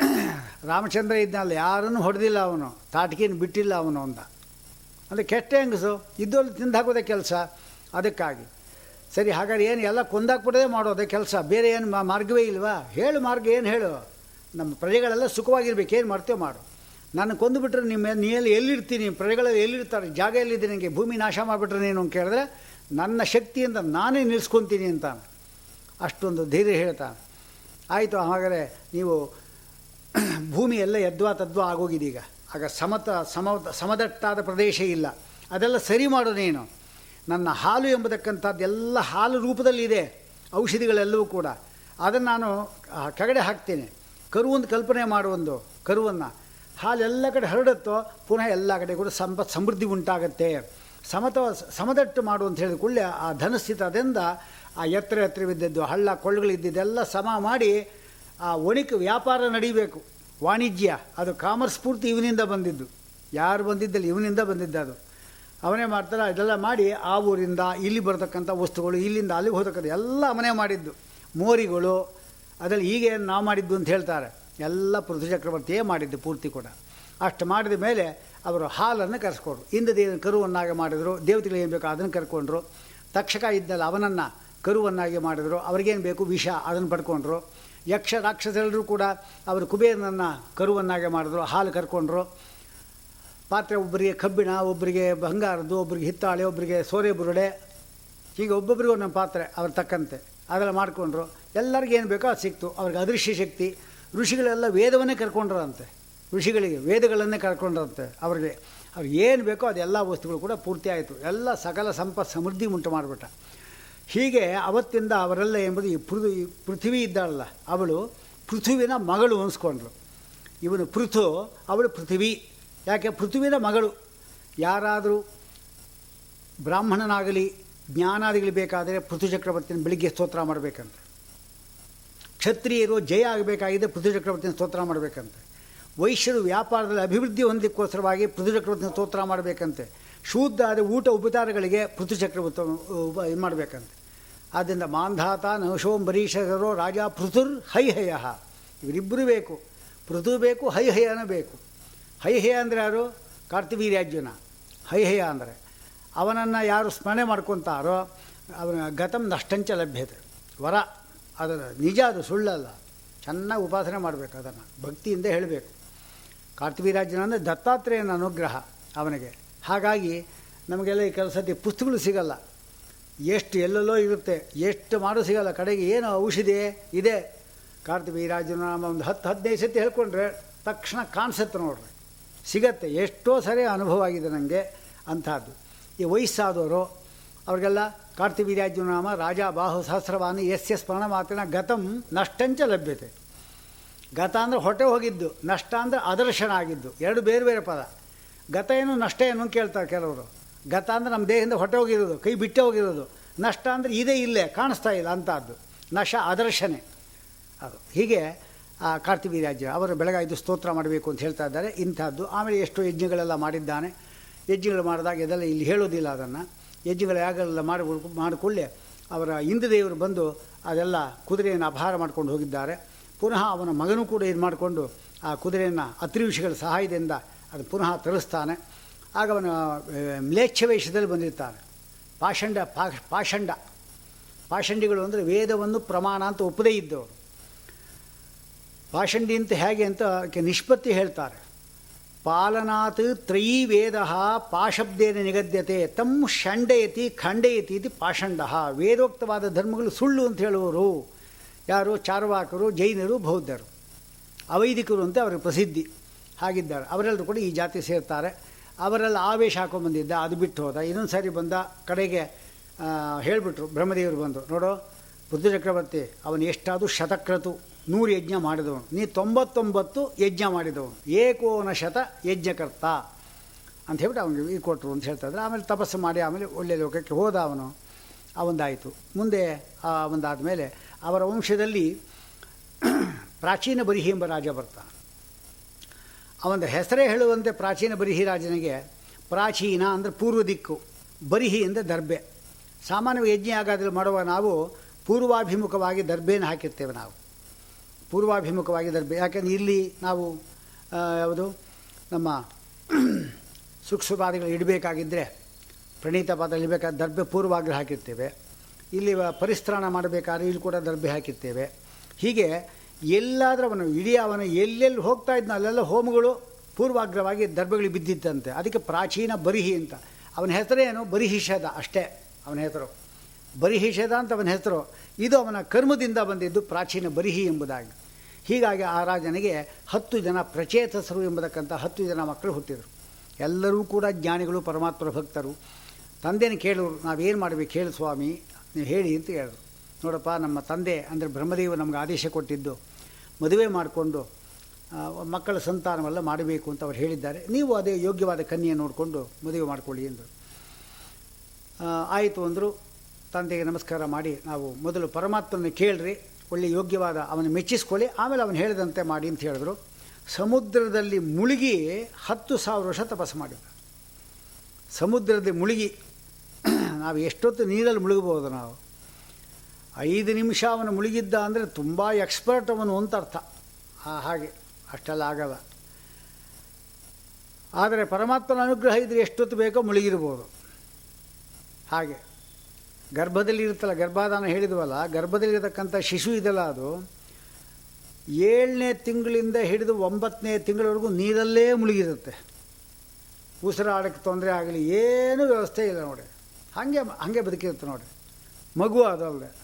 [CLEARS THROAT] ರಾಮಚಂದ್ರ ಇದ್ನಲ್ಲ, ಯಾರನ್ನು ಹೊಡೆದಿಲ್ಲ ಅವನು. ತಾಟಿಕೆಯನ್ನು ಬಿಟ್ಟಿಲ್ಲ ಅವನು ಅಂದ. ಅಂದರೆ ಕೆಟ್ಟ ಹೆಂಗಸು ಇದ್ದಲ್ಲಿ ತಿಂದು ಹಾಕೋದೇ ಕೆಲಸ ಅದಕ್ಕಾಗಿ. ಸರಿ, ಹಾಗಾದ್ರೆ ಏನು ಎಲ್ಲ ಕೊಂದಾಕ್ಬಿಡೋದೇ ಮಾಡೋದೇ ಕೆಲಸ, ಬೇರೆ ಏನು ಮಾರ್ಗವೇ ಇಲ್ವಾ? ಹೇಳು ಮಾರ್ಗ, ಏನು ಹೇಳು? ನಮ್ಮ ಪ್ರಜೆಗಳೆಲ್ಲ ಸುಖವಾಗಿರ್ಬೇಕು, ಏನು ಮಾಡ್ತೇವೆ ಮಾಡು. ನಾನು ಕೊಂದುಬಿಟ್ರೆ ನಿಮ್ಮ ನೀ ಎಲ್ಲಿ ಎಲ್ಲಿರ್ತೀನಿ? ಪ್ರಜೆಗಳಲ್ಲಿ ಎಲ್ಲಿರ್ತಾರೆ? ಜಾಗ ಎಲ್ಲಿದೆ ನನಗೆ ಭೂಮಿ ನಾಶ ಮಾಡಿಬಿಟ್ರೆ ನೀನು ಅಂತ ಕೇಳಿದ್ರೆ, ನನ್ನ ಶಕ್ತಿಯಿಂದ ನಾನೇ ನಿಲ್ಸ್ಕೊತೀನಿ ಅಂತ ಅಷ್ಟೊಂದು ಧೈರ್ಯ ಹೇಳ್ತಾನೆ ಆಯಿತು ಹಾಗಾದರೆ ನೀವು ಭೂಮಿ ಎಲ್ಲ ಯದ್ವಾ ತದ್ವಾ ಆಗೋಗಿದೆ ಈಗ. ಆಗ ಸಮತ ಸಮ ಸಮದಟ್ಟಾದ ಪ್ರದೇಶ ಇಲ್ಲ. ಅದೆಲ್ಲ ಸರಿ ಮಾಡೋದೇನು ನೀನು. ನನ್ನ ಹಾಲು ಎಂಬತಕ್ಕಂಥದ್ದೆಲ್ಲ ಹಾಲು ರೂಪದಲ್ಲಿದೆ. ಔಷಧಿಗಳೆಲ್ಲವೂ ಕೂಡ. ಅದನ್ನು ನಾನು ಕೆಗಡೆ ಹಾಕ್ತೇನೆ. ಕರುವೊಂದು ಕಲ್ಪನೆ ಮಾಡುವೊಂದು ಕರುವನ್ನು. ಹಾಲೆಲ್ಲ ಎಲ್ಲ ಕಡೆ ಹರಡುತ್ತೋ, ಪುನಃ ಎಲ್ಲ ಕಡೆ ಕೂಡ ಸಂಪತ್ ಸಮೃದ್ಧಿ ಉಂಟಾಗತ್ತೆ. ಸಮತ, ಸಮದಟ್ಟು ಮಾಡು ಅಂತ ಹೇಳಿದ ಕೂಡಲೇ ಆ ಧನಸ್ಥಿತದಿಂದ ಆ ಎತ್ತರ ಎತ್ತರವಿದ್ದದ್ದು ಹಳ್ಳ ಕೊಳ್ಳಗಳಿದ್ದದ್ದೆಲ್ಲ ಸಮ ಮಾಡಿ ಆ ಒಣಿಕೆ ವ್ಯಾಪಾರ ನಡೀಬೇಕು. ವಾಣಿಜ್ಯ, ಅದು ಕಾಮರ್ಸ್ ಪೂರ್ತಿ ಇವನಿಂದ ಬಂದಿದ್ದು. ಯಾರು ಬಂದಿದ್ದಲ್ಲಿ ಇವನಿಂದ ಬಂದಿದ್ದ ಅದು. ಅವನೇ ಮಾಡ್ತಾರೆ ಇದೆಲ್ಲ ಮಾಡಿ ಆ ಊರಿಂದ ಇಲ್ಲಿ ಬರತಕ್ಕಂಥ ವಸ್ತುಗಳು, ಇಲ್ಲಿಂದ ಅಲ್ಲಿಗೆ ಹೋದಕ್ಕಂಥ ಎಲ್ಲ ಅವನೇ ಮಾಡಿದ್ದು. ಮೋರಿಗಳು, ಅದರಲ್ಲಿ ಹೀಗೆ ನಾವು ಮಾಡಿದ್ದು ಅಂತ ಹೇಳ್ತಾರೆ. ಎಲ್ಲ ಪೃಥ್ವಿ ಚಕ್ರವರ್ತಿಯೇ ಮಾಡಿದ್ದು ಪೂರ್ತಿ ಕೂಡ. ಅಷ್ಟು ಮಾಡಿದ ಮೇಲೆ ಅವರು ಹಾಲನ್ನು ಕರೆಸ್ಕೊಂಡ್ರು. ಇಂದದೇನು ಕರುವನ್ನಾಗಿ ಮಾಡಿದರು, ದೇವತೆಗಳು ಏನು ಬೇಕೋ ಅದನ್ನು ಕರ್ಕೊಂಡ್ರು. ತಕ್ಷಕ ಇದ್ದಲ್ಲ ಅವನನ್ನು ಕರುವನ್ನಾಗಿ ಮಾಡಿದರು, ಅವ್ರಿಗೇನು ಬೇಕು ವಿಷ ಅದನ್ನು ಪಡ್ಕೊಂಡ್ರು. ಯಕ್ಷ ರಾಕ್ಷಸರೆಲ್ಲರೂ ಕೂಡ ಅವರು ಕುಬೇರನನ್ನು ಕರುವನ್ನಾಗೆ ಮಾಡಿದ್ರು, ಹಾಲು ಕರ್ಕೊಂಡ್ರು. ಪಾತ್ರೆ ಒಬ್ಬರಿಗೆ ಕಬ್ಬಿಣ, ಒಬ್ಬರಿಗೆ ಬಂಗಾರದ್ದು, ಒಬ್ಬರಿಗೆ ಹಿತ್ತಾಳೆ, ಒಬ್ಬರಿಗೆ ಸೋರೆ ಬುರುಡೆ. ಹೀಗೆ ಒಬ್ಬೊಬ್ಬರಿಗೂ ಒಂದೊಂದು ಪಾತ್ರೆ ಅವ್ರ ತಕ್ಕಂತೆ. ಅದೆಲ್ಲ ಮಾಡಿಕೊಂಡ್ರು. ಎಲ್ಲರಿಗೂ ಏನು ಬೇಕೋ ಅದು ಸಿಕ್ತು. ಅವ್ರಿಗೆ ಅದೃಶ್ಯ ಶಕ್ತಿ. ಋಷಿಗಳೆಲ್ಲ ವೇದವನ್ನೇ ಕರ್ಕೊಂಡ್ರಂತೆ. ಋಷಿಗಳಿಗೆ ವೇದಗಳನ್ನೇ ಕರ್ಕೊಂಡ್ರಂತೆ ಅವ್ರಿಗೆ. ಅವ್ರಿಗೆ ಏನು ಬೇಕೋ ಅದೆಲ್ಲ ವಸ್ತುಗಳು ಕೂಡ ಪೂರ್ತಿ ಆಯಿತು. ಎಲ್ಲ ಸಕಲ ಸಂಪತ್ ಸಮೃದ್ಧಿ ಉಂಟು ಮಾಡಿಬಿಟ್ಟ. ಹೀಗೆ ಅವತ್ತಿಂದ ಅವರಲ್ಲ ಎಂಬುದು ಈ ಪೃಥು, ಈ ಪೃಥ್ವಿ ಇದ್ದಾಳಲ್ಲ, ಅವಳು ಪೃಥುವಿನ ಮಗಳು ಅನಿಸ್ಕೊಂಡ್ರು. ಇವನು ಪೃಥು, ಅವಳು ಪೃಥ್ವಿ. ಯಾಕೆ? ಪೃಥುವಿನ ಮಗಳು. ಯಾರಾದರೂ ಬ್ರಾಹ್ಮಣನಾಗಲಿ, ಜ್ಞಾನಾದಿಗಳು ಬೇಕಾದರೆ ಪೃಥು ಚಕ್ರವರ್ತಿನ ಬೆಳಿಗ್ಗೆ ಸ್ತೋತ್ರ ಮಾಡಬೇಕಂತೆ. ಕ್ಷತ್ರಿಯರು ಜಯ ಆಗಬೇಕಾಗಿದೆ ಪೃಥು ಚಕ್ರವರ್ತಿನ ಸ್ತೋತ್ರ ಮಾಡಬೇಕಂತೆ. ವೈಶ್ಯರು ವ್ಯಾಪಾರದಲ್ಲಿ ಅಭಿವೃದ್ಧಿ ಹೊಂದಕ್ಕೋಸ್ಕರವಾಗಿ ಪೃಥು ಚಕ್ರವರ್ತಿನ ಸ್ತೋತ್ರ ಮಾಡಬೇಕಂತೆ. ಶೂದ್ಧ ಆದ ಊಟ ಉಪಚಾರಗಳಿಗೆ ಪೃಥು ಚಕ್ರವರ್ತಿ ಮಾಡಬೇಕಂತೆ. ಆದ್ದರಿಂದ ಮಾಂಧಾತ ನವಶೋಂಬರೀಷರು ರಾಜ ಪೃಥುರ್ ಹೈಹಯ ಇವರಿಬ್ಬರು ಬೇಕು. ಪೃಥು ಬೇಕು ಹೈಹಯನ ಬೇಕು. ಹೈಹಯ ಅಂದರೆ ಯಾರು? ಕಾರ್ತಿವೀರ್ಯಾರ್ಜುನ. ಹೈಹಯ ಅಂದರೆ. ಅವನನ್ನು ಯಾರು ಸ್ಮರಣೆ ಮಾಡ್ಕೊತಾರೋ ಅವನ ಗತಂ ನಷ್ಟಂಚ ಲಭ್ಯತೆ. ವರ. ಅದರ ನಿಜ, ಅದು ಸುಳ್ಳಲ್ಲ. ಚೆನ್ನಾಗಿ ಉಪಾಸನೆ ಮಾಡಬೇಕು ಅದನ್ನು. ಭಕ್ತಿಯಿಂದ ಹೇಳಬೇಕು. ಕಾರ್ತಿವೀರಾಜನ ಅಂದರೆ ದತ್ತಾತ್ರೇಯನ ಅನುಗ್ರಹ ಅವನಿಗೆ. ಹಾಗಾಗಿ ನಮಗೆಲ್ಲ ಈ ಕೆಲಸ ಪುಸ್ತಕಗಳು ಸಿಗಲ್ಲ. ಎಷ್ಟು ಎಲ್ಲೆಲ್ಲೋ ಇರುತ್ತೆ, ಎಷ್ಟು ಮಾಡೋ ಸಿಗಲ್ಲ, ಕಡೆಗೆ ಏನು ಔಷಧಿ ಇದೆ. ಕಾರ್ತಿವೀರಾಜನ ನಾಮ ಒಂದು ಹತ್ತು, ಹದಿನೈದು ಸತಿ ಹೇಳ್ಕೊಂಡ್ರೆ ತಕ್ಷಣ ಕಾಣಿಸುತ್ತೆ ನೋಡ್ರಿ. ಸಿಗತ್ತೆ, ಎಷ್ಟೋ ಸರಿ ಅನುಭವ ಆಗಿದೆ ನನಗೆ ಅಂಥದ್ದು. ಈ ವಯಸ್ಸಾದವರು, ಅವ್ರಿಗೆಲ್ಲ ಕಾರ್ತಿವೀರ್ಯಾರ್ಜುನ ನಾಮ, ರಾಜ ಬಾಹು ಸಹಸ್ರವಾನಿ ಎಸ್ ಎಸ್ ಸ್ಮರಣ ಮಾತಿನ ಗತಂ ನಷ್ಟಂಚ ಲಭ್ಯತೆ. ಗತ ಅಂದರೆ ಹೊಟ್ಟೆ ಹೋಗಿದ್ದು, ನಷ್ಟ ಅಂದರೆ ಅದರ್ಶನ ಆಗಿದ್ದು, ಎರಡು ಬೇರೆ ಬೇರೆ ಪದ. ಗತ ಏನು ನಷ್ಟ ಏನು ಕೇಳ್ತಾರೆ ಕೆಲವರು. ಗತ ಅಂದರೆ ನಮ್ಮ ದೇಹದಿಂದ ಹೊಟ್ಟೆ ಹೋಗಿರೋದು, ಕೈ ಬಿಟ್ಟೆ ಹೋಗಿರೋದು. ನಷ್ಟ ಅಂದರೆ ಇದೇ ಇಲ್ಲೇ, ಕಾಣಿಸ್ತಾ ಇಲ್ಲ ಅಂಥದ್ದು. ನಶ, ಆದರ್ಶನೇ. ಅದು. ಹೀಗೆ, ಆ ಕಾರ್ತಿವೀರ್ಯಾಜ್ಯ ಅವರು ಬೆಳಗಾಯ್ದು ಸ್ತೋತ್ರ ಮಾಡಬೇಕು ಅಂತ ಹೇಳ್ತಾ ಇದ್ದಾರೆ. ಇಂಥದ್ದು. ಆಮೇಲೆ ಎಷ್ಟೋ ಯಜ್ಞಗಳೆಲ್ಲ ಮಾಡಿದ್ದಾನೆ. ಯಜ್ಞಗಳು ಮಾಡಿದಾಗ ಇದೆಲ್ಲ ಇಲ್ಲಿ ಹೇಳೋದಿಲ್ಲ ಅದನ್ನು. ಯಜ್ಞಗಳು ಮಾಡಿ, ಮಾಡಿಕೊಳ್ಳೆ. ಅವರ ಇಂದ್ರದೇವರು ಬಂದು ಅದೆಲ್ಲ ಕುದುರೆಯನ್ನು ಅಪಹಾರ ಮಾಡ್ಕೊಂಡು ಹೋಗಿದ್ದಾರೆ. ಪುನಃ ಅವನ ಮಗನೂ ಕೂಡ ಇದು ಮಾಡಿಕೊಂಡು ಆ ಕುದುರೆಯನ್ನು ಅತ್ರಿವಿಷಗಳ ಸಹಾಯದಿಂದ ಅದು ಪುನಃ ತರಿಸ್ತಾನೆ. ಆಗ ಅವನು ಮ್ಲೇಚ್ಛ ವೇಷದಲ್ಲಿ ಬಂದಿರ್ತಾನೆ. ಪಾಷಂಡ ಪಾಷಂಡ. ಪಾಷಂಡಿಗಳು ಅಂದರೆ ವೇದವನ್ನು ಪ್ರಮಾಣ ಅಂತ ಒಪ್ಪದೇ ಇದ್ದವರು. ಪಾಷಂಡಿ ಅಂತ ಹೇಗೆ ಅಂತ ನಿಷ್ಪತ್ತಿ ಹೇಳ್ತಾರೆ. ಪಾಲನಾತ್ ತ್ರಯೀ ವೇದ ಪಾಶಬ್ದೇನ ನಿಗದ್ಯತೆ ತಮ್ ಷಂಡಯತಿ ಖಂಡಯತಿ ಇದು ಪಾಷಂಡ. ವೇದೋಕ್ತವಾದ ಧರ್ಮಗಳು ಸುಳ್ಳು ಅಂತ ಹೇಳುವರು ಯಾರು? ಚಾರ್ವಾಕರು, ಜೈನರು, ಬೌದ್ಧರು. ಅವೈದಿಕರು ಅಂತ ಅವರಿಗೆ ಪ್ರಸಿದ್ಧಿ. ಹಾಗಿದ್ದಾರೆ. ಅವರೆಲ್ಲರೂ ಕೂಡ ಈ ಜಾತಿ ಸೇರ್ತಾರೆ. ಅವರೆಲ್ಲ ಆವೇಶ ಹಾಕೊಂಡ್ಬಂದಿದ್ದ ಅದು ಬಿಟ್ಟು ಹೋದ. ಇನ್ನೊಂದು ಸಾರಿ ಬಂದ ಕಡೆಗೆ ಹೇಳಿಬಿಟ್ರು, ಬ್ರಹ್ಮದೇವರು ಬಂದು ನೋಡೋ ಬುದ್ಧ ಚಕ್ರವರ್ತಿ ಅವನು ಎಷ್ಟಾದರೂ ಶತಕ್ರತು ನೂರು ಯಜ್ಞ ಮಾಡಿದವನು. ನೀ ತೊಂಬತ್ತೊಂಬತ್ತು ಯಜ್ಞ ಮಾಡಿದವನು. ಏಕೋನ ಶತ ಯಜ್ಞಕರ್ತ ಅಂತ ಹೇಳ್ಬಿಟ್ಟು ಅವನಿಗೆ ಈ ಕೊಟ್ಟರು ಅಂತ ಹೇಳ್ತಾ ಆಮೇಲೆ ತಪಸ್ಸು ಮಾಡಿ ಆಮೇಲೆ ಒಳ್ಳೆಯ ಲೋಕಕ್ಕೆ ಹೋದ ಅವನು. ಅವೊಂದಾಯಿತು. ಮುಂದೆ, ಆ ಒಂದಾದ ಮೇಲೆ ಅವರ ವಂಶದಲ್ಲಿ ಪ್ರಾಚೀನ ಬರಿಹಿ ಎಂಬ ರಾಜ ಬರ್ತಾನೆ. ಅವನ ಹೆಸರೇ ಹೇಳುವಂತೆ ಪ್ರಾಚೀನ ಬರಿಹಿ ರಾಜನಿಗೆ ಪ್ರಾಚೀನ ಅಂದರೆ ಪೂರ್ವ ದಿಕ್ಕು, ಬರಿಹಿ ಅಂದರೆ ದರ್ಬೆ. ಸಾಮಾನ್ಯ ಯಜ್ಞ ಆಗಾದಲ್ಲಿ ಮಾಡುವ ನಾವು ಪೂರ್ವಾಭಿಮುಖವಾಗಿ ದರ್ಬೆಯನ್ನು ಹಾಕಿರ್ತೇವೆ ನಾವು. ಪೂರ್ವಾಭಿಮುಖವಾಗಿ ದರ್ಬೆ. ಯಾಕೆಂದರೆ ಇಲ್ಲಿ ನಾವು ಯಾವುದು, ನಮ್ಮ [CLEARS THROAT] ಸೂಕ್ಷ್ಮಪಾದಗಳು ಇಡಬೇಕಾಗಿದ್ದರೆ ಪ್ರಣೀತ ಪಾದ ಇಡಬೇಕಾದ ದರ್ಬೆ ಪೂರ್ವಾಗ್ರಹ ಹಾಕಿರ್ತೇವೆ. ಇಲ್ಲಿ ಪರಿಸ್ತ್ರಾಣ ಮಾಡಬೇಕಾದ್ರೆ ಇಲ್ಲಿ ಕೂಡ ದರ್ಬೆ ಹಾಕಿರ್ತೇವೆ. ಹೀಗೆ ಎಲ್ಲಾದರೂ ಅವನು ಇಡೀ ಅವನು ಎಲ್ಲೆಲ್ಲಿ ಹೋಗ್ತಾ ಇದ್ನ ಅಲ್ಲೆಲ್ಲ ಹೋಮಗಳು ಪೂರ್ವಾಗ್ರವಾಗಿ ದರ್ಭಗಳಿಗೆ ಬಿದ್ದಿತ್ತಂತೆ ಅದಕ್ಕೆ ಪ್ರಾಚೀನ ಬರಿಹಿ ಅಂತ. ಅವನ ಹೆಸರೇನು ಬರಿಹಿಷದ ಅಷ್ಟೇ ಅವನ ಹೆಸರು. ಬರಿಹಿಷದ ಅಂತ ಅವನ ಹೆಸರು. ಇದು ಅವನ ಕರ್ಮದಿಂದ ಬಂದಿದ್ದು ಪ್ರಾಚೀನ ಬರಿಹಿ ಎಂಬುದಾಗಿ. ಹೀಗಾಗಿ ಆ ರಾಜನಿಗೆ ಹತ್ತು ಜನ ಪ್ರಚೇತಸರು ಎಂಬತಕ್ಕಂಥ ಹತ್ತು ಜನ ಮಕ್ಕಳು ಹುಟ್ಟಿದರು. ಎಲ್ಲರೂ ಕೂಡ ಜ್ಞಾನಿಗಳು, ಪರಮಾತ್ಮರ ಭಕ್ತರು. ತಂದೆನ ಕೇಳೋರು, ನಾವೇನು ಮಾಡಬೇಕು? ಹೇಳು ಸ್ವಾಮಿ, ನೀವು ಹೇಳಿ ಅಂತ ಹೇಳಿದ್ರು. ನೋಡಪ್ಪ, ನಮ್ಮ ತಂದೆ ಅಂದರೆ ಬ್ರಹ್ಮದೇವ ನಮಗೆ ಆದೇಶ ಕೊಟ್ಟಿದ್ದು. ಮದುವೆ ಮಾಡಿಕೊಂಡು ಮಕ್ಕಳ ಸಂತಾನವೆಲ್ಲ ಮಾಡಬೇಕು ಅಂತ ಅವ್ರು ಹೇಳಿದ್ದಾರೆ. ನೀವು ಅದೇ ಯೋಗ್ಯವಾದ ಕನ್ಯೆ ನೋಡಿಕೊಂಡು ಮದುವೆ ಮಾಡಿಕೊಳ್ಳಿ ಎಂದರು ಆಯಿತು ಅಂದರು, ತಂದೆಗೆ ನಮಸ್ಕಾರ ಮಾಡಿ, ನಾವು ಮೊದಲು ಪರಮಾತ್ಮನ ಕೇಳ್ರಿ, ಒಳ್ಳೆ ಯೋಗ್ಯವಾದ ಅವನು ಮೆಚ್ಚಿಸ್ಕೊಳ್ಳಿ, ಆಮೇಲೆ ಅವನು ಹೇಳಿದಂತೆ ಮಾಡಿ ಅಂತ ಹೇಳಿದ್ರು. ಸಮುದ್ರದಲ್ಲಿ ಮುಳುಗಿ ಹತ್ತು ಸಾವಿರ ವರ್ಷ ತಪಸ್ಸು ಮಾಡಿದ್ರು. ಸಮುದ್ರದಲ್ಲಿ ಮುಳುಗಿ, [CLEARS THROAT] ನಾವು ಎಷ್ಟೊತ್ತು ನೀರಲ್ಲಿ ಮುಳುಗಬಹುದು ನಾವು. ಐದು ನಿಮಿಷ ಅವನು ಮುಳುಗಿದ್ದ ಅಂದರೆ ತುಂಬ ಎಕ್ಸ್ಪರ್ಟ್ ಅವನು ಅಂತ ಅರ್ಥ. ಹಾಗೆ, ಅಷ್ಟೆಲ್ಲ ಆಗಲ್ಲ. ಆದರೆ ಪರಮಾತ್ಮನ ಅನುಗ್ರಹ ಇದ್ದರೆ ಎಷ್ಟೊತ್ತು ಬೇಕೋ ಮುಳುಗಿರ್ಬೋದು. ಹಾಗೆ, ಗರ್ಭದಲ್ಲಿ ಇರುತ್ತಲ್ಲ ಗರ್ಭಾದಾನ ಹೇಳಿದ್ವಲ್ಲ, ಗರ್ಭದಲ್ಲಿರತಕ್ಕಂಥ ಶಿಶು ಇದೆಲ್ಲ ಅದು, ಏಳನೇ ತಿಂಗಳಿಂದ ಹಿಡಿದು ಒಂಬತ್ತನೇ ತಿಂಗಳವರೆಗೂ ನೀರಲ್ಲೇ ಮುಳುಗಿರುತ್ತೆ. ಉಸಿರಾಡಕ್ಕೆ ತೊಂದರೆ ಆಗಲಿ, ಏನೂ ವ್ಯವಸ್ಥೆ ಇಲ್ಲ ನೋಡಿ. ಹಾಗೆ ಹಾಗೆ ಬದುಕಿರುತ್ತೆ ನೋಡಿ. ಮಗು ಅದಲ್ಲದೆ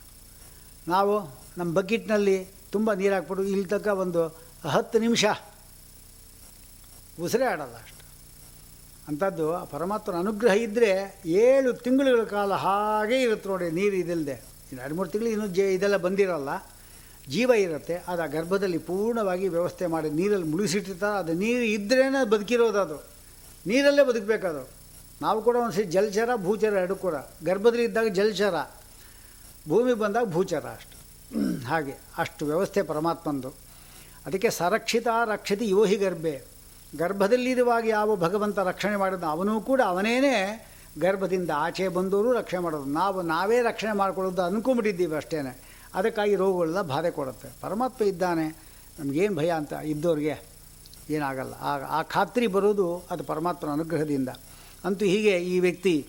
ನಾವು ನಮ್ಮ ಬಕೆಟ್ನಲ್ಲಿ ತುಂಬ ನೀರು ಹಾಕ್ಬಿಟ್ಟು ಇಲ್ಲಿ ತನಕ ಒಂದು ಹತ್ತು ನಿಮಿಷ ಉಸಿರೇ ಆಡಲ್ಲ ಅಷ್ಟು. ಅಂಥದ್ದು ಪರಮಾತ್ಮನ ಅನುಗ್ರಹ ಇದ್ದರೆ ಏಳು ತಿಂಗಳುಗಳ ಕಾಲ ಹಾಗೇ ಇರುತ್ತೆ ನೋಡಿ, ನೀರು ಇದಿಲ್ಲದೆ ಇನ್ನು ಎರಡು ಮೂರು ತಿಂಗಳು ಇನ್ನೂ ಜೇ ಇದೆಲ್ಲ ಬಂದಿರಲ್ಲ, ಜೀವ ಇರುತ್ತೆ. ಅದು ಆ ಗರ್ಭದಲ್ಲಿ ಪೂರ್ಣವಾಗಿ ವ್ಯವಸ್ಥೆ ಮಾಡಿ ನೀರಲ್ಲಿ ಮುಳುಗಿಸಿಟ್ಟಿರ್ತಾರೆ. ಅದು ನೀರು ಇದ್ರೇ ಬದುಕಿರೋದು ಅದು. ನೀರಲ್ಲೇ ಬದುಕಬೇಕದು ನಾವು ಕೂಡ ಒಂದು ಸರಿ ಜಲಚರ, ಭೂಚರ ಎರಡು ಕೂಡ. ಗರ್ಭದಲ್ಲಿ ಇದ್ದಾಗ ಜಲಚರ. ಭೂಮಿ ಬಂದಾಗ ಭೂಚರ ಅಷ್ಟು. ಹಾಗೆ ಅಷ್ಟು ವ್ಯವಸ್ಥೆ ಪರಮಾತ್ಮಂದು. ಅದಕ್ಕೆ ಸರಕ್ಷಿತ ರಕ್ಷಿತ ಯೋಹಿ ಗರ್ಭೆ. ಗರ್ಭದಲ್ಲಿರುವಾಗ ಯಾವ ಭಗವಂತ ರಕ್ಷಣೆ ಮಾಡಿದ ಅವನೂ ಕೂಡ ಅವನೇನೇ ಗರ್ಭದಿಂದ ಆಚೆ ಬಂದವರು ರಕ್ಷಣೆ ಮಾಡೋದು. ನಾವು, ನಾವೇ ರಕ್ಷಣೆ ಮಾಡ್ಕೊಳ್ಳೋದು ಅಂದ್ಕೊಂಬಿಟ್ಟಿದ್ದೀವಿ ಅಷ್ಟೇ ಅದಕ್ಕಾಗಿ ರೋಗಗಳೆಲ್ಲ ಬಾಧೆ ಕೊಡುತ್ತೆ. ಪರಮಾತ್ಮ ಇದ್ದಾನೆ. ನಮಗೇನು ಭಯ ಅಂತ ಇದ್ದವ್ರಿಗೆ ಏನಾಗಲ್ಲ. ಆ ಆ ಖಾತ್ರಿ ಬರೋದು ಅದು ಪರಮಾತ್ಮನ ಅನುಗ್ರಹದಿಂದ. ಅಂತೂ ಹೀಗೆ ಈ ವ್ಯಕ್ತಿ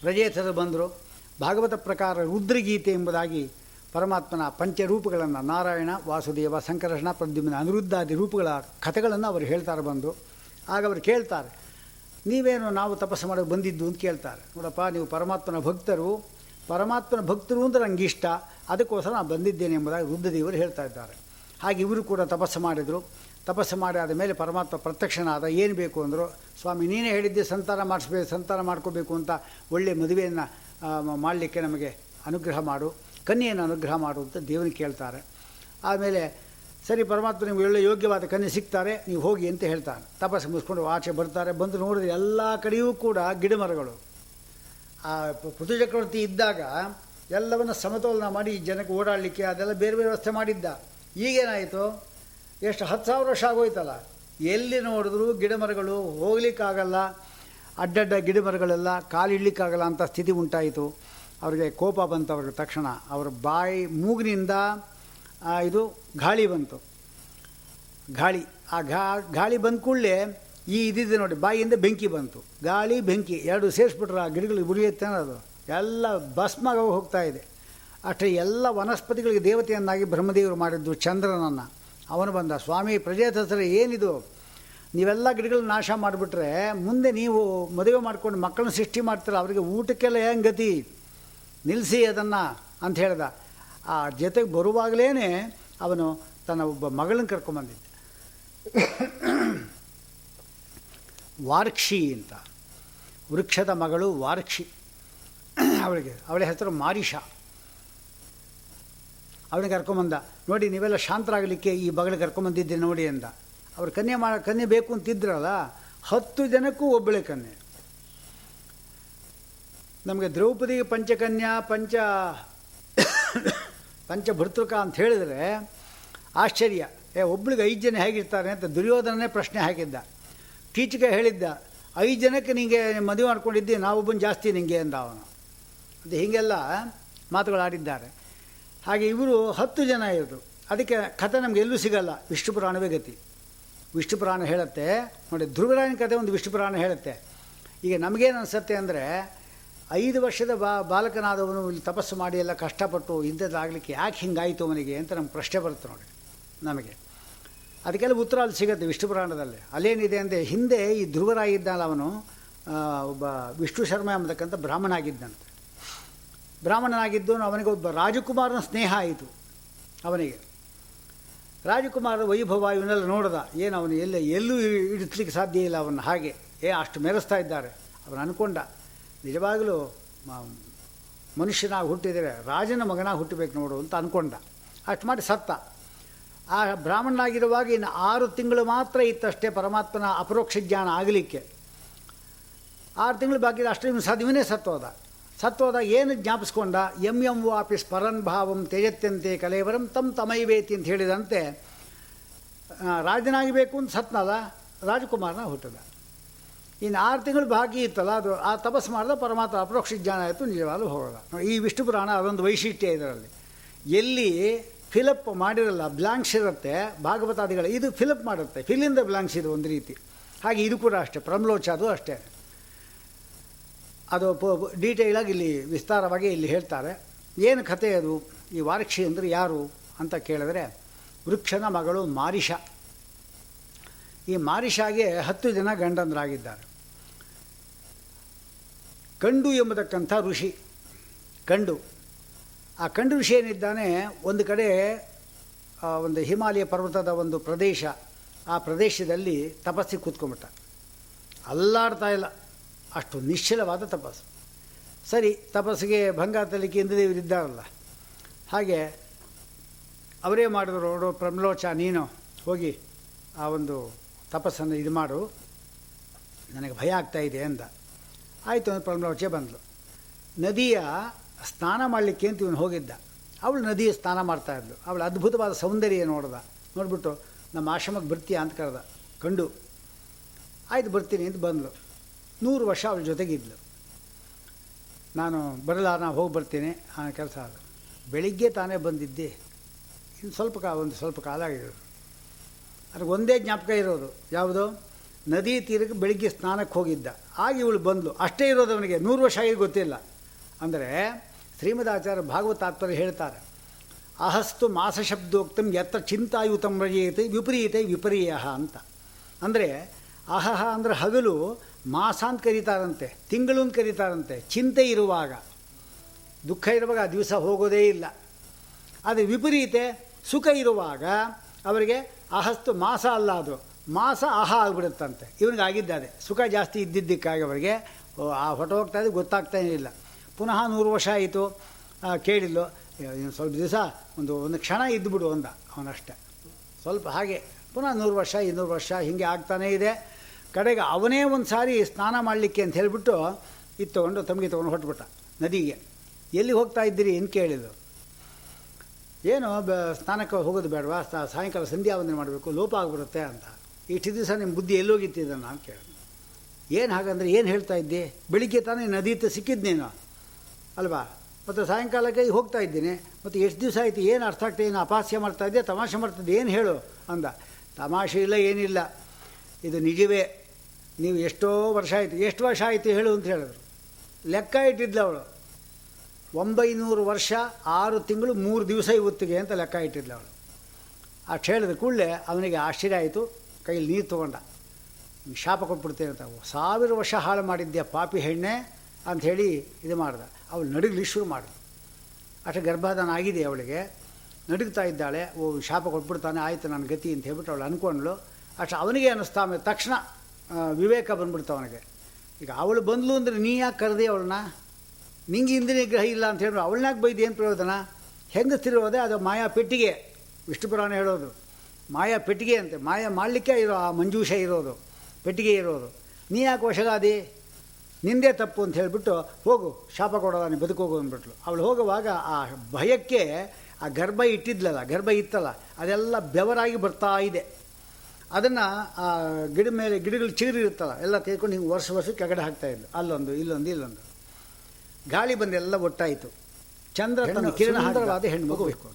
ಪ್ರಜೇತರು ಬಂದರು. ಭಾಗವತ ಪ್ರಕಾರ ರುದ್ರಗೀತೆ ಎಂಬುದಾಗಿ ಪರಮಾತ್ಮನ ಪಂಚರೂಪಗಳನ್ನು ನಾರಾಯಣ, ವಾಸುದೇವ ಸಂಕರ್ಷಣ ಪ್ರದ್ಯುಮ್ನ ಅನಿರುದ್ಧಾದಿ ರೂಪಗಳ ಕಥೆಗಳನ್ನು ಅವರು ಹೇಳ್ತಾರೆ ಬಂದು. ಆಗ ಅವರು ಕೇಳ್ತಾರೆ, ನೀವೇನು ನಾವು ತಪಸ್ಸು ಮಾಡೋಕ್ಕೆ ಬಂದಿದ್ದು? ಅಂತ ಕೇಳ್ತಾರೆ. ನೋಡಪ್ಪ, ನೀವು ಪರಮಾತ್ಮನ ಭಕ್ತರು. ಪರಮಾತ್ಮನ ಭಕ್ತರು ಅಂದರೆ ನನಗೆ ಇಷ್ಟ. ಅದಕ್ಕೋಸ್ಕರ ನಾನು ಬಂದಿದ್ದೇನೆ ಎಂಬುದಾಗಿ ರುದ್ರದೇವರು ಹೇಳ್ತಾ ಇದ್ದಾರೆ. ಹಾಗೆ ಇವರು ಕೂಡ ತಪಸ್ಸು ಮಾಡಿದರು. ತಪಸ್ಸು ಮಾಡಿ ಆದ ಮೇಲೆ ಪರಮಾತ್ಮ ಪ್ರತ್ಯಕ್ಷನಾದ, ಏನು ಬೇಕು? ಅಂದರು, ಸ್ವಾಮಿ, ನೀನೇ ಹೇಳಿದ್ದೆ ಸಂತಾನ ಮಾಡಿಸ್ಬೇಕು, ಸಂತಾನ ಮಾಡ್ಕೋಬೇಕು ಅಂತ ಒಳ್ಳೆಯ ಮದುವೆಯನ್ನು ಮಾಡಲಿಕ್ಕೆ ನಮಗೆ ಅನುಗ್ರಹ ಮಾಡು, ಕನ್ಯೆಯನ್ನು ಅನುಗ್ರಹ ಮಾಡು ಅಂತ ದೇವರಿಗೆ ಕೇಳ್ತಾರೆ. ಆಮೇಲೆ, ಸರಿ ಪರಮಾತ್ಮ ನಿಮಗೆ ಒಳ್ಳೆ ಯೋಗ್ಯವಾದ ಕನ್ಯೆ ಸಿಗ್ತಾರೆ, ನೀವು ಹೋಗಿ ಅಂತ ಹೇಳ್ತಾನೆ. ತಪಸ್ಸು ಮುಗಿಸ್ಕೊಂಡು ಆಚೆ ಬರ್ತಾರೆ, ಬಂದು ನೋಡಿದ್ರೆ ಎಲ್ಲ ಕಡೆಯೂ ಕೂಡ ಗಿಡಮರಗಳು. ಆ ಪೃಥು ಚಕ್ರವರ್ತಿ ಇದ್ದಾಗ ಎಲ್ಲವನ್ನು ಸಮತೋಲನ ಮಾಡಿ ಜನಕ್ಕೆ ಓಡಾಡಲಿಕ್ಕೆ ಅದೆಲ್ಲ ಬೇರೆ ಬೇರೆ ವ್ಯವಸ್ಥೆ ಮಾಡಿದ್ದ. ಈಗೇನಾಯಿತು? ಎಷ್ಟು ಹತ್ತು ಸಾವಿರ ವರ್ಷ ಆಗೋಯ್ತಲ್ಲ. ಎಲ್ಲಿ ನೋಡಿದ್ರು ಗಿಡಮರಗಳು ಹೋಗ್ಲಿಕ್ಕಾಗಲ್ಲ. ಅಡ್ಡಡ್ಡ ಗಿಡಮರಗಳೆಲ್ಲ ಕಾಲಿಡ್ಲಿಕ್ಕಾಗಲ್ಲ ಅಂತ ಸ್ಥಿತಿ ಉಂಟಾಯಿತು. ಅವರಿಗೆ ಕೋಪ ಬಂತು ಅವ್ರಿಗೆ ತಕ್ಷಣ. ಅವರ ಬಾಯಿ ಮೂಗಿನಿಂದ ಇದು ಗಾಳಿ ಬಂತು. ಗಾಳಿ. ಆ ಗಾಳಿ ಬಂದ ಕೂಡಲೇ ಈ ಇದಿದೆ ನೋಡಿ, ಬಾಯಿಯಿಂದ ಬೆಂಕಿ ಬಂತು. ಗಾಳಿ, ಬೆಂಕಿ ಎರಡು ಸೇರಿಸ್ಬಿಟ್ರೆ ಆ ಗಿಡಗಳಿಗೆ ಉರಿಯುತ್ತೆ ಅನ್ನೋದು. ಎಲ್ಲ ಭಸ್ಮ ಹೋಗ್ತಾ ಇದೆ. ಅಷ್ಟೇ ಎಲ್ಲ ವನಸ್ಪತಿಗಳಿಗೆ ದೇವತೆಯನ್ನಾಗಿ ಬ್ರಹ್ಮದೇವರು ಮಾಡಿದ್ದು ಚಂದ್ರನನ್ನು. ಅವನು ಬಂದ, ಸ್ವಾಮಿ ಪ್ರಜೇತಸರ ಏನಿದು? ನೀವೆಲ್ಲ ಗಿಡಗಳನ್ನ ನಾಶ ಮಾಡಿಬಿಟ್ರೆ ಮುಂದೆ ನೀವು ಮದುವೆ ಮಾಡ್ಕೊಂಡು ಮಕ್ಕಳನ್ನ ಸೃಷ್ಟಿ ಮಾಡ್ತೀರ, ಅವರಿಗೆ ಊಟಕ್ಕೆಲ್ಲ ಏನು ಗತಿ? ನಿಲ್ಲಿಸಿ ಅದನ್ನು ಅಂತ ಹೇಳ್ದ. ಆ ಜೊತೆಗೆ ಬರುವಾಗಲೇ ಅವನು ತನ್ನ ಒಬ್ಬ ಮಗಳನ್ನ ಕರ್ಕೊಂಬಂದಿದ್ದ. ವಾರ್ಕ್ಷಿ ಅಂತ. ವೃಕ್ಷದ ಮಗಳು ವಾರ್ಕ್ಷಿ. ಅವಳಿಗೆ, ಅವಳ ಹೆಸರು ಮಾರಿಷ. ಅವನಿಗೆ ಕರ್ಕೊಂಬಂದ. ನೋಡಿ, ನೀವೆಲ್ಲ ಶಾಂತರಾಗಲಿಕ್ಕೆ ಈ ಮಗಳಿಗೆ ಕರ್ಕೊಂಬಂದಿದ್ದೆ ನೋಡಿ ಅಂದ ಅವ್ರು ಕನ್ಯೆ ಮಾಡ, ಕನ್ಯೆ ಬೇಕು ಅಂತಿದ್ರಲ್ಲ, ಹತ್ತು ಜನಕ್ಕೂ ಒಬ್ಬಳೆ ಕನ್ಯೆ. ನಮಗೆ ದ್ರೌಪದಿಗೆ ಪಂಚಕನ್ಯಾ, ಪಂಚ, ಪಂಚಭೃತೃಕ ಅಂತ ಹೇಳಿದರೆ ಆಶ್ಚರ್ಯ. ಏ, ಒಬ್ಳಿಗೆ ಐದು ಜನ ಹೇಗಿರ್ತಾರೆ ಅಂತ ದುರ್ಯೋಧನನೇ ಪ್ರಶ್ನೆ ಹಾಕಿದ್ದ. ಟೀಚಿಗೆ ಹೇಳಿದ್ದ, ಐದು ಜನಕ್ಕೆ ನಿಮಗೆ ಮದುವೆ ಮಾಡ್ಕೊಂಡಿದ್ದೆ, ನಾವೊಬ್ಬನ ಜಾಸ್ತಿ ನಿಂಗೆ ಅಂದ ಅವನು. ಅದು ಹೀಗೆಲ್ಲ ಮಾತುಗಳು ಆಡಿದ್ದಾರೆ ಹಾಗೆ ಇವರು ಹತ್ತು ಜನ ಇವರು ಅದಕ್ಕೆ ಕಥೆ ನಮಗೆ ಎಲ್ಲೂ ಸಿಗಲ್ಲ. ವಿಷ್ಣು ಪುರಾಣವೇ ಗತಿ. ವಿಷ್ಣು ಪುರಾಣ ಹೇಳುತ್ತೆ. ನೋಡಿ, ಧ್ರುವರಾಯನ ಕಥೆ ಒಂದು ವಿಷ್ಣು ಪುರಾಣ ಹೇಳುತ್ತೆ. ಈಗ ನಮಗೇನು ಅನಿಸುತ್ತೆ ಅಂದರೆ, ಐದು ವರ್ಷದ ಬಾ, ಬಾಲಕನಾದವನು ಇಲ್ಲಿ ತಪಸ್ಸು ಮಾಡಿ ಎಲ್ಲ ಕಷ್ಟಪಟ್ಟು ಇಂಥದ್ದಾಗಲಿಕ್ಕೆ ಯಾಕೆ ಹಿಂಗಾಯಿತು ಅವನಿಗೆ ಅಂತ ನಮ್ಗೆ ಪ್ರಶ್ನೆ ಬರುತ್ತೆ ನೋಡಿ, ನಮಗೆ. ಅದಕ್ಕೆಲ್ಲ ಉತ್ತರ ಅಲ್ಲಿ ಸಿಗುತ್ತೆ ವಿಷ್ಣು ಪುರಾಣದಲ್ಲಿ ಅಲ್ಲೇನಿದೆ ಅಂದರೆ, ಹಿಂದೆ ಈ ಧ್ರುವರಾಯ ಇದ್ದಾನಲ್ಲ ಅವನು ಒಬ್ಬ ವಿಷ್ಣು ಶರ್ಮ ಎಂಬತಕ್ಕಂಥ ಬ್ರಾಹ್ಮಣ ಆಗಿದ್ದಂತೆ ಬ್ರಾಹ್ಮಣನಾಗಿದ್ದು ಅವನಿಗೆ ಒಬ್ಬ ರಾಜಕುಮಾರನ ಸ್ನೇಹ ಆಯಿತು ಅವನಿಗೆ. ರಾಜಕುಮಾರ ವೈಭವ ಇವನ್ನೆಲ್ಲ ನೋಡ್ದ, ಏನು ಅವನು ಎಲ್ಲ, ಎಲ್ಲೂ ಇಡಿಸ್ಲಿಕ್ಕೆ ಸಾಧ್ಯ ಇಲ್ಲ ಅವನು ಹಾಗೆ. ಏ, ಅಷ್ಟು ಮೆರೆಸ್ತಾ ಇದ್ದಾರೆ. ಅವನು ಅನ್ಕೊಂಡ, ನಿಜವಾಗಲೂ ಮನುಷ್ಯನಾಗಿ ಹುಟ್ಟಿದರೆ ರಾಜನ ಮಗನಾಗಿ ಹುಟ್ಟಬೇಕು ನೋಡು ಅಂತ ಅಂದ್ಕೊಂಡ ಅಷ್ಟು ಮಾಡಿ ಸತ್ತ. ಆ ಬ್ರಾಹ್ಮಣನಾಗಿರುವಾಗ ಇನ್ನು ಆರು ತಿಂಗಳು ಮಾತ್ರ ಇತ್ತಷ್ಟೇ ಪರಮಾತ್ಮನ ಅಪರೋಕ್ಷ ಜ್ಞಾನ ಆಗಲಿಕ್ಕೆ. ಆರು ತಿಂಗಳು ಬಾಕಿ ಅಷ್ಟೇ ಸದಿವನೇ ಸತ್ತೋದ. ಸತ್ತೋದ ಏನು ಜ್ಞಾಪಿಸ್ಕೊಂಡ ಎಂ ಎಂ ವಾಪಿ ಪರನ್ ಭಾವಂ ತೇಜತ್ಯಂತೆ ಕಲೇವರಂ ತಮ್ಮ ತಮೈವೇತಿ ಅಂತ ಹೇಳಿದಂತೆ ರಾಜನಾಗಬೇಕು ಅಂತ ಸತ್ನಲ್ಲ ರಾಜಕುಮಾರನ ಹುಟ್ಟದ. ಇನ್ನು ಆರು ತಿಂಗಳು ಬಾಕಿ ಇತ್ತಲ್ಲ, ಅದು ಆ ತಪಸ್ಸು ಮಾಡಿದ ಪರಮಾತ್ಮ ಅಪರೋಕ್ಷ ಜ್ಞಾನ ಆಯಿತು, ನಿಜವಾಗ್ಲೂ ಹೋಗೋದ ಈ ವಿಷ್ಣು ಪುರಾಣ ಅದೊಂದು ವೈಶಿಷ್ಟ್ಯ ಇದರಲ್ಲಿ. ಎಲ್ಲಿ ಫಿಲಪ್ ಮಾಡಿರಲ್ಲ, ಬ್ಲಾಂಕ್ಸ್ ಇರುತ್ತೆ, ಭಾಗವತಾದಿಗಳು, ಇದು ಫಿಲಪ್ ಮಾಡುತ್ತೆ ಫಿಲಿಂದ ಬ್ಲಾಂಕ್ಸ್ ಇದು ಒಂದು ರೀತಿ. ಹಾಗೆ ಇದು ಕೂಡ ಅಷ್ಟೇ, ಪ್ರಮ್ಲೋಚ ಅದು ಅಷ್ಟೇ. ಅದು ಡೀಟೇಲಾಗಿ ಇಲ್ಲಿ ವಿಸ್ತಾರವಾಗಿ ಇಲ್ಲಿ ಹೇಳ್ತಾರೆ. ಏನು ಕಥೆ ಅದು? ಈ ವಾರಕ್ಷಿ ಅಂದರೆ ಯಾರು ಅಂತ ಕೇಳಿದ್ರೆ, ವೃಕ್ಷನ ಮಗಳು ಮಾರಿಷ. ಈ ಮಾರಿಷಾಗೆ ಹತ್ತು ಜನ ಗಂಡಂದರಾಗಿದ್ದಾರೆ. ಕಂಡು ಎಂಬತಕ್ಕಂಥ ಋಷಿ. ಕಂಡು. ಆ ಕಂಡು ಋಷಿ ಏನಿದ್ದಾನೆ? ಒಂದು ಕಡೆ ಒಂದು ಹಿಮಾಲಯ ಪರ್ವತದ ಒಂದು ಪ್ರದೇಶ. ಆ ಪ್ರದೇಶದಲ್ಲಿ ತಪಸ್ಸಿಗೆ ಕೂತ್ಕೊಂಬಿಟ್ಟ ಅಲ್ಲಾಡ್ತಾ ಇಲ್ಲ. ಅಷ್ಟು ನಿಶ್ಚಲವಾದ ತಪಸ್ಸು. ಸರಿ, ತಪಸ್ಸಿಗೆ ಭಂಗ ತಲಿಕೆ ಇಂದ್ರದೇವರು ಇದ್ದಾರಲ್ಲ. ಹಾಗೆ ಅವರೇ ಮಾಡಿದ್ರು ಅವರು ಪ್ರಮ್ಲೋಚ ನೀನು ಹೋಗಿ ಆ ಒಂದು ತಪಸ್ಸನ್ನು ಇದು ಮಾಡು. ನನಗೆ ಭಯ ಆಗ್ತಾ ಇದೆ ಅಂದ ಆಯಿತು ಪ್ರಮಲೋಚೆ ಪ್ರಮ್ಲೋಚೆ ಬಂದಳು ನದಿಯ ಸ್ನಾನ ಮಾಡಲಿಕ್ಕೆ ಅಂತ ಇವನು ಹೋಗಿದ್ದ. ಅವಳು ನದಿಯ ಸ್ನಾನ ಮಾಡ್ತಾ ಇದ್ಲು. ಅವಳು ಅದ್ಭುತವಾದ ಸೌಂದರ್ಯ ನೋಡ್ದ. ನೋಡಿಬಿಟ್ಟು, ನಮ್ಮ ಆಶ್ರಮಕ್ಕೆ ಬರ್ತೀಯಾ ಅಂತ ಕರೆದ. ಕಂಡು. ಆಯ್ತು, ಬರ್ತೀನಿ ಅಂತ ಬಂದಳು ನೂರು ವರ್ಷ ಅವಳ ಜೊತೆಗಿದ್ಲು ನಾನು ಬರಲ್ಲ ನಾನು ಹೋಗಿ ಬರ್ತೀನಿ, ಆ ಕೆಲಸ ಅದು ಬೆಳಿಗ್ಗೆ ತಾನೇ ಬಂದಿದ್ದೆ. ಇನ್ನು ಸ್ವಲ್ಪ ಕಾ, ಒಂದು ಸ್ವಲ್ಪ ಕಾಲ ಆಗಿರೋದು. ಅದಕ್ಕೆ ಒಂದೇ ಜ್ಞಾಪಕ ಇರೋದು. ಯಾವುದು? ನದಿ ತೀರಕ್ಕೆ ಬೆಳಿಗ್ಗೆ ಸ್ನಾನಕ್ಕೆ ಹೋಗಿದ್ದ. ಆಗ ಇವಳು ಬಂದಳು ಅಷ್ಟೇ ಇರೋದು ಅವನಿಗೆ. ನೂರು ವರ್ಷ ಆಗಿ ಗೊತ್ತಿಲ್ಲ. ಅಂದರೆ ಶ್ರೀಮದಾಚಾರ್ಯ ಭಾಗವತಾತ್ಮರು ಹೇಳ್ತಾರೆ, ಅಹಸ್ತು ಮಾಸ ಶಬ್ದೋಕ್ತಂ ಯತ್ರ ಚಿಂತಾಯುತಂ ರಜೆಯತೆ ವಿಪರೀತೆ ವಿಪರೀಯ ಅಂತ. ಅಂದರೆ ಅಹಹ ಅಂದರೆ ಹಗಲು ಮಾಸ ಅಂತ ಕರೀತಾರಂತೆ ತಿಂಗಳು ಅಂತ ಕರೀತಾರಂತೆ, ಚಿಂತೆ ಇರುವಾಗ. ದುಃಖ ಇರುವಾಗ ಆ ದಿವಸ ಹೋಗೋದೇ ಇಲ್ಲ. ಆದರೆ ವಿಪರೀತೆ ಸುಖ ಇರುವಾಗ ಅವರಿಗೆ ಅಹಸ್ತು ಮಾಸ ಅಲ್ಲ ಅದು. ಮಾಸ ಆಹ ಆಗಿಬಿಡುತ್ತಂತೆ. ಇವನಿಗೆ ಆಗಿದ್ದಾರೆ. ಸುಖ ಜಾಸ್ತಿ ಇದ್ದಿದ್ದಕ್ಕಾಗಿ ಅವರಿಗೆ ಆ ಹೊಟ್ಟೆ ಹೋಗ್ತಾ ಇದೆ ಗೊತ್ತಾಗ್ತಾನೇ ಇಲ್ಲ. ಪುನಃ ನೂರು ವರ್ಷ ಆಯಿತು. ಕೇಳಿಲ್ಲೋ ಇನ್ನು ಸ್ವಲ್ಪ ದಿವಸ ಒಂದು ಒಂದು ಕ್ಷಣ ಇದ್ದುಬಿಡು ಅಂದ ಅವನಷ್ಟೆ. ಸ್ವಲ್ಪ ಹಾಗೆ, ಪುನಃ ನೂರು ವರ್ಷ, ಇನ್ನೂರು ವರ್ಷ ಹೀಗೆ ಆಗ್ತಾನೇ ಇದೆ. ಕಡೆಗೆ ಅವನೇ ಒಂದು ಸಾರಿ ಸ್ನಾನ ಮಾಡಲಿಕ್ಕೆ ಅಂತ ಹೇಳಿಬಿಟ್ಟು ಇದು ತೊಗೊಂಡು ತಮಗೆ ತೊಗೊಂಡು ಹೊಟ್ಬಿಟ್ಟ ನದಿಗೆ. ಎಲ್ಲಿ ಹೋಗ್ತಾ ಇದ್ದೀರಿ ಏನು ಕೇಳಿದ್ರು. ಏನು ಬ, ಸ್ನಾನಕ್ಕೆ ಹೋಗೋದು ಬೇಡವಾ? ಸಾಯಂಕಾಲ ಸಂಧ್ಯಾ ವಂದನೆ ಮಾಡಬೇಕು, ಲೋಪ ಆಗಿಬಿಡುತ್ತೆ ಅಂತ. ಇಷ್ಟು ದಿವಸ ನಿಮ್ಮ ಬುದ್ಧಿ ಎಲ್ಲೋಗಿತ್ತಿದ್ದನ್ನು ನಾನು ಕೇಳಿದೆ. ಏನು ಹಾಗಂದ್ರೆ ಏನು ಹೇಳ್ತಾ ಇದ್ದೆ? ಬೆಳಿಗ್ಗೆ ತಾನೇ ನದಿ ಇತ್ತು ಸಿಕ್ಕಿದ್ದು ನೀನು. ಅಲ್ವಾ? ಮತ್ತು ಸಾಯಂಕಾಲಕ್ಕೆ ಹೋಗ್ತಾ ಇದ್ದೀನಿ. ಮತ್ತು ಎಷ್ಟು ದಿವಸ ಆಯಿತು? ಏನು ಅರ್ಥ ಆಗ್ತಾ ಏನು ಅಪಹಾಸ್ಯ ಮಾಡ್ತಾ ಇದ್ದೆ ತಮಾಷೆ ಮಾಡ್ತಿದ್ದೆ ಏನು ಹೇಳು ಅಂದ. ತಮಾಷೆ ಇಲ್ಲ, ಏನಿಲ್ಲ. ಇದು ನಿಜವೇ. ನೀವು ಎಷ್ಟೋ ವರ್ಷ ಆಯಿತು, ಎಷ್ಟು ವರ್ಷ ಆಯಿತು ಹೇಳು ಅಂತ ಹೇಳಿದ್ರು. ಲೆಕ್ಕ ಇಟ್ಟಿದ್ಲು ಅವಳು. ಒಂಬೈನೂರು ವರ್ಷ, ಆರು ತಿಂಗಳು, ಮೂರು ದಿವಸ ಇವತ್ತಿಗೆ ಅಂತ ಲೆಕ್ಕ ಇಟ್ಟಿದ್ಲು ಅವಳು. ಅಷ್ಟು ಹೇಳಿದ ಕೂಡಲೇ ಅವನಿಗೆ ಆಶ್ಚರ್ಯ ಆಯಿತು, ಕೈಯಲ್ಲಿ ನೀರು ತೊಗೊಂಡ. ಶಾಪ ಕೊಟ್ಬಿಡ್ತೇನೆ ಅಂತ. ಸಾವಿರ ವರ್ಷ ಹಾಳು ಮಾಡಿದ್ದೆ ಪಾಪಿ ಹೆಣ್ಣೆ ಅಂಥೇಳಿ ಇದು ಮಾಡ್ದ. ಅವಳು ನಡುಗಲಿ ಶುರು ಮಾಡಿದ. ಅಷ್ಟು ಗರ್ಭಾಧಾನ ಆಗಿದೆ ಅವಳಿಗೆ. ನಡುಗ್ತಾ ಇದ್ದಾಳೆ, ಓ, ಶಾಪ ಕೊಟ್ಬಿಡ್ತಾನೆ, ಆಯಿತು ನನ್ನ ಗತಿ ಅಂತ ಹೇಳ್ಬಿಟ್ಟು ಅವಳು ಅಂದ್ಕೊಂಡ್ಳು. ಅಷ್ಟು ಅವನಿಗೆ ಅನ್ನಿಸ್ತಾ ತಕ್ಷಣ ವಿವೇಕ ಬಂದ್ಬಿಡ್ತು ಅವನಿಗೆ. ಈಗ ಅವಳು ಬಂದ್ಲು ಅಂದರೆ ನೀ ಯಾಕೆ ಕರೆದೆ ಅವಳನ್ನ? ನಿಂಗೆ ಇಂದಿನ ಗ್ರಹ ಇಲ್ಲ ಅಂತ ಹೇಳಿದ್ರು ಅವಳನ್ನಾಗ ಬೈದು ಏನು ಪ್ರಯೋಜನ? ಹೆಂಗಸ್ತಿರೋದೆ ಅದು ಮಾಯಾ ಪೆಟ್ಟಿಗೆ. ವಿಷ್ಣು ಪುರಾಣ ಹೇಳೋದು. ಮಾಯಾ ಪೆಟ್ಟಿಗೆ ಅಂತೆ. ಮಾಯಾ ಮಾಡಲಿಕ್ಕೆ ಇರೋ ಆ ಮಂಜೂಷ ಇರೋದು. ಪೆಟ್ಟಿಗೆ ಇರೋದು. ನೀ ಯಾಕೆ ವಶಗಾದಿ? ನಿಂದೇ ತಪ್ಪು ಅಂತ ಹೇಳಿಬಿಟ್ಟು ಹೋಗು, ಶಾಪ ಕೊಡೋದ ನೀನು ಬದುಕೋಗು ಅಂದ್ಬಿಟ್ಲು. ಅವಳು ಹೋಗುವಾಗ ಆ ಭಯಕ್ಕೆ ಆ ಗರ್ಭ ಇಟ್ಟಿದ್ಲಲ್ಲ, ಗರ್ಭ ಇತ್ತಲ್ಲ, ಅದೆಲ್ಲ ಬೆವರಾಗಿ ಬರ್ತಾ ಇದೆ. ಅದನ್ನು ಆ ಗಿಡ ಮೇಲೆ ಗಿಡಗಳು ಚಿಗುರಿರುತ್ತಲ್ಲ ಎಲ್ಲ ತೆಗೆದುಕೊಂಡು ಹಿಂಗೆ ವರ್ಷ ವರ್ಷ ಕೆಗಡೆ ಹಾಕ್ತಾ ಇದ್ಲು ಅಲ್ಲೊಂದು ಇಲ್ಲೊಂದು ಇಲ್ಲೊಂದು. ಗಾಳಿ ಬಂದೆಲ್ಲ ಒಟ್ಟಾಯಿತು. ಚಂದ್ರ ತನ್ನ ಕಿರಣ ಹಾಕವಾದ ಹೆಣ್ಣು ಮಗು. ಬೇಕು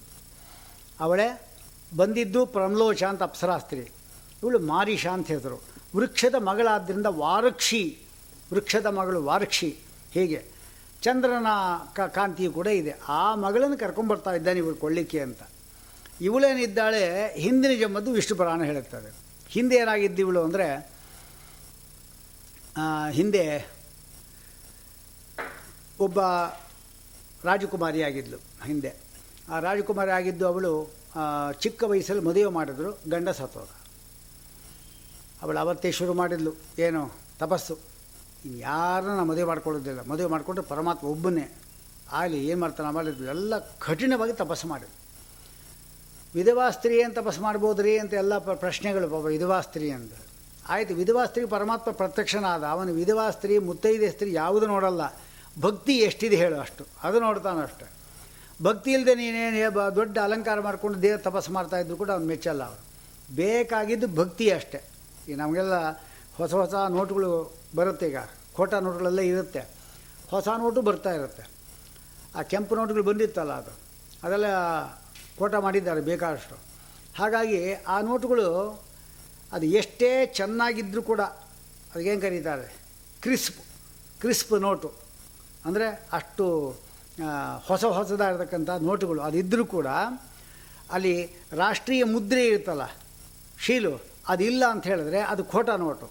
ಅವಳೆ ಬಂದಿದ್ದು ಪ್ರಮ್ಲೋಚ ಅಂತ ಅಪ್ಸರಾಸ್ತ್ರಿ. ಇವಳು ಮಾರಿ ಅಂತ ಹೇಳಿದ್ರು. ವೃಕ್ಷದ ಮಗಳಾದ್ದರಿಂದ ವಾರಕ್ಷಿ ವೃಕ್ಷದ ಮಗಳು ವಾರಕ್ಷಿ. ಹೀಗೆ. ಚಂದ್ರನ ಕ ಕಾಂತಿಯು ಕೂಡ ಇದೆ. ಆ ಮಗಳನ್ನು ಕರ್ಕೊಂಡ್ಬರ್ತಾ ಇದ್ದಾನೆ ಇವಳು ಕೊಳ್ಳಿಕೆ ಅಂತ. ಇವಳೇನಿದ್ದಾಳೆ ಹಿಂದಿನ ಜಮ್ಮದ್ದು ವಿಷ್ಣು ಪುರಾಣ ಹೇಳುತ್ತದೆ. ಹಿಂದೆ ಏನಾಗಿದ್ದೀವಳು ಅಂದರೆ ಹಿಂದೆ ಒಬ್ಬ ರಾಜಕುಮಾರಿ ಆಗಿದ್ಲು, ಹಿಂದೆ. ಆ ರಾಜಕುಮಾರಿ ಆಗಿದ್ದು ಅವಳು ಚಿಕ್ಕ ವಯಸ್ಸಲ್ಲಿ ಮದುವೆ ಮಾಡಿದ್ರು ಗಂಡ ಸತ್ತೋದ ಅವಳು ಅವತ್ತೇ ಶುರು ಮಾಡಿದ್ಲು, ಏನು, ತಪಸ್ಸು. ಇನ್ನು ಯಾರನ್ನ ಮದುವೆ ಮಾಡ್ಕೊಳ್ಳೋದಿಲ್ಲ. ಮದುವೆ ಮಾಡಿಕೊಂಡ್ರೆ ಪರಮಾತ್ಮ ಒಬ್ಬನೇ. ಆಗಲಿ, ಏನು ಮಾಡ್ತಾನೆ ಮಾಡಿದ್ವಿ ಎಲ್ಲ ಕಠಿಣವಾಗಿ ತಪಸ್ಸು ಮಾಡಿದ್ಲು. ವಿಧವಾ ಸ್ತ್ರೀ ಏನು ತಪಸ್ಸು ಮಾಡ್ಬೋದ್ರಿ ಅಂತ ಎಲ್ಲ ಪ್ರ- ಪ್ರಶ್ನೆಗಳು ಪಾಪ ವಿಧವಾ ಸ್ತ್ರೀ ಅಂತ. ಆಯಿತು, ವಿಧವಾ ಸ್ತ್ರೀ ಪರಮಾತ್ಮ ಪ್ರತ್ಯಕ್ಷನಾದ. ಅವನು ವಿಧವಾ ಸ್ತ್ರೀ, ಮುತ್ತೈದೆ ಸ್ತ್ರೀ, ಯಾವುದು ನೋಡಲ್ಲ. ಭಕ್ತಿ ಎಷ್ಟಿದೆ ಹೇಳು ಅಷ್ಟು. ಅದು ನೋಡ್ತಾನೆ ಅಷ್ಟೆ. ಭಕ್ತಿ ಇಲ್ಲದೆ ನೀನೇನು ದೊಡ್ಡ ಅಲಂಕಾರ ಮಾಡ್ಕೊಂಡು ದೇವ್ರ ತಪಸ್ಸು ಮಾಡ್ತಾ ಇದ್ದರು ಕೂಡ ಅವ್ನು ಮೆಚ್ಚಲ್ಲ ಅವನು. ಬೇಕಾಗಿದ್ದು ಭಕ್ತಿ ಅಷ್ಟೆ. ಈ ನಮಗೆಲ್ಲ ಹೊಸ ಹೊಸ ನೋಟುಗಳು ಬರುತ್ತೆ ಈಗ. ಖೋಟಾ ನೋಟುಗಳೆಲ್ಲ ಇರುತ್ತೆ. ಹೊಸ ನೋಟು ಬರ್ತಾ ಇರುತ್ತೆ. ಆ ಕೆಂಪು ನೋಟುಗಳು ಬಂದಿತ್ತಲ್ಲ ಅದು. ಅದೆಲ್ಲ ಕೋಟ ಮಾಡಿದ್ದಾರೆ ಬೇಕಾದಷ್ಟು. ಹಾಗಾಗಿ ಆ ನೋಟುಗಳು ಅದು ಎಷ್ಟೇ ಚೆನ್ನಾಗಿದ್ದರೂ ಕೂಡ ಅದಕ್ಕೇನು ಕರೀತಾರೆ? Crisp crisp note. ಅಂದರೆ ಅಷ್ಟು ಹೊಸ ಹೊಸದಾಗಿರ್ತಕ್ಕಂಥ ನೋಟುಗಳು. ಅದಿದ್ದರೂ ಕೂಡ ಅಲ್ಲಿ ರಾಷ್ಟ್ರೀಯ ಮುದ್ರೆ ಇರುತ್ತಲ್ಲ, ಶೀಲು, ಅದಿಲ್ಲ ಅಂತ ಹೇಳಿದ್ರೆ ಅದು ಖೋಟ ನೋಟು.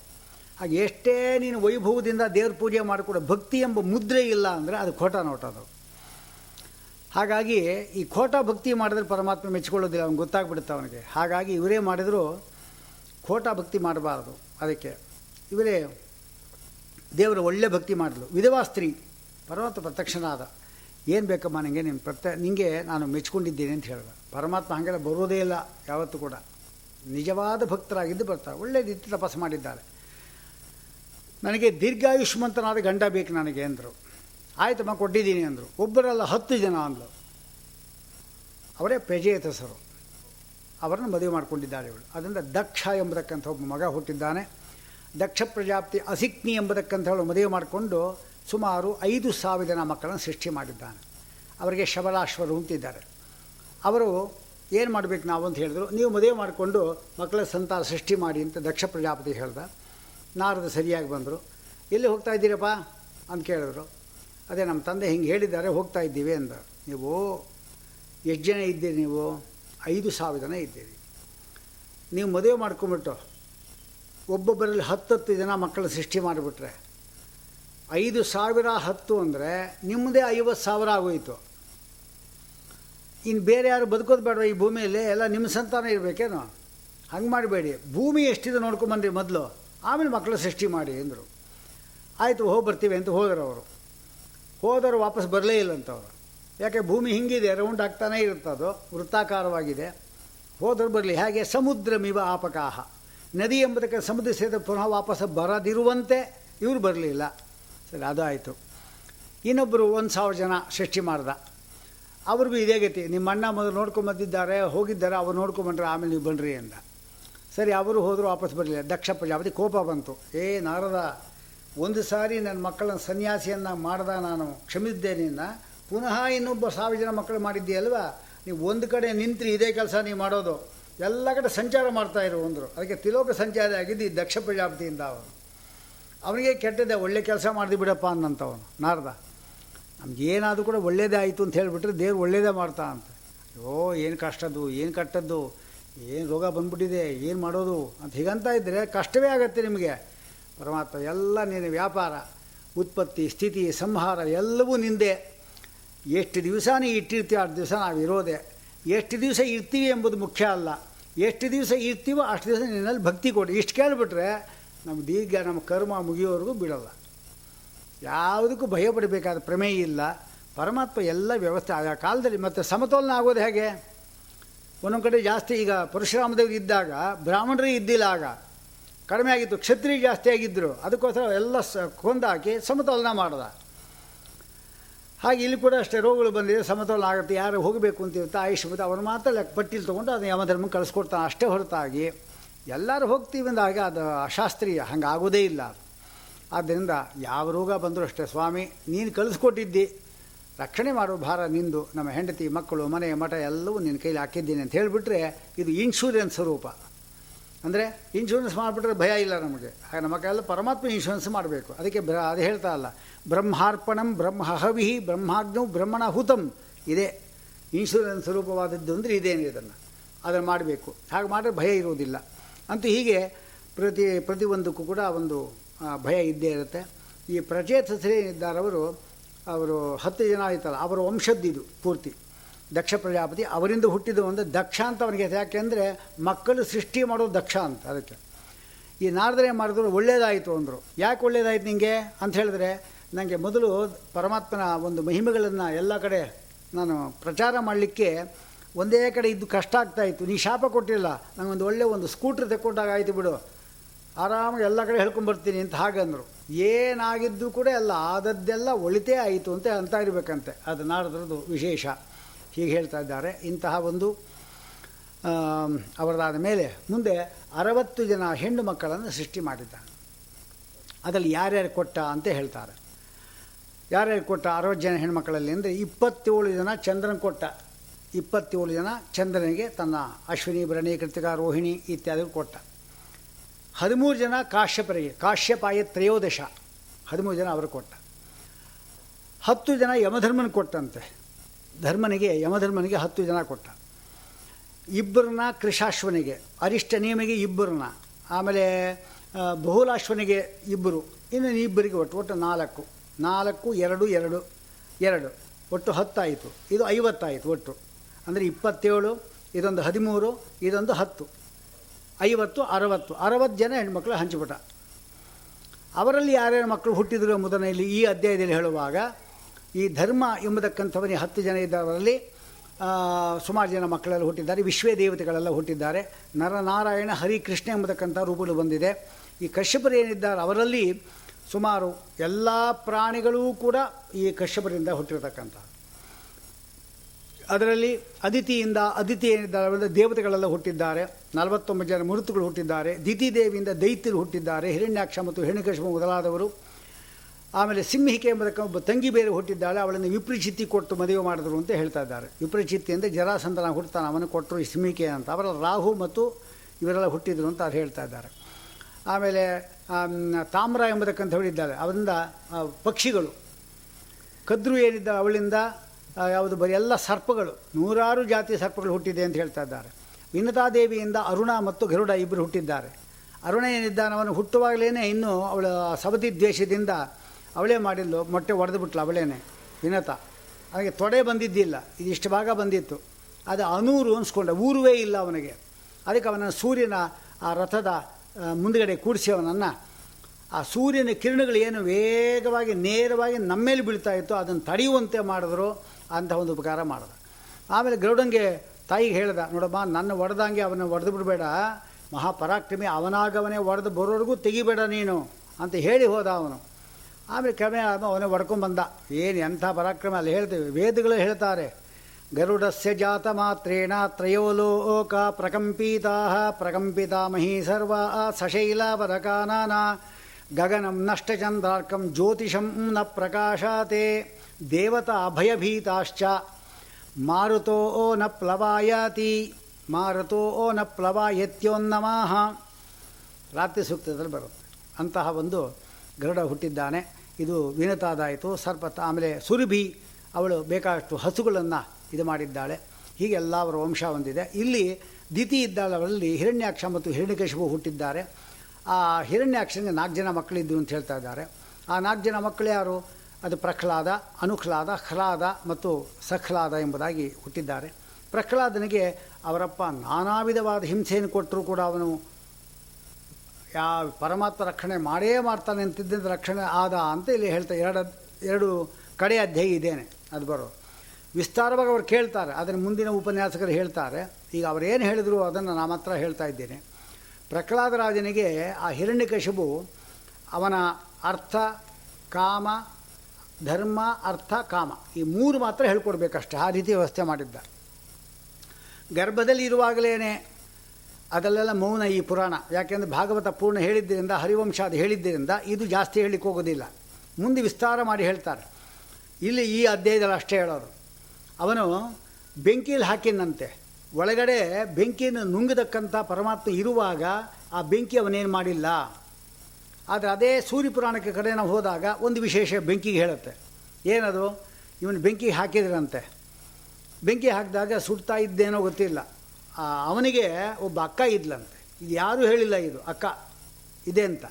ಹಾಗೆ ಎಷ್ಟೇ ನೀನು ವೈಭವದಿಂದ ದೇವ್ರ ಪೂಜೆ ಮಾಡಿಕೊಡೋ ಭಕ್ತಿ ಎಂಬ ಮುದ್ರೆ ಇಲ್ಲ ಅಂದರೆ ಅದು ಖೋಟ ನೋಟು ಅದು. ಹಾಗಾಗಿ ಈ ಖೋಟ ಭಕ್ತಿ ಮಾಡಿದ್ರೆ ಪರಮಾತ್ಮ ಮೆಚ್ಚಿಕೊಳ್ಳೋದಿಲ್ಲ ಅವ್ನು ಗೊತ್ತಾಗ್ಬಿಡುತ್ತೆ ಅವನಿಗೆ. ಹಾಗಾಗಿ ಇವರೇ ಮಾಡಿದರೂ ಖೋಟ ಭಕ್ತಿ ಮಾಡಬಾರ್ದು ಅದಕ್ಕೆ. ಇವರೇ ದೇವರ ಒಳ್ಳೆ ಭಕ್ತಿ ಮಾಡಿದ್ಲು. ವಿಧವಾ ಸ್ತ್ರೀ ಪರಮಾತ್ಮ ಪ್ರತ್ಯಕ್ಷನಾದ. ಏನು ಬೇಕಮ್ಮ ನನಗೆ ನಿಮ್ಮ ಪ್ರತ್ಯ ನಿಮಗೆ ನಾನು ಮೆಚ್ಕೊಂಡಿದ್ದೇನೆ ಅಂತ ಹೇಳಿದ. ಪರಮಾತ್ಮ ಹಾಗೆಲ್ಲ ಬರೋದೇ ಇಲ್ಲ, ಯಾವತ್ತೂ ಕೂಡ. ನಿಜವಾದ ಭಕ್ತರಾಗಿದ್ದು ಬರ್ತಾರೆ. ಒಳ್ಳೆ ರೀತಿ ತಪಸ್ಸು ಮಾಡಿದ್ದಾರೆ. ನನಗೆ ದೀರ್ಘಾಯುಷ್ಮಂತನಾದ ಗಂಡ ಬೇಕು ನನಗೆ ಅಂದರು. ಆಯ್ತಮ್ಮ ಕೊಟ್ಟಿದ್ದೀನಿ ಅಂದರು. ಒಬ್ಬರಲ್ಲ ಹತ್ತು ಜನ ಅಂದರು. ಅವರೇ ಪ್ರಜೇತಸರು. ಅವರನ್ನು ಮದುವೆ ಮಾಡಿಕೊಂಡಿದ್ದಾಳೆ ಇವಳು. ಅದರಿಂದ ದಕ್ಷ ಎಂಬತಕ್ಕಂಥ ಒಬ್ಬ ಮಗ ಹುಟ್ಟಿದ್ದಾನೆ. ದಕ್ಷ ಪ್ರಜಾಪ್ತಿ ಅಸಿಕ್ನಿ ಎಂಬತಕ್ಕಂಥವಳು ಮದುವೆ ಮಾಡಿಕೊಂಡು ಸುಮಾರು ಐದು ಸಾವಿರ ಜನ ಮಕ್ಕಳನ್ನು ಸೃಷ್ಟಿ ಮಾಡಿದ್ದಾನೆ. ಅವರಿಗೆ ಶಬಲಾಶ್ವರು ಅಂತಿದ್ದಾರೆ ಅವರು ಏನು ಮಾಡಬೇಕು ನಾವು ಅಂತ ಹೇಳಿದ್ರು, ನೀವು ಮದುವೆ ಮಾಡಿಕೊಂಡು ಮಕ್ಕಳ ಸಂತಾನ ಸೃಷ್ಟಿ ಮಾಡಿ ಅಂತ ದಕ್ಷ ಪ್ರಜಾಪತಿ ಹೇಳ್ದ. ನಾರದ ಸರಿಯಾಗಿ ಬಂದರು. ಎಲ್ಲಿ ಹೋಗ್ತಾ ಇದ್ದೀರಪ್ಪ? ಅಂತ ಕೇಳಿದ್ರು. ಅದೇ ನಮ್ಮ ತಂದೆ ಹಿಂಗೆ ಹೇಳಿದ್ದಾರೆ, ಹೋಗ್ತಾ ಇದ್ದೀವಿ ಅಂದ. ನೀವು ಎಷ್ಟು ಜನ ಇದ್ದೀರಿ ನೀವು? ಐದು ಸಾವಿರ ಜನ ಇದ್ದೀರಿ. ನೀವು ಮದುವೆ ಮಾಡ್ಕೊಂಬಿಟ್ಟು ಒಬ್ಬೊಬ್ಬರಲ್ಲಿ ಹತ್ತತ್ತು ಜನ ಮಕ್ಕಳ ಸೃಷ್ಟಿ ಮಾಡಿಬಿಟ್ರೆ, ಐದು ಸಾವಿರ ಹತ್ತು ಅಂದರೆ ನಿಮ್ಮದೇ ಐವತ್ತು ಸಾವಿರ ಆಗೋಯ್ತು. ಇನ್ನು ಬೇರೆ ಯಾರು ಬದುಕೋದು ಬೇಡ ಈ ಭೂಮಿಯಲ್ಲಿ? ಎಲ್ಲ ನಿಮ್ಮ ಸಂತಾನ ಇರಬೇಕೇನೋ? ಹಂಗೆ ಮಾಡಬೇಡಿ. ಭೂಮಿ ಎಷ್ಟಿದೆ ನೋಡ್ಕೊಂಬಂದ್ರಿ ಮೊದಲು. ಆಮೇಲೆ ಮಕ್ಕಳ ಸೃಷ್ಟಿ ಮಾಡಿ ಅಂದರು. ಆಯಿತು, ಹೋಗಿ ಬರ್ತೀವಿ ಅಂತ ಹೋದರು ಅವರು. ಹೋದವರು ವಾಪಸ್ ಬರಲೇ ಇಲ್ಲ ಅಂತವ್ರು ಯಾಕೆ ಭೂಮಿ ಹಿಂಗಿದೆ ರೌಂಡ್ ಆಗ್ತಾನೇ ಇರುತ್ತದು, ವೃತ್ತಾಕಾರವಾಗಿದೆ. ಹೋದರು ಬರಲಿ, ಹಾಗೆ? ಸಮುದ್ರ ಮಿವ ಆಪಕಾಹ. ನದಿ ಎಂಬುದಕ್ಕೆ ಸಮುದ್ರ ಸೇರಿದ ಪುನಃ ವಾಪಸ್ ಬರದಿರುವಂತೆ ಇವರು ಬರಲಿಲ್ಲ. ಸರಿ ಅದು ಆಯಿತು ಇನ್ನೊಬ್ಬರು ಒಂದು ಸಾವಿರ ಜನ ಸೃಷ್ಟಿ ಮಾಡ್ದ. ಅವ್ರಿಗೂ ಇದೇ ಗತಿ. ನಿಮ್ಮ ಅಣ್ಣ ಮೊದಲು ನೋಡ್ಕೊಂಬಂದಿದ್ದಾರೆ ಹೋಗಿದ್ದಾರೆ, ಅವ್ರು ನೋಡ್ಕೊಂಬಂದ್ರೆ ಆಮೇಲೆ ನೀವು ಬನ್ನಿರಿ ಅಂದ. ಸರಿ, ಅವರು ಹೋದರೂ, ವಾಪಸ್ ಬರಲಿಲ್ಲ. ದಕ್ಷ ಪ್ರಜಾಪತಿ ಕೋಪ ಬಂತು. ಏ, ನಾರದ ಒಂದು ಸಾರಿ ನನ್ನ ಮಕ್ಕಳನ್ನ ಸನ್ಯಾಸಿಯನ್ನು ಮಾಡ್ದ ನಾನು ಕ್ಷಮಿಸಿದ್ದೆ ನಿನ್ನ. ಪುನಃ ಇನ್ನೊಬ್ಬ ಸಾವಿರ ಜನ ಮಕ್ಕಳು ಮಾಡಿದ್ದೀಯಲ್ವಾ? ನೀವು ಒಂದು ಕಡೆ ನಿಂತ್ರಿ, ಇದೇ ಕೆಲಸ ನೀವು ಮಾಡೋದು. ಎಲ್ಲ ಕಡೆ ಸಂಚಾರ ಮಾಡ್ತಾ ಇರು ಅಂದರು. ಅದಕ್ಕೆ ತಿಲೋಕ ಸಂಚಾರ ಆಗಿದ್ದು ಈ ದಕ್ಷ ಪ್ರಜಾಪತಿಯಿಂದ ಅವನು. ಅವನಿಗೆ ಕೆಟ್ಟದೆ ಒಳ್ಳೆ ಕೆಲಸ ಮಾಡಿದಿ ಬಿಡಪ್ಪ ಅನ್ನಂಥವನು ನಾರದ. ನಮಗೇನಾದರೂ ಕೂಡ ಒಳ್ಳೇದೇ ಆಯಿತು ಅಂತ ಹೇಳಿಬಿಟ್ರೆ ದೇವ್ರು ಒಳ್ಳೇದೇ ಮಾಡ್ತಾ ಅಂತ. ಅಯ್ಯೋ, ಏನು ಕಷ್ಟದ್ದು, ಏನು ಕಟ್ಟದ್ದು, ಏನು ರೋಗ ಬಂದ್ಬಿಟ್ಟಿದೆ, ಏನು ಮಾಡೋದು ಅಂತ ಹೀಗಂತ ಇದ್ದರೆ ಕಷ್ಟವೇ ಆಗತ್ತೆ ನಿಮಗೆ. ಪರಮಾತ್ಮ ಎಲ್ಲ ನಿನ್ನ ವ್ಯಾಪಾರ, ಉತ್ಪತ್ತಿ, ಸ್ಥಿತಿ, ಸಂಹಾರ ಎಲ್ಲವೂ ನಿಂದೆ. ಎಷ್ಟು ದಿವಸ ನೀ ಇಟ್ಟಿರ್ತೀವಿ ಅಷ್ಟು ದಿವಸ ನಾವು ಇರೋದೆ. ಎಷ್ಟು ದಿವಸ ಇರ್ತೀವಿ ಎಂಬುದು ಮುಖ್ಯ ಅಲ್ಲ. ಎಷ್ಟು ದಿವಸ ಇರ್ತೀವೋ ಅಷ್ಟು ದಿವಸ ನಿನ್ನಲ್ಲಿ ಭಕ್ತಿ ಕೊಡಿ. ಇಷ್ಟು ಕೇಳಿಬಿಟ್ರೆ ನಮ್ಮ ದೀರ್ಘ, ನಮ್ಮ ಕರ್ಮ ಮುಗಿಯೋವರೆಗೂ ಬಿಡೋಲ್ಲ ಯಾವುದಕ್ಕೂ ಭಯಪಡಬೇಕಾದ ಪ್ರಮೇಯ ಇಲ್ಲ. ಪರಮಾತ್ಮ ಎಲ್ಲ ವ್ಯವಸ್ಥೆ ಆ ಕಾಲದಲ್ಲಿ ಮತ್ತು ಸಮತೋಲನ ಆಗೋದು ಹೇಗೆ? ಒಂದೊಂದು ಕಡೆ ಜಾಸ್ತಿ ಈಗ ಪರಶುರಾಮದೇವರು ಇದ್ದಾಗ ಬ್ರಾಹ್ಮಣರು ಇದ್ದಿಲ್ಲ ಆಗ. ಕಡಿಮೆ ಆಗಿತ್ತು, ಕ್ಷತ್ರಿಯ ಜಾಸ್ತಿ ಆಗಿದ್ದರು ಅದಕ್ಕೋಸ್ಕರ ಎಲ್ಲ ಸ, ಕೊಂದಾಕಿ ಸಮತೋಲನ ಮಾಡ್ದ. ಹಾಗೆ ಇಲ್ಲಿ ಕೂಡ ಅಷ್ಟೇ ರೋಗಗಳು ಬಂದಿದೆ, ಸಮತೋಲನ ಆಗುತ್ತೆ, ಯಾರು ಹೋಗಬೇಕು ಅಂತಿರುತ್ತೆ ಆಯುಷ್ ಮತ್ತು ಅವ್ರು ಮಾತ್ರ ಲೆಕ್ಕ, ಪಟ್ಟಿಲಿ ತೊಗೊಂಡು ಅದನ್ನ ಯಮಧರ್ಮ ಕಳಿಸ್ಕೊಡ್ತಾನೆ, ಅಷ್ಟೇ ಹೊರತಾಗಿ ಎಲ್ಲರೂ ಹೋಗ್ತೀವಿ ಅಂದಾಗ ಅದು ಅಶಾಸ್ತ್ರೀಯ ಹಂಗೆ ಆಗೋದೇ ಇಲ್ಲ. ಆದ್ದರಿಂದ ಯಾವ ರೋಗ ಬಂದರೂ ಅಷ್ಟೇ, ಸ್ವಾಮಿ, ನೀನು ಕಳಿಸ್ಕೊಟ್ಟಿದ್ದಿ, ರಕ್ಷಣೆ ಮಾಡೋ ಭಾರ ನಿಂದು, ನಮ್ಮ ಹೆಂಡತಿ, ಮಕ್ಕಳು, ಮನೆ, ಮಠ ಎಲ್ಲವೂ ನಿನ್ನ ಕೈಲಿ ಹಾಕಿದ್ದೀನಿ ಅಂತ ಹೇಳಿಬಿಟ್ರೆ ಇದು ಇನ್ಶೂರೆನ್ಸ್ ಸ್ವರೂಪ ಅಂದರೆ ಇನ್ಶೂರೆನ್ಸ್ ಮಾಡಿಬಿಟ್ರೆ ಭಯ ಇಲ್ಲ ನಮಗೆ. ಹಾಗೆ ನಮಗೆಲ್ಲ ಪರಮಾತ್ಮ ಇನ್ಶೂರೆನ್ಸ್ ಮಾಡಬೇಕು. ಅದಕ್ಕೆ ಬ್ರ ಅದು ಹೇಳ್ತಾ ಅಲ್ಲ. ಬ್ರಹ್ಮಾರ್ಪಣಂ ಬ್ರಹ್ಮ ಹವಿಹಿ ಬ್ರಹ್ಮಾಗ್ನೌ ಬ್ರಹ್ಮಣ ಹುತಂ ಇದೆ ಇನ್ಶೂರೆನ್ಸ್ ರೂಪವಾದದ್ದು ಅಂದರೆ ಇದೇನು ಇದನ್ನು. ಅದನ್ನು ಮಾಡಬೇಕು. ಹಾಗೆ ಮಾಡಿದ್ರೆ ಭಯ ಇರುವುದಿಲ್ಲ. ಅಂತೂ ಹೀಗೆ ಪ್ರತಿ ಪ್ರತಿಯೊಂದಕ್ಕೂ ಕೂಡ ಒಂದು ಭಯ ಇದ್ದೇ ಇರುತ್ತೆ. ಈ ಪ್ರಚೇತಸರೇನಿದ್ದಾರವರು ಅವರು ಹತ್ತು ಜನ ಆಯ್ತಲ್ಲ ಅವರ ವಂಶದ್ದಿದು ಪೂರ್ತಿ. ದಕ್ಷ ಪ್ರಜಾಪತಿ, ಅವರಿಂದ ಹುಟ್ಟಿದ ಒಂದು ದಕ್ಷ ಅಂತ ಅವನಿಗೆ ಯಾಕೆಂದರೆ ಮಕ್ಕಳು ಸೃಷ್ಟಿ ಮಾಡೋದು ದಕ್ಷ ಅಂತ ಅದಕ್ಕೆ. ಈ ನಾರದರೆ ಮಾಡಿದ್ರು ಒಳ್ಳೇದಾಯಿತು ಅಂದರು. ಯಾಕೆ ಒಳ್ಳೇದಾಯ್ತು ನಿಮಗೆ ಅಂತ ಹೇಳಿದ್ರೆ ನನಗೆ ಮೊದಲು ಪರಮಾತ್ಮನ ಒಂದು ಮಹಿಮೆಗಳನ್ನು ಎಲ್ಲ ಕಡೆ ನಾನು ಪ್ರಚಾರ ಮಾಡಲಿಕ್ಕೆ ಒಂದೇ ಕಡೆ ಇದ್ದು ಕಷ್ಟ ಆಗ್ತಾಯಿತ್ತು ನೀ ಶಾಪ ಕೊಟ್ಟಿಲ್ಲ ನನಗೊಂದು ಒಳ್ಳೆ ಒಂದು ಸ್ಕೂಟ್ರ್ ತೆಕ್ಕೊಂಡಾಗ ಆಯಿತು ಬಿಡು. ಆರಾಮಾಗಿ ಎಲ್ಲ ಕಡೆ ಹೇಳ್ಕೊಂಬರ್ತೀನಿ ಅಂತ ಹಾಗಂದರು ಏನಾಗಿದ್ದು ಕೂಡ ಎಲ್ಲ ಆದದ್ದೆಲ್ಲ ಒಳಿತೇ ಆಯಿತು ಅಂತ ಅಂತ ಇರಬೇಕಂತೆ. ಅದು ನಾರದ್ರದ್ದು ವಿಶೇಷ. ಹೀಗೆ ಹೇಳ್ತಾ ಇದ್ದಾರೆ. ಇಂತಹ ಒಂದು ಅವರದಾದ ಮೇಲೆ ಮುಂದೆ ಅರವತ್ತು ಜನ ಹೆಣ್ಣು ಮಕ್ಕಳನ್ನು ಸೃಷ್ಟಿ ಮಾಡಿದ್ದಾನೆ ಅದರಲ್ಲಿ ಯಾರ್ಯಾರು ಕೊಟ್ಟ ಅಂತ ಹೇಳ್ತಾರೆ. ಯಾರ್ಯಾರು ಕೊಟ್ಟ ಅರವತ್ತು ಜನ ಹೆಣ್ಮಕ್ಕಳಲ್ಲಿ ಅಂದರೆ ಇಪ್ಪತ್ತೇಳು ಜನ ಚಂದ್ರನ ಕೊಟ್ಟ. ಇಪ್ಪತ್ತೇಳು ಜನ ಚಂದ್ರನಿಗೆ ತನ್ನ ಅಶ್ವಿನಿ, ಭರಣಿ, ಕೃತಿಕ, ರೋಹಿಣಿ ಇತ್ಯಾದಿ ಕೊಟ್ಟ. ಹದಿಮೂರು ಜನ ಕಾಶ್ಯಪರಿಗೆ, ಕಾಶ್ಯಪಾಯ ತ್ರಯೋದಶ ಹದಿಮೂರು ಜನ ಅವರು ಕೊಟ್ಟ. ಹತ್ತು ಜನ ಯಮಧರ್ಮನ ಕೊಟ್ಟಂತೆ. ಧರ್ಮನಿಗೆ, ಯಮಧರ್ಮನಿಗೆ ಹತ್ತು ಜನ ಕೊಟ್ಟ. ಇಬ್ಬರನ್ನ ಕೃಷಾಶ್ವನಿಗೆ ಅರಿಷ್ಟನಿಯಮಿಗೆ ಇಬ್ಬರನ್ನ, ಆಮೇಲೆ ಬಹುಲಾಶ್ವನಿಗೆ ಇಬ್ಬರು, ಇನ್ನು ಇಬ್ಬರಿಗೆ ಒಟ್ಟು ಒಟ್ಟು ನಾಲ್ಕು ನಾಲ್ಕು, ಎರಡು ಎರಡು ಎರಡು, ಒಟ್ಟು ಹತ್ತಾಯಿತು, ಇದು ಐವತ್ತಾಯಿತು ಒಟ್ಟು, ಅಂದರೆ ಇಪ್ಪತ್ತೇಳು, ಇದೊಂದು ಹದಿಮೂರು, ಇದೊಂದು ಹತ್ತು, ಐವತ್ತು, ಅರವತ್ತು ಅರವತ್ತು ಜನ ಹೆಣ್ಮಕ್ಳು ಹಂಚಿಬಿಟ್ಟ. ಅವರಲ್ಲಿ ಯಾರ್ಯಾರು ಮಕ್ಕಳು ಹುಟ್ಟಿದ್ರು ಮೊದಲನೆಯಲ್ಲಿ ಈ ಅಧ್ಯಾಯದಲ್ಲಿ ಹೇಳುವಾಗ ಈ ಧರ್ಮ ಎಂಬತಕ್ಕಂಥವನಿಗೆ ಹತ್ತು ಜನ ಇದ್ದವರಲ್ಲಿ ಸುಮಾರು ಜನ ಮಕ್ಕಳೆಲ್ಲ ಹುಟ್ಟಿದ್ದಾರೆ ವಿಶ್ವೇ ದೇವತೆಗಳೆಲ್ಲ ಹುಟ್ಟಿದ್ದಾರೆ. ನರನಾರಾಯಣ, ಹರಿಕೃಷ್ಣ ಎಂಬತಕ್ಕಂಥ ರೂಪಗಳು ಬಂದಿದೆ. ಈ ಕಶ್ಯಪರು ಏನಿದ್ದಾರೆ, ಅವರಲ್ಲಿ ಸುಮಾರು ಎಲ್ಲ ಪ್ರಾಣಿಗಳೂ ಕೂಡ ಈ ಕಶ್ಯಪರಿಂದ ಹುಟ್ಟಿರತಕ್ಕಂಥ. ಅದರಲ್ಲಿ ಅದಿತಿಯಿಂದ ಅದಿತಿ ಏನಿದ್ದಾರೆ ಅವರಿಂದ ದೇವತೆಗಳೆಲ್ಲ ಹುಟ್ಟಿದ್ದಾರೆ. ನಲವತ್ತೊಂಬತ್ತು ಜನ ಮೃತುಗಳು ಹುಟ್ಟಿದ್ದಾರೆ. ದಿತಿ ದೇವಿಯಿಂದ ದೈತ್ಯರು ಹುಟ್ಟಿದ್ದಾರೆ. ಹಿರಣ್ಯಾಕ್ಷ ಮತ್ತು ಹಿರಣ್ಯಕಶ್ಯಪ ಮೊದಲಾದವರು. ಆಮೇಲೆ ಸಿಂಹಿಕೆ ಎಂಬುದಕ್ಕೆ ಒಬ್ಬ ತಂಗಿ ಬೇರೆ ಹುಟ್ಟಿದ್ದಾಳೆ ಅವಳನ್ನು ವಿಪ್ರಚಿತ್ತಿ ಕೊಟ್ಟು ಮದುವೆ ಮಾಡಿದ್ರು ಅಂತ ಹೇಳ್ತಾ ಇದ್ದಾರೆ. ವಿಪ್ರಚಿತ್ತಿ ಅಂದರೆ ಜರಾಸಂಧನ ಹುಡ್ತಾನೆ ಅವನು ಕೊಟ್ಟರು ಈ ಸಿಂಹಿಕೆ ಅಂತ. ಅವರ ರಾಹು ಮತ್ತು ಇವರೆಲ್ಲ ಹುಟ್ಟಿದ್ರು ಅಂತ ಅವ್ರು ಹೇಳ್ತಾ ಇದ್ದಾರೆ. ಆಮೇಲೆ ಆಮ್, ತಾಮ್ರ ಎಂಬುದಕ್ಕಂತ ಹೇಳಿದ್ದಾಳೆ ಅವರಿಂದ ಪಕ್ಷಿಗಳು. ಕದ್ರು ಏನಿದ್ದ ಅವಳಿಂದ ಯಾವುದು ಬರೀ ಎಲ್ಲ ಸರ್ಪಗಳು ನೂರಾರು ಜಾತಿ ಸರ್ಪಗಳು ಹುಟ್ಟಿದೆ ಅಂತ ಹೇಳ್ತಾ ಇದ್ದಾರೆ. ವಿನತಾದೇವಿಯಿಂದ ಅರುಣ ಮತ್ತು ಗರುಡ ಇಬ್ಬರು ಹುಟ್ಟಿದ್ದಾರೆ. ಅರುಣ ಏನಿದ್ದಾನೆ ಅವನು ಹುಟ್ಟುವಾಗಲೇ ಇನ್ನೂ ಅವಳ ಸವತಿ ದ್ವೇಷದಿಂದ ಅವಳೇ ಮಾಡಿದ್ಲು ಮೊಟ್ಟೆ ಒಡೆದು ಬಿಟ್ಲು ಅವಳೇನೆ, ವಿನತ. ಅವನಿಗೆ ತೊಡೆ ಬಂದಿದ್ದಿಲ್ಲ ಇದಿಷ್ಟು ಭಾಗ ಬಂದಿತ್ತು. ಅದು ಅನೂರು ಅನ್ಸ್ಕೊಂಡ, ಊರುವೇ ಇಲ್ಲ ಅವನಿಗೆ. ಅದಕ್ಕೆ ಅವನ ಸೂರ್ಯನ ಆ ರಥದ ಮುಂದುಗಡೆ ಕೂಡಿಸಿ ಅವನನ್ನು, ಆ ಸೂರ್ಯನ ಕಿರಣಗಳು ಏನು ವೇಗವಾಗಿ, ನೇರವಾಗಿ ನಮ್ಮೇಲೆ ಬೀಳ್ತಾ ಇತ್ತು, ಅದನ್ನು ತಡೆಯುವಂತೆ ಮಾಡಿದ್ರು ಅಂತ ಒಂದು ಉಪಕಾರ ಮಾಡಿದ. ಆಮೇಲೆ ಗರುಡಂಗೆ ತಾಯಿಗೆ ಹೇಳ್ದ, ನೋಡಮ್ಮ, ನನ್ನ ಒಡೆದಂಗೆ ಅವನ ಒಡೆದು ಬಿಡಬೇಡ. ಮಹಾಪರಾಕ್ರಮಿ ಅವನಾಗವನೇ ಒಡೆದು ಬರೋವರೆಗೂ ತೆಗಿಬೇಡ ನೀನು ಅಂತ ಹೇಳಿ ಹೋದ ಅವನು. ಆಮೇಲೆ ಕ್ರಮೇ ಅವನೇ ಹೊಡ್ಕೊಂಬಂದ ಏನು ಎಂಥ ಪರಾಕ್ರಮ, ಅಲ್ಲಿ ಹೇಳ್ತೇವೆ. ವೇದಗಳು ಹೇಳ್ತಾರೆ. ಗರುಡಸ್ಯ ಜಾತ ಮಾತ್ರೇಣ ತ್ರಯೋಲೋಕ ಪ್ರಕಂಪಿತಾ ಪ್ರಕಂಪಿತಾ ಮಹಿ ಸರ್ವ ಸಶೈಲಾವರಕಾನಾನ, ಗಗನಂ ನಷ್ಟಚಂದ್ರಾರ್ಕಂ ಜ್ಯೋತಿಷಂ ನ ಪ್ರಕಾಶಾತೆ, ದೇವತಾ ಅಭಯಭೀತಾಶ್ಚ, ಮಾರುತೋ ನ ಪ್ಲವಾಯತಿ, ಮಾರುತೋ ನ ಪ್ಲವಾಯತ್ಯೋನ್ನಮಾಹ. ರಾತ್ರಿ ಸೂಕ್ತದಲ್ಲಿ ಬರುತ್ತೆ. ಅಂತಹ ಒಂದು ಗರುಡ ಹುಟ್ಟಿದ್ದಾನೆ. ಇದು ವಿನತಾದಾಯಿತು. ಸರ್ಪತ ಆಮೇಲೆ ಸುರಭಿ ಅವಳು ಬೇಕಾದಷ್ಟು ಹಸುಗಳನ್ನು ಇದು ಮಾಡಿದ್ದಾಳೆ. ಹೀಗೆಲ್ಲ ಅವರ ವಂಶ ಹೊಂದಿದೆ. ಇಲ್ಲಿ ದಿತಿ ಇದ್ದಾಳವರಲ್ಲಿ ಹಿರಣ್ಯಾಕ್ಷ ಮತ್ತು ಹಿರಣ್ಯಕೇಶವು ಹುಟ್ಟಿದ್ದಾರೆ. ಆ ಹಿರಣ್ಯಾಕ್ಷನಿಗೆ ನಾಲ್ಕು ಜನ ಮಕ್ಕಳಿದ್ದು ಅಂತ ಹೇಳ್ತಾ ಇದ್ದಾರೆ. ಆ ನಾಲ್ಕು ಜನ ಮಕ್ಕಳು ಯಾರು? ಅದು ಪ್ರಹ್ಲಾದ ಅನುಖ್ಲಾದ ಹ್ಲಾದ ಮತ್ತು ಸಖ್ಲಾದ ಎಂಬುದಾಗಿ ಹುಟ್ಟಿದ್ದಾರೆ. ಪ್ರಹ್ಲಾದನಿಗೆ ಅವರಪ್ಪ ನಾನಾ ವಿಧವಾದ ಹಿಂಸೆಯನ್ನು ಕೊಟ್ಟರೂ ಕೂಡ ಅವನು ಯಾವ ಪರಮಾತ್ಮ ರಕ್ಷಣೆ ಮಾಡೇ ಮಾಡ್ತಾನೆ ಅಂತಿದ್ದಂಥ ರಕ್ಷಣೆ ಆದ ಅಂತ ಇಲ್ಲಿ ಹೇಳ್ತಾ ಎರಡು ಎರಡು ಕಡೆ ಅಧ್ಯಾಯ ಇದ್ದೇನೆ ಅದು ಬರೋ. ವಿಸ್ತಾರವಾಗಿ ಅವ್ರು ಕೇಳ್ತಾರೆ. ಅದನ್ನು ಮುಂದಿನ ಉಪನ್ಯಾಸಕರು ಹೇಳ್ತಾರೆ. ಈಗ ಅವರೇನು ಹೇಳಿದ್ರು ಅದನ್ನು ನಾನು ಮಾತ್ರ ಹೇಳ್ತಾ ಇದ್ದೇನೆ. ಪ್ರಹ್ಲಾದರಾಜನಿಗೆ ಆ ಹಿರಣ್ಯಕಶಬು ಅವನ ಅರ್ಥ ಕಾಮ, ಧರ್ಮ, ಅರ್ಥ ಕಾಮ ಈ ಮೂರು ಮಾತ್ರ ಹೇಳ್ಕೊಡ್ಬೇಕಷ್ಟೆ. ಆ ರೀತಿ ವ್ಯವಸ್ಥೆ ಮಾಡಿದ್ದ. ಗರ್ಭದಲ್ಲಿ ಇರುವಾಗಲೇ ಅದಲ್ಲೆಲ್ಲ ಮೌನ ಈ ಪುರಾಣ. ಯಾಕೆಂದರೆ ಭಾಗವತ ಪೂರ್ಣ ಹೇಳಿದ್ದರಿಂದ ಹರಿವಂಶ ಅದು ಹೇಳಿದ್ದರಿಂದ ಇದು ಜಾಸ್ತಿ ಹೇಳಲಿಕ್ಕೆ ಹೋಗೋದಿಲ್ಲ. ಮುಂದೆ ವಿಸ್ತಾರ ಮಾಡಿ ಹೇಳ್ತಾರೆ. ಇಲ್ಲಿ ಈ ಅಧ್ಯಾಯದಲ್ಲಿ ಅಷ್ಟೇ ಹೇಳೋರು. ಅವನು ಬೆಂಕಿಯಲ್ಲಿ ಹಾಕಿನಂತೆ. ಒಳಗಡೆ ಬೆಂಕಿಯನ್ನು ನುಂಗತಕ್ಕಂಥ ಪರಮಾತ್ಮ ಇರುವಾಗ ಆ ಬೆಂಕಿ ಅವನೇನು ಮಾಡಿಲ್ಲ. ಆದರೆ ಅದೇ ಸೂರ್ಯ ಪುರಾಣಕ್ಕೆ ಕಡೆ ನಾವು ಹೋದಾಗ ಒಂದು ವಿಶೇಷ ಬೆಂಕಿಗೆ ಹೇಳುತ್ತೆ. ಏನದು? ಇವನು ಬೆಂಕಿಗೆ ಹಾಕಿದ್ರಂತೆ. ಬೆಂಕಿ ಹಾಕಿದಾಗ ಸುಡ್ತಾ ಇದ್ದೇನೋ ಗೊತ್ತಿಲ್ಲ. ಅವನಿಗೆ ಒಬ್ಬ ಅಕ್ಕ ಇದ್ಲಂತೆ. ಇದು ಯಾರೂ ಹೇಳಿಲ್ಲ ಇದು, ಅಕ್ಕ, ಇದೆ ಅಂತ.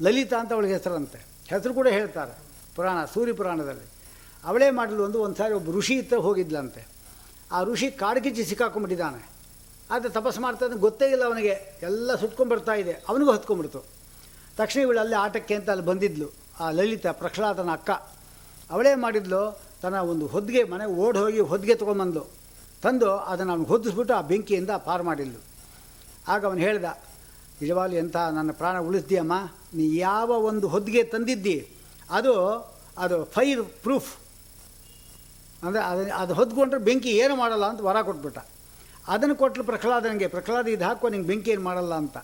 ಲಲಿತಾ ಅಂತ ಅವಳಿಗೆ ಹೆಸರಂತೆ. ಹೆಸರು ಕೂಡ ಹೇಳ್ತಾರೆ, ಪುರಾಣ ಸೂರ್ಯ ಪುರಾಣದಲ್ಲಿ. ಅವಳೇ ಮಾಡಲು ಒಂದು ಒಂದು ಸಾರಿ ಒಬ್ಬ ಋಷಿ ಇತ್ತ ಹೋಗಿದ್ಲಂತೆ. ಆ ಋಷಿ ಕಾಡ್ಗಿಚ್ಚಿ ಸಿಕ್ಕಾಕೊಂಡ್ಬಿಟ್ಟಿದ್ದಾನೆ. ಆದರೆ ತಪಸ್ಸು ಮಾಡ್ತಾ ಗೊತ್ತೇ ಇಲ್ಲ ಅವನಿಗೆ. ಎಲ್ಲ ಸುಟ್ಕೊಂಡ್ಬರ್ತಾ ಇದೆ, ಅವನಿಗೂ ಹತ್ಕೊಂಡ್ಬಿಡ್ತು. ತಕ್ಷಣ ಇವಳು ಅಲ್ಲಿ ಆಟಕ್ಕೆ ಅಂತ ಅಲ್ಲಿ ಬಂದಿದ್ಲು, ಆ ಲಲಿತಾ, ಪ್ರಹ್ಲಾದನ ಅಕ್ಕ. ಅವಳೇ ಮಾಡಿದ್ಲು, ತನ್ನ ಒಂದು ಹೊದ್ಗೆ, ಮನೆ ಓಡಿ ಹೋಗಿ ಹೊದ್ಗೆ ತೊಗೊಂಬಂದ್ಲು ತಂದು ಅದನ್ನು ಅವನು ಹೊದಿಸ್ಬಿಟ್ಟು ಆ ಬೆಂಕಿಯಿಂದ ಪಾರು ಮಾಡಿದ್ಲು. ಆಗ ಅವನು ಹೇಳ್ದ ನಿಜವಾಗ್ಲೂ ಎಂಥ ನನ್ನ ಪ್ರಾಣ ಉಳಿಸ್ದಿಯಮ್ಮ? ನೀ ಯಾವ ಒಂದು ಹೊದ್ಗೆ ತಂದಿದ್ದಿ? ಅದು ಅದು ಫೈರ್ ಪ್ರೂಫ್. ಅಂದರೆ ಅದು ಅದು ಹೊದ್ಕೊಂಡ್ರೆ ಬೆಂಕಿ ಏನು ಮಾಡಲ್ಲ ಅಂತ ವರ ಕೊಟ್ಬಿಟ್ಟ. ಅದನ್ನು ಕೊಟ್ಟಲು ಪ್ರಹ್ಲಾದನಿಗೆ, ಪ್ರಹ್ಲಾದ, ಇದು ಹಾಕೋ, ನಿಂಗೆ ಬೆಂಕಿ ಏನು ಮಾಡಲ್ಲ ಅಂತ.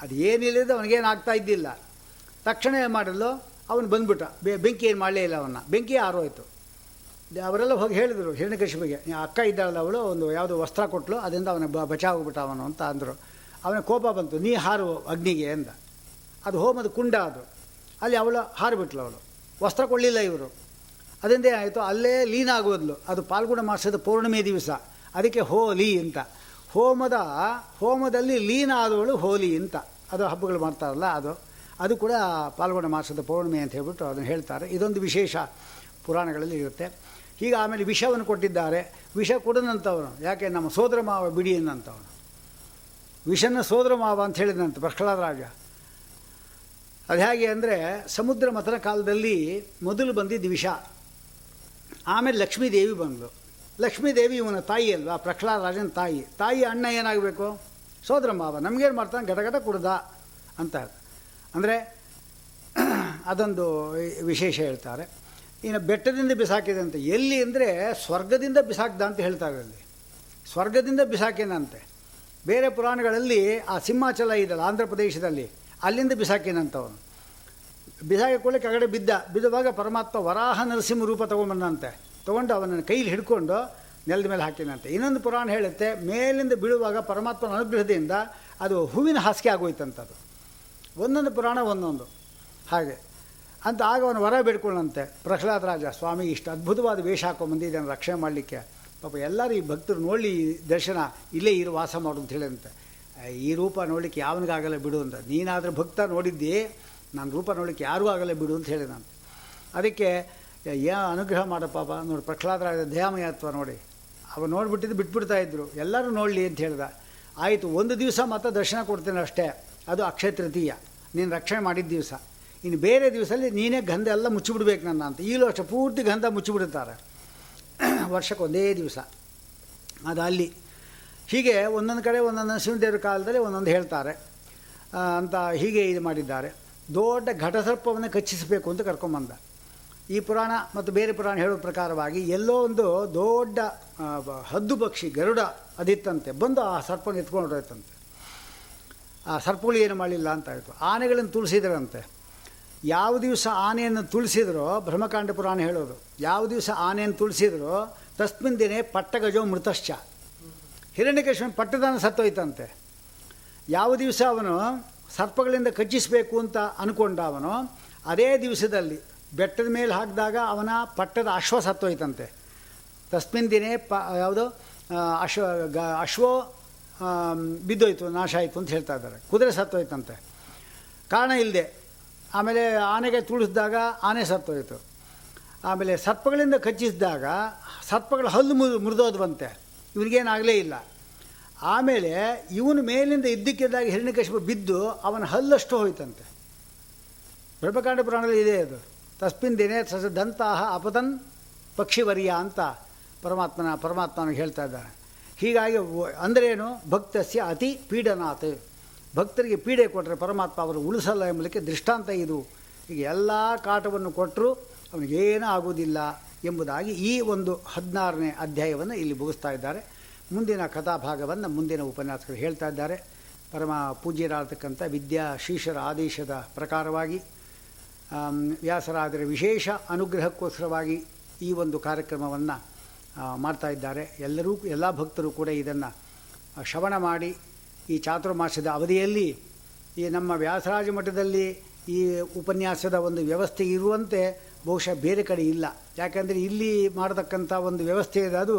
ಅದು ಏನಿಲ್ಲದ ಅವನಿಗೇನು ಆಗ್ತಾ ಇದ್ದಿಲ್ಲ. ತಕ್ಷಣ ಏನು ಮಾಡಲು ಅವನು ಬಂದ್ಬಿಟ್ಟ. ಬೆಂಕಿ ಏನು ಮಾಡಲೇ ಇಲ್ಲ ಅವನ್ನ. ಬೆಂಕಿ ಆರೋಯ್ತು. ಅವರೆಲ್ಲ ಹೋಗಿ ಹೇಳಿದರು ಹಿರಣ್ಯಕಶಿಪಿಗೆ ಅಕ್ಕ ಇದ್ದಾಳಲ್ಲ ಅವಳು, ಒಂದು ಯಾವುದೋ ವಸ್ತ್ರ ಕೊಟ್ಟಲು ಅದರಿಂದ ಅವನ ಬ ಬಚಾವಾಗ್ಬಿಟ್ಟ ಅವನು ಅಂತ ಅಂದರು. ಅವನ ಕೋಪ ಬಂತು, ನೀ ಹಾರು ಅಗ್ನಿಗೆ ಅಂದ ಅದು ಹೋಮದ ಕುಂಡ ಅದು. ಅಲ್ಲಿ ಅವಳು ಹಾರಿಬಿಟ್ಲು ಅವಳು. ವಸ್ತ್ರ ಕೊಡಲಿಲ್ಲ ಇವರು. ಅದರಿಂದ ಆಯಿತು, ಅಲ್ಲೇ ಲೀನ ಆಗೋದ್ಲು ಅದು ಪಾಲ್ಗುಣ ಮಾಸದ ಪೌರ್ಣಿಮೆ ದಿವಸ. ಅದಕ್ಕೆ ಹೋಲಿ ಅಂತ. ಹೋಮದ, ಹೋಮದಲ್ಲಿ ಲೀನ ಆದವಳು ಹೋಲಿ ಅಂತ. ಅದು ಹಬ್ಬಗಳು ಮಾಡ್ತಾರಲ್ಲ ಅದು. ಅದು ಕೂಡ ಪಾಲ್ಗುಣ ಮಾಸದ ಪೌರ್ಣಿಮೆ ಅಂತ ಹೇಳ್ಬಿಟ್ಟು ಅದನ್ನು ಹೇಳ್ತಾರೆ. ಇದೊಂದು ವಿಶೇಷ ಪುರಾಣಗಳಲ್ಲಿ ಇರುತ್ತೆ. ಹೀಗೆ ಆಮೇಲೆ ವಿಷವನ್ನು ಕೊಟ್ಟಿದ್ದಾರೆ. ವಿಷ ಕೊಡದಂಥವನು, ಯಾಕೆ ನಮ್ಮ ಸೋದರ ಮಾವ ಬಿಡಿ ಅನ್ನಂಥವನು ವಿಷನ ಸೋದರ ಮಾವ ಅಂತ ಹೇಳಿದಂತೆ ಪ್ರಹ್ಲಾದ ರಾಜ. ಅದು ಹೇಗೆ ಅಂದರೆ, ಸಮುದ್ರ ಮಥನ ಕಾಲದಲ್ಲಿ ಮೊದಲು ಬಂದಿದ್ದು ವಿಷ. ಆಮೇಲೆ ಲಕ್ಷ್ಮೀದೇವಿ ಬಂದಳು ಲಕ್ಷ್ಮೀದೇವಿ ಇವನ ತಾಯಿ ಅಲ್ವಾ? ಪ್ರಹ್ಲಾದ ರಾಜನ ತಾಯಿ. ತಾಯಿ ಅಣ್ಣ ಏನಾಗಬೇಕು? ಸೋದರ ಮಾವ. ನಮಗೇನು ಮಾಡ್ತಾನೆ? ಗಟಗಟ ಕುಡ್ದ ಅಂತ ಅಂದರೆ, ಅದೊಂದು ವಿಶೇಷ ಹೇಳ್ತಾರೆ. ಇನ್ನು ಬೆಟ್ಟದಿಂದ ಬಿಸಾಕಿದೆ ಅಂತ. ಎಲ್ಲಿ ಅಂದರೆ ಸ್ವರ್ಗದಿಂದ ಬಿಸಾಕ್ದ ಅಂತ ಹೇಳ್ತಾರೆ ಅಲ್ಲಿ. ಸ್ವರ್ಗದಿಂದ ಬಿಸಾಕಿನಂತೆ ಬೇರೆ ಪುರಾಣಗಳಲ್ಲಿ ಆ ಸಿಂಹಾಚಲ ಇದಲ್ಲ ಆಂಧ್ರ ಪ್ರದೇಶದಲ್ಲಿ, ಅಲ್ಲಿಂದ ಬಿಸಾಕಿನಂತವನು ಬಿಸಾಕಿ ಕೂಡ ಕೆಳಗಡೆ ಬಿದ್ದ, ಬಿದ್ದುವಾಗ ಪರಮಾತ್ಮ ವರಾಹ ನರಸಿಂಹ ರೂಪ ತೊಗೊಂಬಂದಂತೆ ತೊಗೊಂಡು ಅವನನ್ನು ಕೈಲಿ ಹಿಡ್ಕೊಂಡು ನೆಲದ ಮೇಲೆ ಹಾಕಿನಂತೆ ಇನ್ನೊಂದು ಪುರಾಣ ಹೇಳುತ್ತೆ, ಮೇಲಿಂದ ಬೀಳುವಾಗ ಪರಮಾತ್ಮನ ಅನುಗ್ರಹದಿಂದ ಅದು ಹೂವಿನ ಹಾಸಿಗೆ ಆಗೋಯ್ತಂತದು ಒಂದೊಂದು ಪುರಾಣ ಒಂದೊಂದು. ಹಾಗೆ. ಅಂತ ಆಗ ಅವನು ವರ ಬೇಡ್ಕೊಳ್ಳಂತೆ ಪ್ರಹ್ಲಾದ ರಾಜ, ಸ್ವಾಮಿ, ಇಷ್ಟು ಅದ್ಭುತವಾದ ವೇಷ ಹಾಕೊಂಡ್ಬಂದಿದ್ದಾನೆ ರಕ್ಷಣೆ ಮಾಡಲಿಕ್ಕೆ. ಪಾಪ ಎಲ್ಲರೂ ಈ ಭಕ್ತರು ನೋಡಲಿ ದರ್ಶನ, ಇಲ್ಲೇ ಇರು, ವಾಸ ಮಾಡು ಅಂತ ಹೇಳಿದಂತೆ. ಈ ರೂಪ ನೋಡಲಿಕ್ಕೆ ಯಾವನಿಗಾಗಲ್ಲ ಬಿಡು ಅಂತ. ನೀನಾದರೂ ಭಕ್ತ ನೋಡಿದ್ದಿ ನಾನು ರೂಪ ನೋಡಲಿಕ್ಕೆ ಯಾರಿಗೂ ಆಗಲ್ಲ ಬಿಡು ಅಂತ ಹೇಳಿದಂತೆ. ಅದಕ್ಕೆ, ಏ ಅನುಗ್ರಹ ಮಾಡಪ್ಪ ನೋಡಿ, ಪ್ರಹ್ಲಾದ ರಾಜ ದಯಾಮಯತ್ವ ನೋಡಿ. ಅವ ನೋಡಿಬಿಟ್ಟಿದ್ದು ಬಿಟ್ಬಿಡ್ತಾ ಇದ್ರು. ಎಲ್ಲರೂ ನೋಡಲಿ ಅಂತ ಹೇಳ್ದ. ಆಯಿತು, ಒಂದು ದಿವಸ ಮಾತ್ರ ದರ್ಶನ ಕೊಡ್ತೇನೆ ಅಷ್ಟೇ. ಅದು ಅಕ್ಷಯ ತೃತೀಯ. ನೀನು ರಕ್ಷಣೆ ಮಾಡಿದ ದಿವಸ. ಇನ್ನು ಬೇರೆ ದಿವಸದಲ್ಲಿ ನೀನೇ ಗಂಧ ಎಲ್ಲ ಮುಚ್ಚಿಬಿಡ್ಬೇಕು ನನ್ನ ಅಂತ. ಈಗಲೂ ಅಷ್ಟೇ ಪೂರ್ತಿ ಗಂಧ ಮುಚ್ಚಿಬಿಡ್ತಾರೆ [CLEARS THROAT] ವರ್ಷಕ್ಕೆ ಒಂದೇ ದಿವಸ. ಅದು ಅಲ್ಲಿ. ಹೀಗೆ ಒಂದೊಂದು ಕಡೆ ಒಂದೊಂದು ನರಸಿಂಹದೇವ್ರ ಕಾಲದಲ್ಲಿ ಒಂದೊಂದು ಹೇಳ್ತಾರೆ. ಅಂತ ಹೀಗೆ ಇದು ಮಾಡಿದ್ದಾರೆ. ದೊಡ್ಡ ಘಟಸರ್ಪವನ್ನು ಕಚ್ಚಿಸಬೇಕು ಅಂತ ಕರ್ಕೊಂಬಂದ. ಈ ಪುರಾಣ ಮತ್ತು ಬೇರೆ ಪುರಾಣ ಹೇಳುವ ಪ್ರಕಾರವಾಗಿ ಎಲ್ಲೋ ಒಂದು ದೊಡ್ಡ ಹದ್ದು ಪಕ್ಷಿ, ಗರುಡ ಅದಿತ್ತಂತೆ. ಬಂದು ಆ ಸರ್ಪನ ಎತ್ಕೊಂಡು ಹೊರಟಂತೆ ಆ ಸರ್ಪಗಳು ಏನು ಮಾಡಲಿಲ್ಲ ಅಂತ ಆಯಿತು ಆನೆಗಳನ್ನು ತುಳಿಸಿದ್ರಂತೆ. ಯಾವ ದಿವಸ ಆನೆಯನ್ನು ತುಳಿಸಿದ್ರೋ, ಬ್ರಹ್ಮಕಾಂಡ ಪುರಾಣ ಹೇಳೋದು, ಯಾವ ದಿವಸ ಆನೆಯನ್ನು ತುಳಿಸಿದ್ರೋ, ತಸ್ಮಿನ್ ದಿನೇ ಪಟ್ಟಗಜೋ ಮೃತಶ್ಚ. ಹಿರಣ್ಯಕೇಶ್ವನ ಪಟ್ಟದಾನ ಸತ್ತೋಯ್ತಂತೆ. ಯಾವ ದಿವಸ ಅವನು ಸರ್ಪಗಳಿಂದ ಕಚ್ಚಿಸಬೇಕು ಅಂತ ಅಂದ್ಕೊಂಡ ಅವನು, ಅದೇ ದಿವಸದಲ್ಲಿ ಬೆಟ್ಟದ ಮೇಲೆ ಹಾಕಿದಾಗ ಅವನ ಪಟ್ಟದ ಅಶ್ವ ಸತ್ತೋಯ್ತಂತೆ. ತಸ್ಮಿನ್ ದಿನೇ ಪ, ಯಾವುದು ಅಶ್ವ, ಗ, ಅಶ್ವೋ ಬಿದ್ದೋಯ್ತು, ನಾಶ ಆಯಿತು ಅಂತ ಹೇಳ್ತಾ ಇದ್ದಾರೆ. ಕುದುರೆ ಸತ್ತೋಯ್ತಂತೆ. ಕಾರಣ ಇಲ್ಲದೆ ಆಮೇಲೆ ಆನೆಗೆ ತುಳಿಸಿದಾಗ ಆನೆ ಸತ್ತೋಯಿತು. ಆಮೇಲೆ ಸರ್ಪಗಳಿಂದ ಕಚ್ಚಿಸಿದಾಗ ಸರ್ಪಗಳ ಹಲ್ಲು ಮುರಿದು ಮುರಿದೋದ್ವಂತೆ. ಇವನಿಗೇನಾಗಲೇ ಇಲ್ಲ. ಆಮೇಲೆ ಇವನು ಮೇಲಿಂದ ಇದ್ದಕ್ಕಿದ್ದಾಗ ಹಿರಣ್ಯಕಶಿಪು ಬಿದ್ದು ಅವನ ಹಲ್ಲಷ್ಟು ಹೋಯ್ತಂತೆ. ಬ್ರಹ್ಮಕಾಂಡ ಪುರಾಣದಲ್ಲಿ ಇದೆ ಅದು. ತಸ್ಮಿನ್ ದಿನೇ ದಂತಹ ಅಪತನ್ ಪಕ್ಷಿವರ್ಯ ಅಂತ ಪರಮಾತ್ಮನ, ಪರಮಾತ್ಮನಿಗೆ ಹೇಳ್ತಾ ಇದ್ದಾರೆ. ಹೀಗಾಗಿ ಅಂದ್ರೇನು ಭಕ್ತಸ್ಯ ಅತಿ ಪೀಡನಾಥ್ ಭಕ್ತರಿಗೆ ಪೀಡೆ ಕೊಟ್ಟರೆ ಪರಮಾತ್ಮ ಅವರು ಉಳಿಸಲ್ಲ ಎಂಬುದಕ್ಕೆ ದೃಷ್ಟಾಂತ ಇದು. ಈಗ ಎಲ್ಲ ಕಾಟವನ್ನು ಕೊಟ್ಟರೂ ಅವನಿಗೇನೂ ಆಗುವುದಿಲ್ಲ ಎಂಬುದಾಗಿ ಈ ಒಂದು ಹದಿನಾರನೇ ಅಧ್ಯಾಯವನ್ನು ಇಲ್ಲಿ ಮುಗಿಸ್ತಾ ಇದ್ದಾರೆ. ಮುಂದಿನ ಕಥಾಭಾಗವನ್ನು ಮುಂದಿನ ಉಪನ್ಯಾಸಕರು ಹೇಳ್ತಾ ಇದ್ದಾರೆ. ಪರಮ ಪೂಜ್ಯರಾಗತಕ್ಕಂಥ ವಿದ್ಯಾ ಶೀಶರ ಆದೇಶದ ಪ್ರಕಾರವಾಗಿ ವ್ಯಾಸರಾದರ ವಿಶೇಷ ಅನುಗ್ರಹಕ್ಕೋಸ್ಕರವಾಗಿ ಈ ಒಂದು ಕಾರ್ಯಕ್ರಮವನ್ನು ಮಾಡ್ತಾ ಇದ್ದಾರೆ. ಎಲ್ಲರೂ, ಎಲ್ಲ ಭಕ್ತರು ಕೂಡ ಇದನ್ನು ಶ್ರವಣ ಮಾಡಿ ಈ ಚಾತುರ್ಮಾಸದ ಅವಧಿಯಲ್ಲಿ ಈ ನಮ್ಮ ವ್ಯಾಸರಾಜ ಮಠದಲ್ಲಿ ಈ ಉಪನ್ಯಾಸದ ಒಂದು ವ್ಯವಸ್ಥೆ ಇರುವಂತೆ ಬಹುಶಃ ಬೇರೆ ಕಡೆ ಇಲ್ಲ. ಯಾಕಂದರೆ ಇಲ್ಲಿ ಮಾಡತಕ್ಕಂಥ ಒಂದು ವ್ಯವಸ್ಥೆ ಇದೆ. ಅದು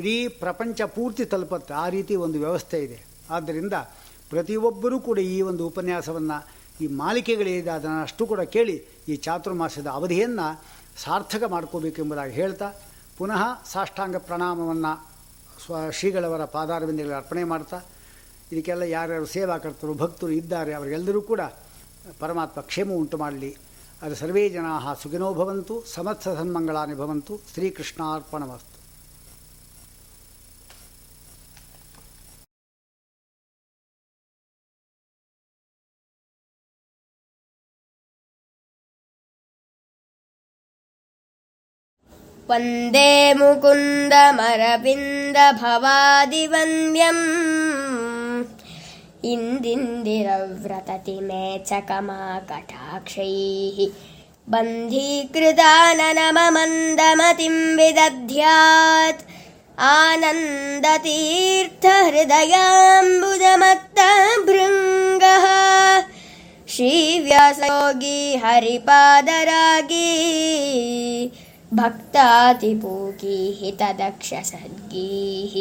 ಇಡೀ ಪ್ರಪಂಚ ಪೂರ್ತಿ ತಲುಪತ್ತೆ. ಆ ರೀತಿ ಒಂದು ವ್ಯವಸ್ಥೆ ಇದೆ. ಆದ್ದರಿಂದ ಪ್ರತಿಯೊಬ್ಬರೂ ಕೂಡ ಈ ಒಂದು ಉಪನ್ಯಾಸವನ್ನು ಈ ಮಾಲಿಕೆಗಳಿದೆ ಅದನ್ನು ಅಷ್ಟು ಕೂಡ ಕೇಳಿ ಈ ಚಾತುರ್ಮಾಸದ ಅವಧಿಯನ್ನು ಸಾರ್ಥಕ ಮಾಡ್ಕೋಬೇಕೆಂಬುದಾಗಿ ಹೇಳ್ತಾ ಪುನಃ ಸಾಷ್ಟಾಂಗ ಪ್ರಣಾಮವನ್ನು ಸ್ವ ಶ್ರೀಗಳವರ ಪಾದಾರವಿಂದಗಳಿಗೆ ಅರ್ಪಣೆ ಮಾಡ್ತಾ ಇದಕ್ಕೆಲ್ಲ ಯಾರ್ಯಾರು ಸೇವಾಕರ್ತರು ಭಕ್ತರು ಇದ್ದಾರೆ ಅವರಿಗೆಲ್ಲರೂ ಕೂಡ ಪರಮಾತ್ಮ ಕ್ಷೇಮ ಉಂಟು ಮಾಡಲಿ ಅದು ಸರ್ವೇ ಜನಾ ಸುಖಿನೋ ಭವಂತು ಸಮತ್ಸ ಸನ್ಮಂಗಳಾನಿ ಭವಂತು ಶ್ರೀಕೃಷ್ಣಾರ್ಪಣಮಸ್ತು वन्दे मुकुन्दमरविन्दभवादिवन्द्यम् इन्दिन्दिरव्रतति मे च विदध्यात् आनन्दतीर्थहृदयाम्बुजमत्तभृङ्गः श्रीव्यासयोगी हरिपादरागी भक्तातिपूकीः तदक्षसद्गीः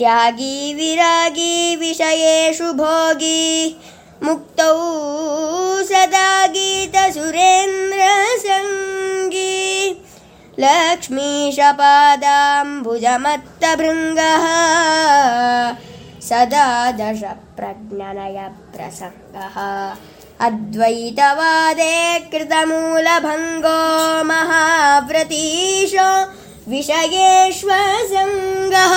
त्यागी विरागी विषयेषु भोगी मुक्तौ सदा गीतसुरेन्द्रसङ्गी लक्ष्मीशपादाम्बुजमत्तभृङ्गः सदा दशप्रज्ञनयप्रसङ्गः अद्वैतवादे कृतमूलभङ्गो महाव्रतीशो विषयेष्वसङ्गः